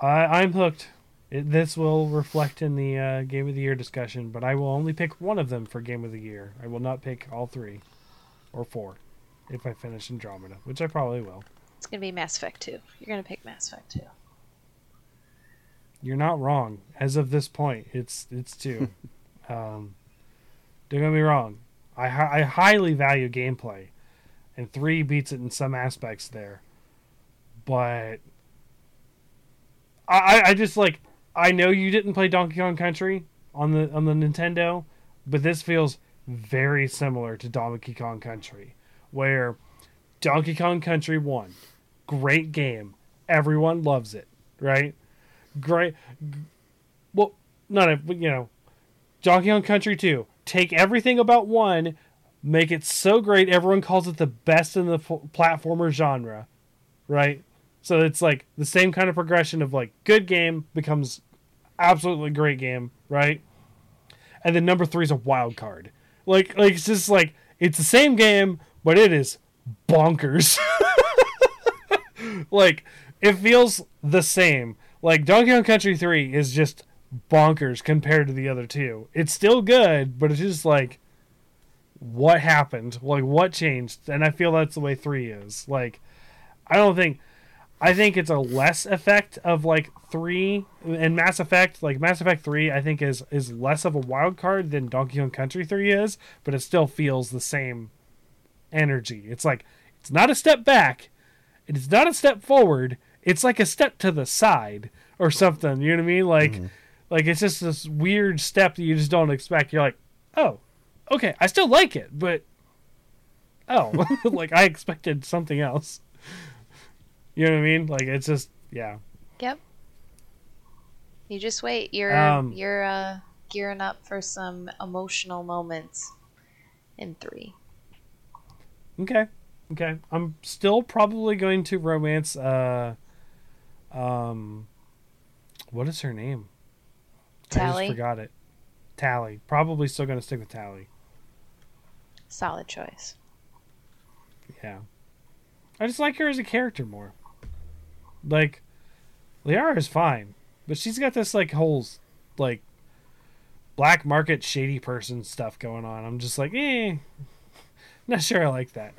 I I'm hooked. It, this will reflect in the uh, Game of the Year discussion, but I will only pick one of them for Game of the Year. I will not pick all three or four if I finish Andromeda, which I probably will. it's gonna be Mass Effect two. You're gonna pick Mass Effect two. You're not wrong. As of this point, it's it's two. (laughs) um, don't get me wrong. I hi- I highly value gameplay, and three beats it in some aspects there. But I I- I just like I know you didn't play Donkey Kong Country on the on the Nintendo, but this feels very similar to Donkey Kong Country, where Donkey Kong Country one, great game, everyone loves it, right? Great. Well, not a you know, Donkey Kong Country two. Take everything about one, make it so great everyone calls it the best in the platformer genre, right? So it's like the same kind of progression of like good game becomes absolutely great game, right? And then number three is a wild card. Like like it's just like it's the same game, but it is bonkers. (laughs) like it feels the same. Like Donkey Kong Country 3 is just bonkers compared to the other two. It's still good, but it's just like what happened? Like what changed? And I feel that's the way 3 is. Like I don't think I think it's a less effect of like 3 and Mass Effect, like Mass Effect 3 I think is is less of a wild card than Donkey Kong Country 3 is, but it still feels the same energy. It's like it's not a step back, it's not a step forward, it's like a step to the side or something. You know what I mean? Like, like it's just this weird step that you just don't expect. You're like, oh, okay, I still like it, but oh, (laughs) like I expected something else. You know what I mean? Like it's just yeah. Yep. You just wait. You're Um, you're uh, gearing up for some emotional moments in three. Okay. Okay. I'm still probably going to romance uh um what is her name? I Tali, just forgot it. Tali. Probably still gonna stick with Tali. solid choice. Yeah. I just like her as a character more. Like Liara is fine, but she's got this like whole like black market shady person stuff going on. I'm just like, eh, (laughs) not sure I like that.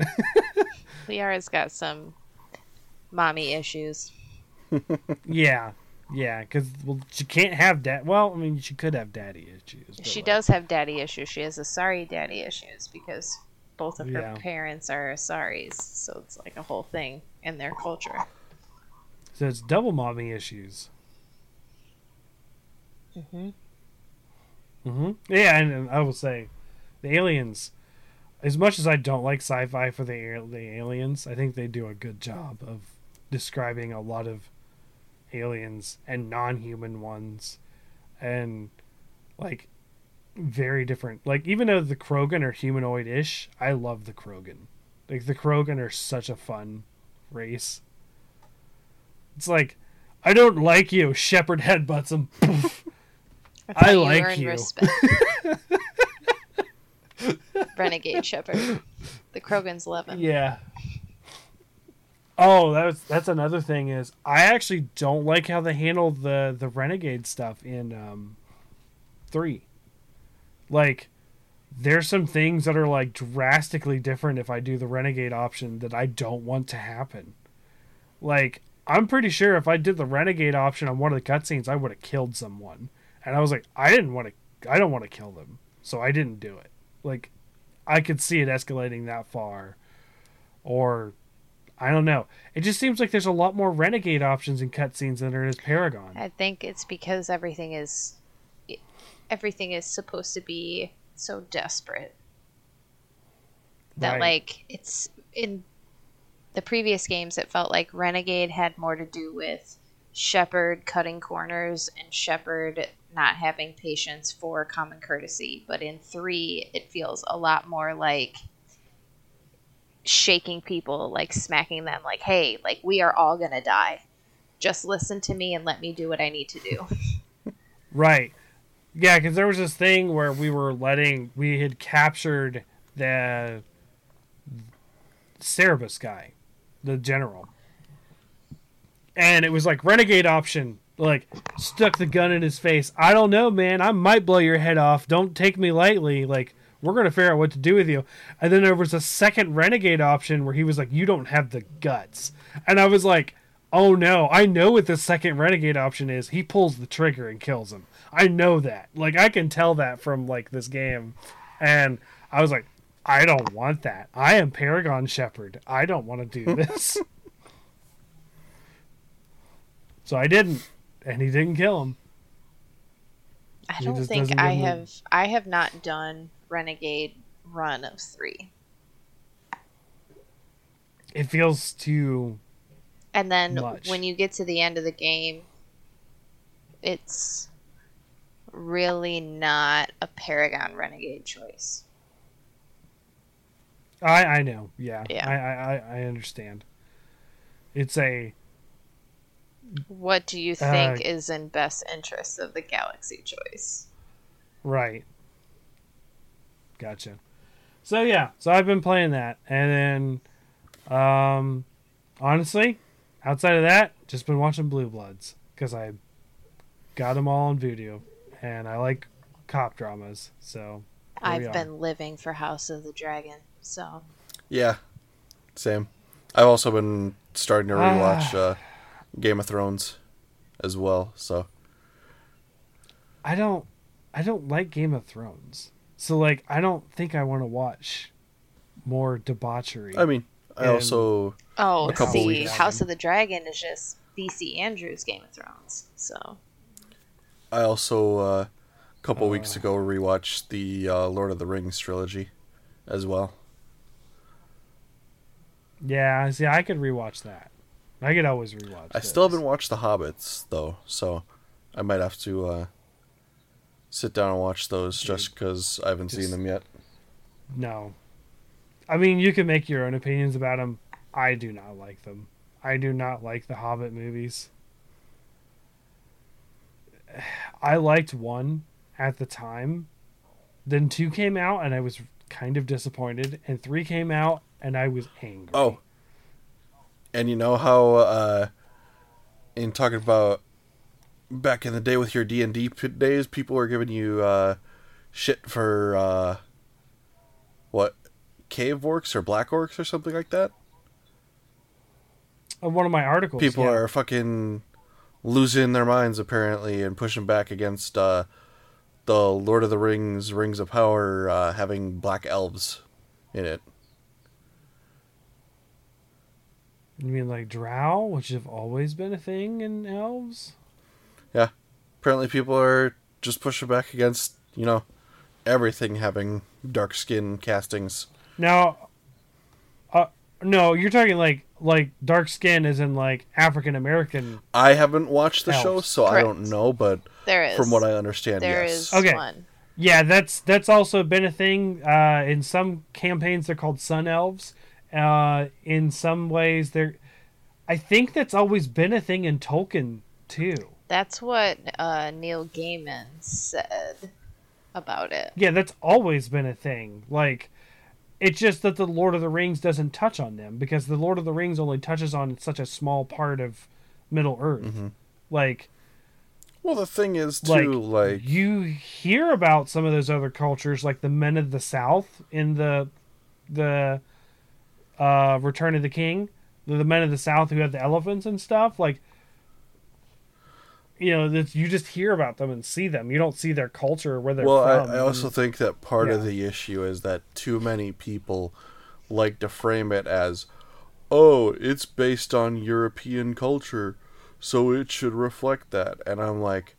(laughs) Liara's got some mommy issues. Yeah, yeah, because well, she can't have dad. Well, I mean, she could have daddy issues. She like, does have daddy issues. She has asari daddy issues because both of her Yeah. parents are sorries. So it's like a whole thing in their culture. So it's double mommy issues. Mm-hmm. hmm Yeah, and, and I will say, the aliens. As much as I don't like sci-fi for the the aliens, I think they do a good job of describing a lot of aliens and non-human ones, and like very different. Like even though the Krogan are humanoid-ish, I love the Krogan. Like the Krogan are such a fun race. It's like I don't like you. Shepard headbutts (laughs) him. Poof. I thought like you. (laughs) Renegade Shepard. The Krogans love him. Yeah. Oh, that's that's another thing is I actually don't like how they handle the the renegade stuff in um three. Like there's some things that are like drastically different if I do the renegade option that I don't want to happen. Like I'm pretty sure if I did the renegade option on one of the cutscenes, I would have killed someone, and I was like, I didn't want to, I don't want to kill them, so I didn't do it. Like I could see it escalating that far, or I don't know. It just seems like there's a lot more renegade options in cutscenes than there is Paragon. I think it's because everything is everything is supposed to be so desperate that Right. like it's in the previous games it felt like Renegade had more to do with Shepard cutting corners and Shepard not having patience for common courtesy, but in 3 it feels a lot more like shaking people, like smacking them like, "Hey, like we are all to die. Just listen to me and let me do what I need to do." (laughs) Right. Yeah, because there was this thing where we were letting we had captured the Cerberus guy, the general, and it was like renegade option. Like stuck the gun in his face. I don't know, man. I might blow your head off. Don't take me lightly. Like we're gonna figure out what to do with you. And then there was a second renegade option where he was like, "You don't have the guts," and I was like, "Oh no! I know what the second renegade option is. He pulls the trigger and kills him. I know that. Like I can tell that from like this game." And I was like, "I don't want that. I am Paragon Shepard. I don't want to do (laughs) this." so I didn't, and he didn't kill him. I don't think I give them- have. I have not done Renegade run of three, It feels too and then Much. when you get to the end of the game, it's really not a Paragon Renegade choice. I I know. Yeah. Yeah. I, I I- understand. It's a What do you Uh, think is in best interest of the galaxy choice? right. Gotcha. So yeah, so I've been playing that, and then, um, honestly, outside of that, just been watching Blue Bloods because I got them all on video, and I like cop dramas. So I've been living for House of the Dragon, so Yeah, same. I've also been starting to rewatch uh, Game of Thrones as well. So I don't, I don't like Game of Thrones. So like, I don't think I want to watch more debauchery. I mean, I And- also oh, A couple see, weeks. House of the Dragon is just BC Andrews Game of Thrones, so I also uh, a couple Uh. weeks ago rewatched the uh, Lord of the Rings trilogy as well. yeah, see, I could rewatch that. I could always rewatch. I still haven't watched the Hobbits though, so I might have to uh, sit down and watch those just because I haven't seen them yet. No. I mean, you can make your own opinions about them. I do not like them. I do not like the Hobbit movies. (sighs) I liked one at the time. Then two came out and I was kind of disappointed. And three came out and I was angry. Oh, and you know how uh, in talking about back in the day with your D and D days, people were giving you uh, shit for uh, what cave orcs or black orcs or something like that. Uh, one of my articles. People yeah. are fucking losing their minds apparently and pushing back against uh, the Lord of the Rings Rings of Power uh, having black elves in it. You mean like Drow, which have always been a thing in elves? Apparently, people are just pushing back against you know everything having dark skin castings. Now, uh, no, you're talking like like dark skin, is in like African American. I haven't watched the show, Elves. so I don't know. But there is from what I understand, there yes. is Okay. one. Yeah, that's that's also been a thing. Uh, in some campaigns, they're called sun elves. Uh, in some ways, they're. I think that's always been a thing in Tolkien too. That's what uh, Neil Gaiman said about it. Yeah, that's always been a thing. Like, It's just that the Lord of the Rings doesn't touch on them because the Lord of the Rings only touches on such a small part of Middle Earth. Mm-hmm. Like, Well, the thing is like, too, like, you hear about some of those other cultures, like the Men of the South in the the uh, Return of the King, the, the Men of the South who have the elephants and stuff. Like, you know, that you just hear about them and see them. You don't see their culture or where they're well, from. I, I also think that part of the issue is that too many people like to frame it as, oh, it's based on European culture, so it should reflect that. And I'm like,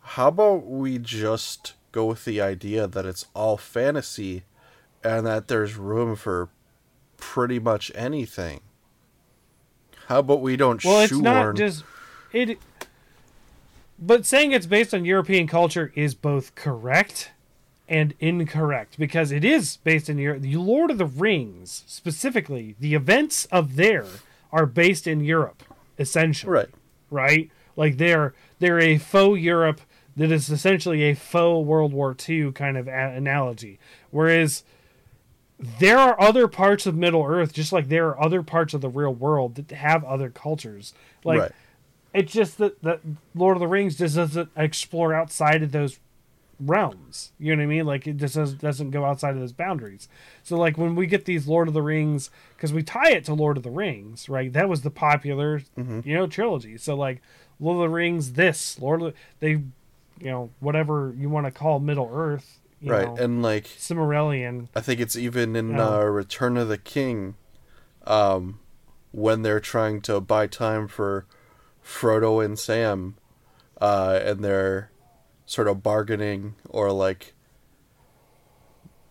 how about we just go with the idea that it's all fantasy and that there's room for pretty much anything? How about we don't well, it's shoehorn? not just it. But saying it's based on European culture is both correct and incorrect because it is based in Europe. The Lord of the Rings, specifically, the events of there are based in Europe, essentially. right. Right? Like they're they're a faux Europe that is essentially a faux World War II kind of a- analogy. Whereas there are other parts of Middle Earth, just like there are other parts of the real world that have other cultures. Like right. It's just that that Lord of the Rings just doesn't explore outside of those realms. You know what I mean? Like it just doesn't, doesn't go outside of those boundaries. So like when we get these Lord of the Rings, because we tie it to Lord of the Rings, right? That was the popular, you know, trilogy. So like Lord of the Rings, this Lord of the, they, you know, whatever you want to call Middle Earth, you Right. know, And like Silmarillion. I think it's even in Yeah. uh, Return of the King, um, when they're trying to buy time for Frodo and Sam, uh, and they're sort of bargaining or like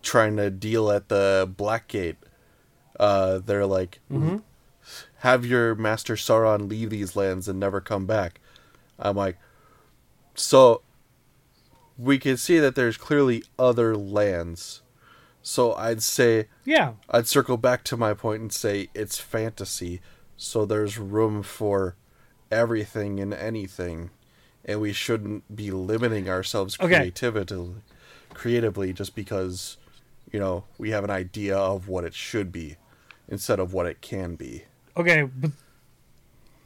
trying to deal at the Black Gate. Uh, they're like, Mhm. have your master Sauron leave these lands and never come back. I'm like, so we can see that there's clearly other lands. So I'd say Yeah, I'd circle back to my point and say it's fantasy, so there's room for everything and anything, and we shouldn't be limiting ourselves Okay. creatively, creatively just because you know we have an idea of what it should be instead of what it can be. Okay, but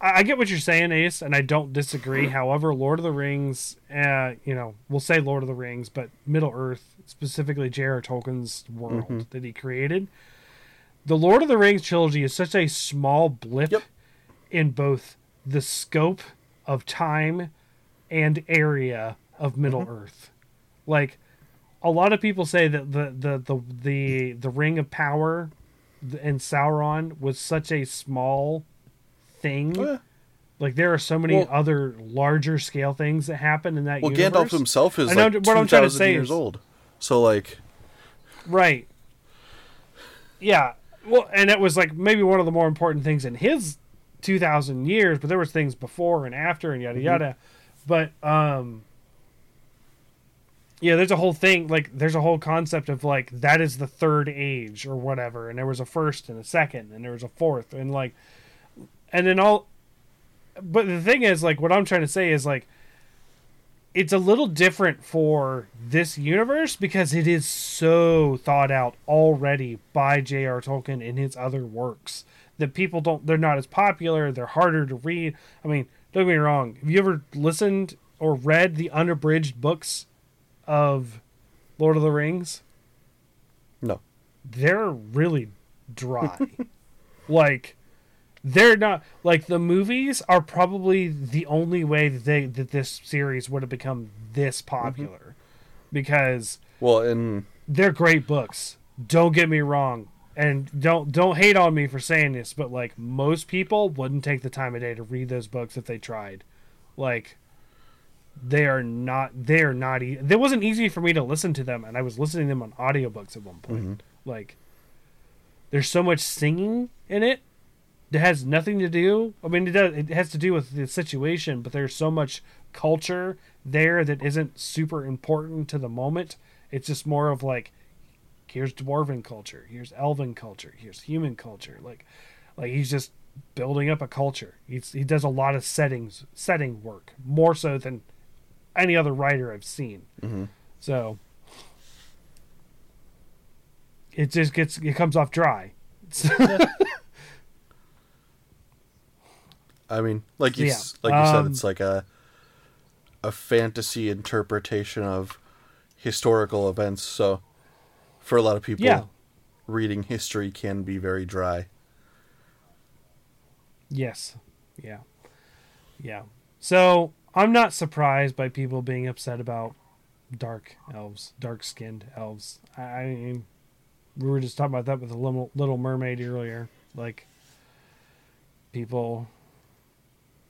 I, I get what you're saying, Ace, and I don't disagree. However, Lord of the Rings, uh, you know, we'll say Lord of the Rings, but Middle Earth, specifically J.R.R. Tolkien's world Mm-hmm. that he created, the Lord of the Rings trilogy is such a small blip Yep. in both the scope of time and area of Middle Mm-hmm. Earth. Like a lot of people say that the the the the, the Ring of Power and Sauron was such a small thing. Oh, yeah. Like there are so many Well- other larger scale things that happen in that Well, universe. Gandalf himself is I know like what I'm trying to 2,000 say years is- old, so like Right. Yeah. Well, and it was like maybe one of the more important things in his 2000 years, but there was things before and after and yada yada. But um yeah, there's a whole thing like there's a whole concept of like that is the third age or whatever and there was a first and a second and there was a fourth and like and then all but the thing is like what I'm trying to say is like it's a little different for this universe because it is so thought out already by J.R. Tolkien in his other works that people don't they're not as popular, they're harder to read. I mean, don't get me wrong, have you ever listened or read the unabridged books of Lord of the Rings? no. They're really dry. (laughs) like they're not like the movies are probably the only way that they that this series would have become this mm-hmm. popular because Well, and they're great books don't get me wrong and don't don't hate on me for saying this but like most people wouldn't take the time of day to read those books if they tried. Like they are not they are not e- it wasn't easy for me to listen to them and i was listening to them on audiobooks at one point. Mm-hmm. Like there's so much singing in it that has nothing to do i mean it does it has to do with the situation but there's so much culture there that isn't super important to the moment. It's just more of like here's dwarven culture here's elven culture here's human culture like like he's just building up a culture he's, he does a lot of settings setting work more so than any other writer i've seen so it just gets it comes off dry. (laughs) I mean, like you Yeah. like you said, Um, it's like a a fantasy interpretation of historical events. So, for a lot of people, Yeah. reading history can be very dry. Yes. Yeah. Yeah. So I'm not surprised by people being upset about dark elves, dark skinned elves. I, I mean, we were just talking about that with the little, little Mermaid earlier. Like, people,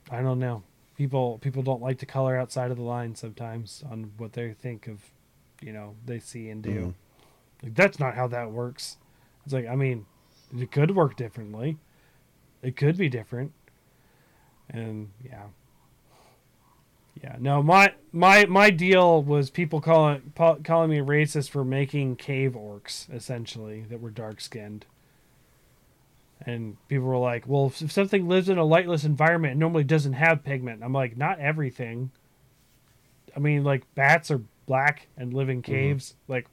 I don't know. People people don't like to color outside of the line sometimes on what they think of, you know, they see and do. Mm-hmm. Like that's not how that works. It's like I mean, it could work differently. It could be different. And yeah. Yeah. No, my my my deal was people calling calling me racist for making cave orcs essentially that were dark skinned. And people were like, "Well, if something lives in a lightless environment, it normally doesn't have pigment." I'm like, "Not everything." I mean, like bats are black and live in mm-hmm. caves. Like,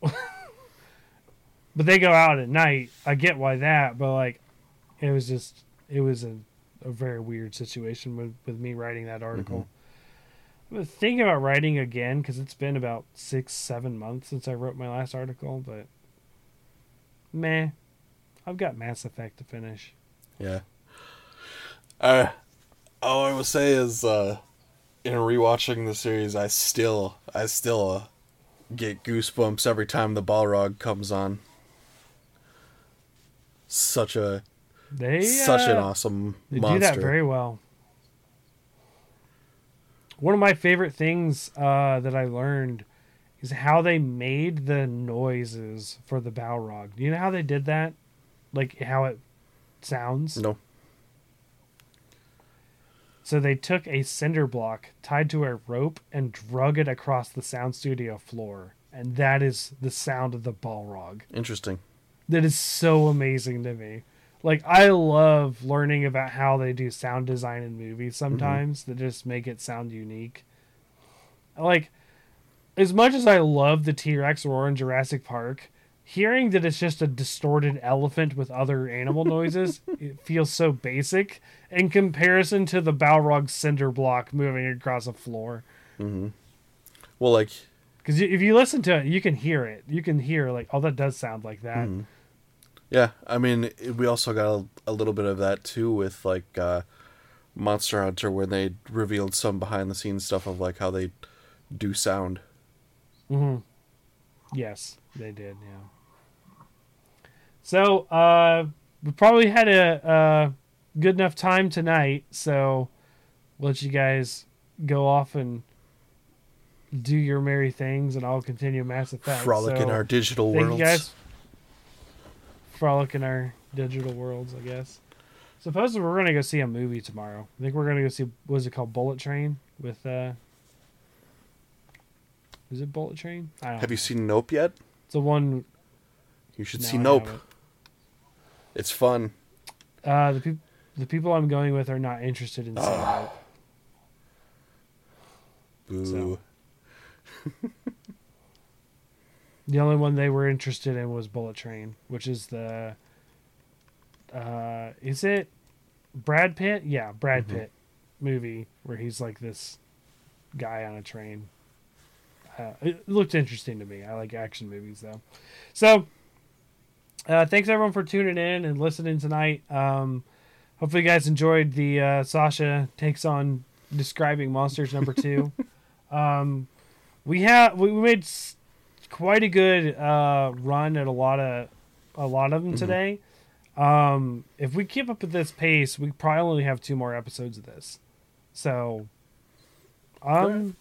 (laughs) but they go out at night. I get why that, but like, it was just it was a, a very weird situation with with me writing that article. I was thinking about writing again because it's been about six seven months since I wrote my last article, but meh, I've got Mass Effect to finish. Yeah. Uh, all I will say is, uh, in rewatching the series, I still, I still uh, get goosebumps every time the Balrog comes on. Such a, They such an uh, awesome They monster. do that very well. One of my favorite things uh, that I learned is how they made the noises for the Balrog. Do you know how they did that? Like how it sounds? No. So they took a cinder block tied to a rope and drug it across the sound studio floor. And that is the sound of the Balrog Interesting. that is so amazing to me. Like I love learning about how they do sound design in movies mm-hmm. sometimes that just make it sound unique. Like as much as I love the T-Rex roar in Jurassic Park, hearing that it's just a distorted elephant with other animal noises, (laughs) it feels so basic in comparison to the Balrog cinder block moving across a floor. Well, like, Because if you listen to it, you can hear it. You can hear like, oh, that does sound like that. yeah, I mean, we also got a, a little bit of that too with like uh, Monster Hunter, where they revealed some behind the scenes stuff of like how they do sound. Hmm. Yes, they did. Yeah. So uh, we probably had a, uh good enough time tonight. So we'll let you guys go off and do your merry things, and I'll continue Mass Effect. Frolic in our digital thank worlds. you guys. Frolic in our digital worlds, I guess. Supposedly we're gonna go see a movie tomorrow. I think we're gonna go see what is it called, Bullet Train with. uh Is it Bullet Train? I don't Have know. you seen Nope yet? It's the one. You should no, see Nope. It's fun. Uh, the people, the people I'm going with are not interested in seeing Ah. it. Boo. So- The only one they were interested in was Bullet Train, which is the. Uh, is it Brad Pitt? Yeah, Brad Mm-hmm. Pitt movie where he's like this guy on a train. Uh, it looked interesting to me. I like action movies though. So, uh, thanks everyone for tuning in and listening tonight. Um, hopefully, you guys enjoyed the uh, Sasha takes on describing monsters number (laughs) two. um, we have we made quite a good uh, run at a lot of a lot of them today. Um, if we keep up at this pace, we probably only have two more episodes of this. So, um,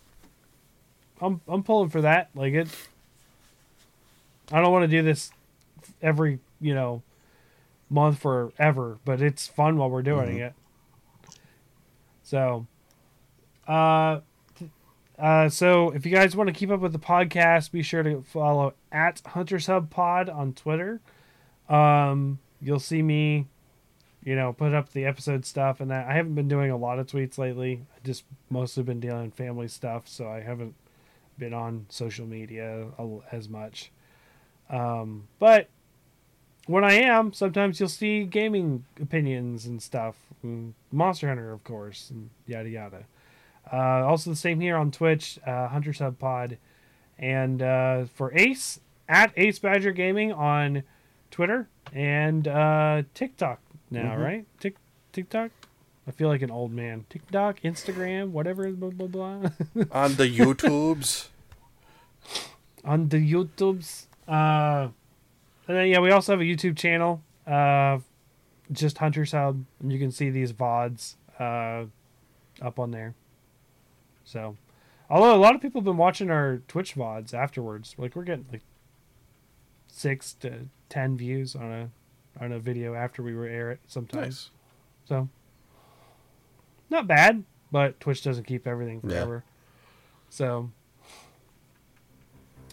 I'm I'm pulling for that. Like it. I don't want to do this every you know month forever, but it's fun while we're doing it. So, uh, uh, so if you guys want to keep up with the podcast, be sure to follow at Hunters Hub Pod on Twitter. Um, you'll see me, you know, put up the episode stuff and that. I haven't been doing a lot of tweets lately. I just mostly been dealing with family stuff, so I haven't been on social media as much. Um, but when I am, sometimes you'll see gaming opinions and stuff. and Monster Hunter, of course, and yada yada. Uh, also, the same here on Twitch, uh, Hunters Hub Pod, and uh, for Ace at Ace Badger Gaming on Twitter and uh, TikTok now, Mhm. right? Tik TikTok. I feel like an old man. TikTok, Instagram, whatever, blah blah blah. On the (laughs) YouTubes. on the YouTubes. And then yeah, we also have a YouTube channel. Uh, just Hunters Hub, and you can see these vods uh, up on there. So, although a lot of people have been watching our Twitch vods afterwards, like we're getting like six to ten views on a on a video after we were air it sometimes. Nice. So, not bad, but Twitch doesn't keep everything Yeah. forever. So,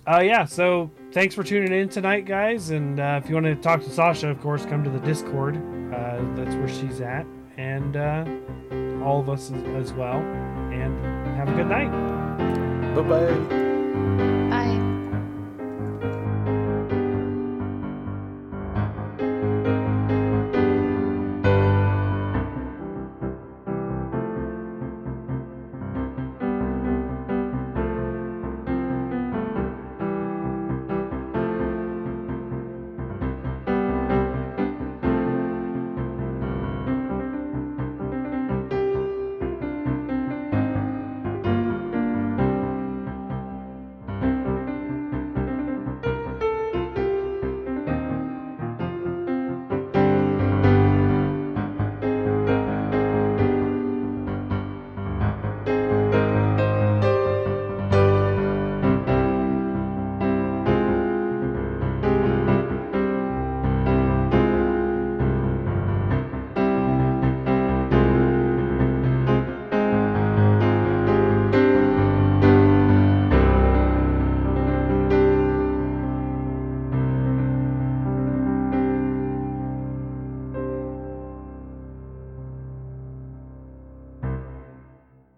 uh, yeah. So, thanks for tuning in tonight, guys. And uh, if you want to talk to Sasha, of course, come to the Discord. Uh, that's where she's at, and uh, all of us as, as well. And have a good night. Bye bye.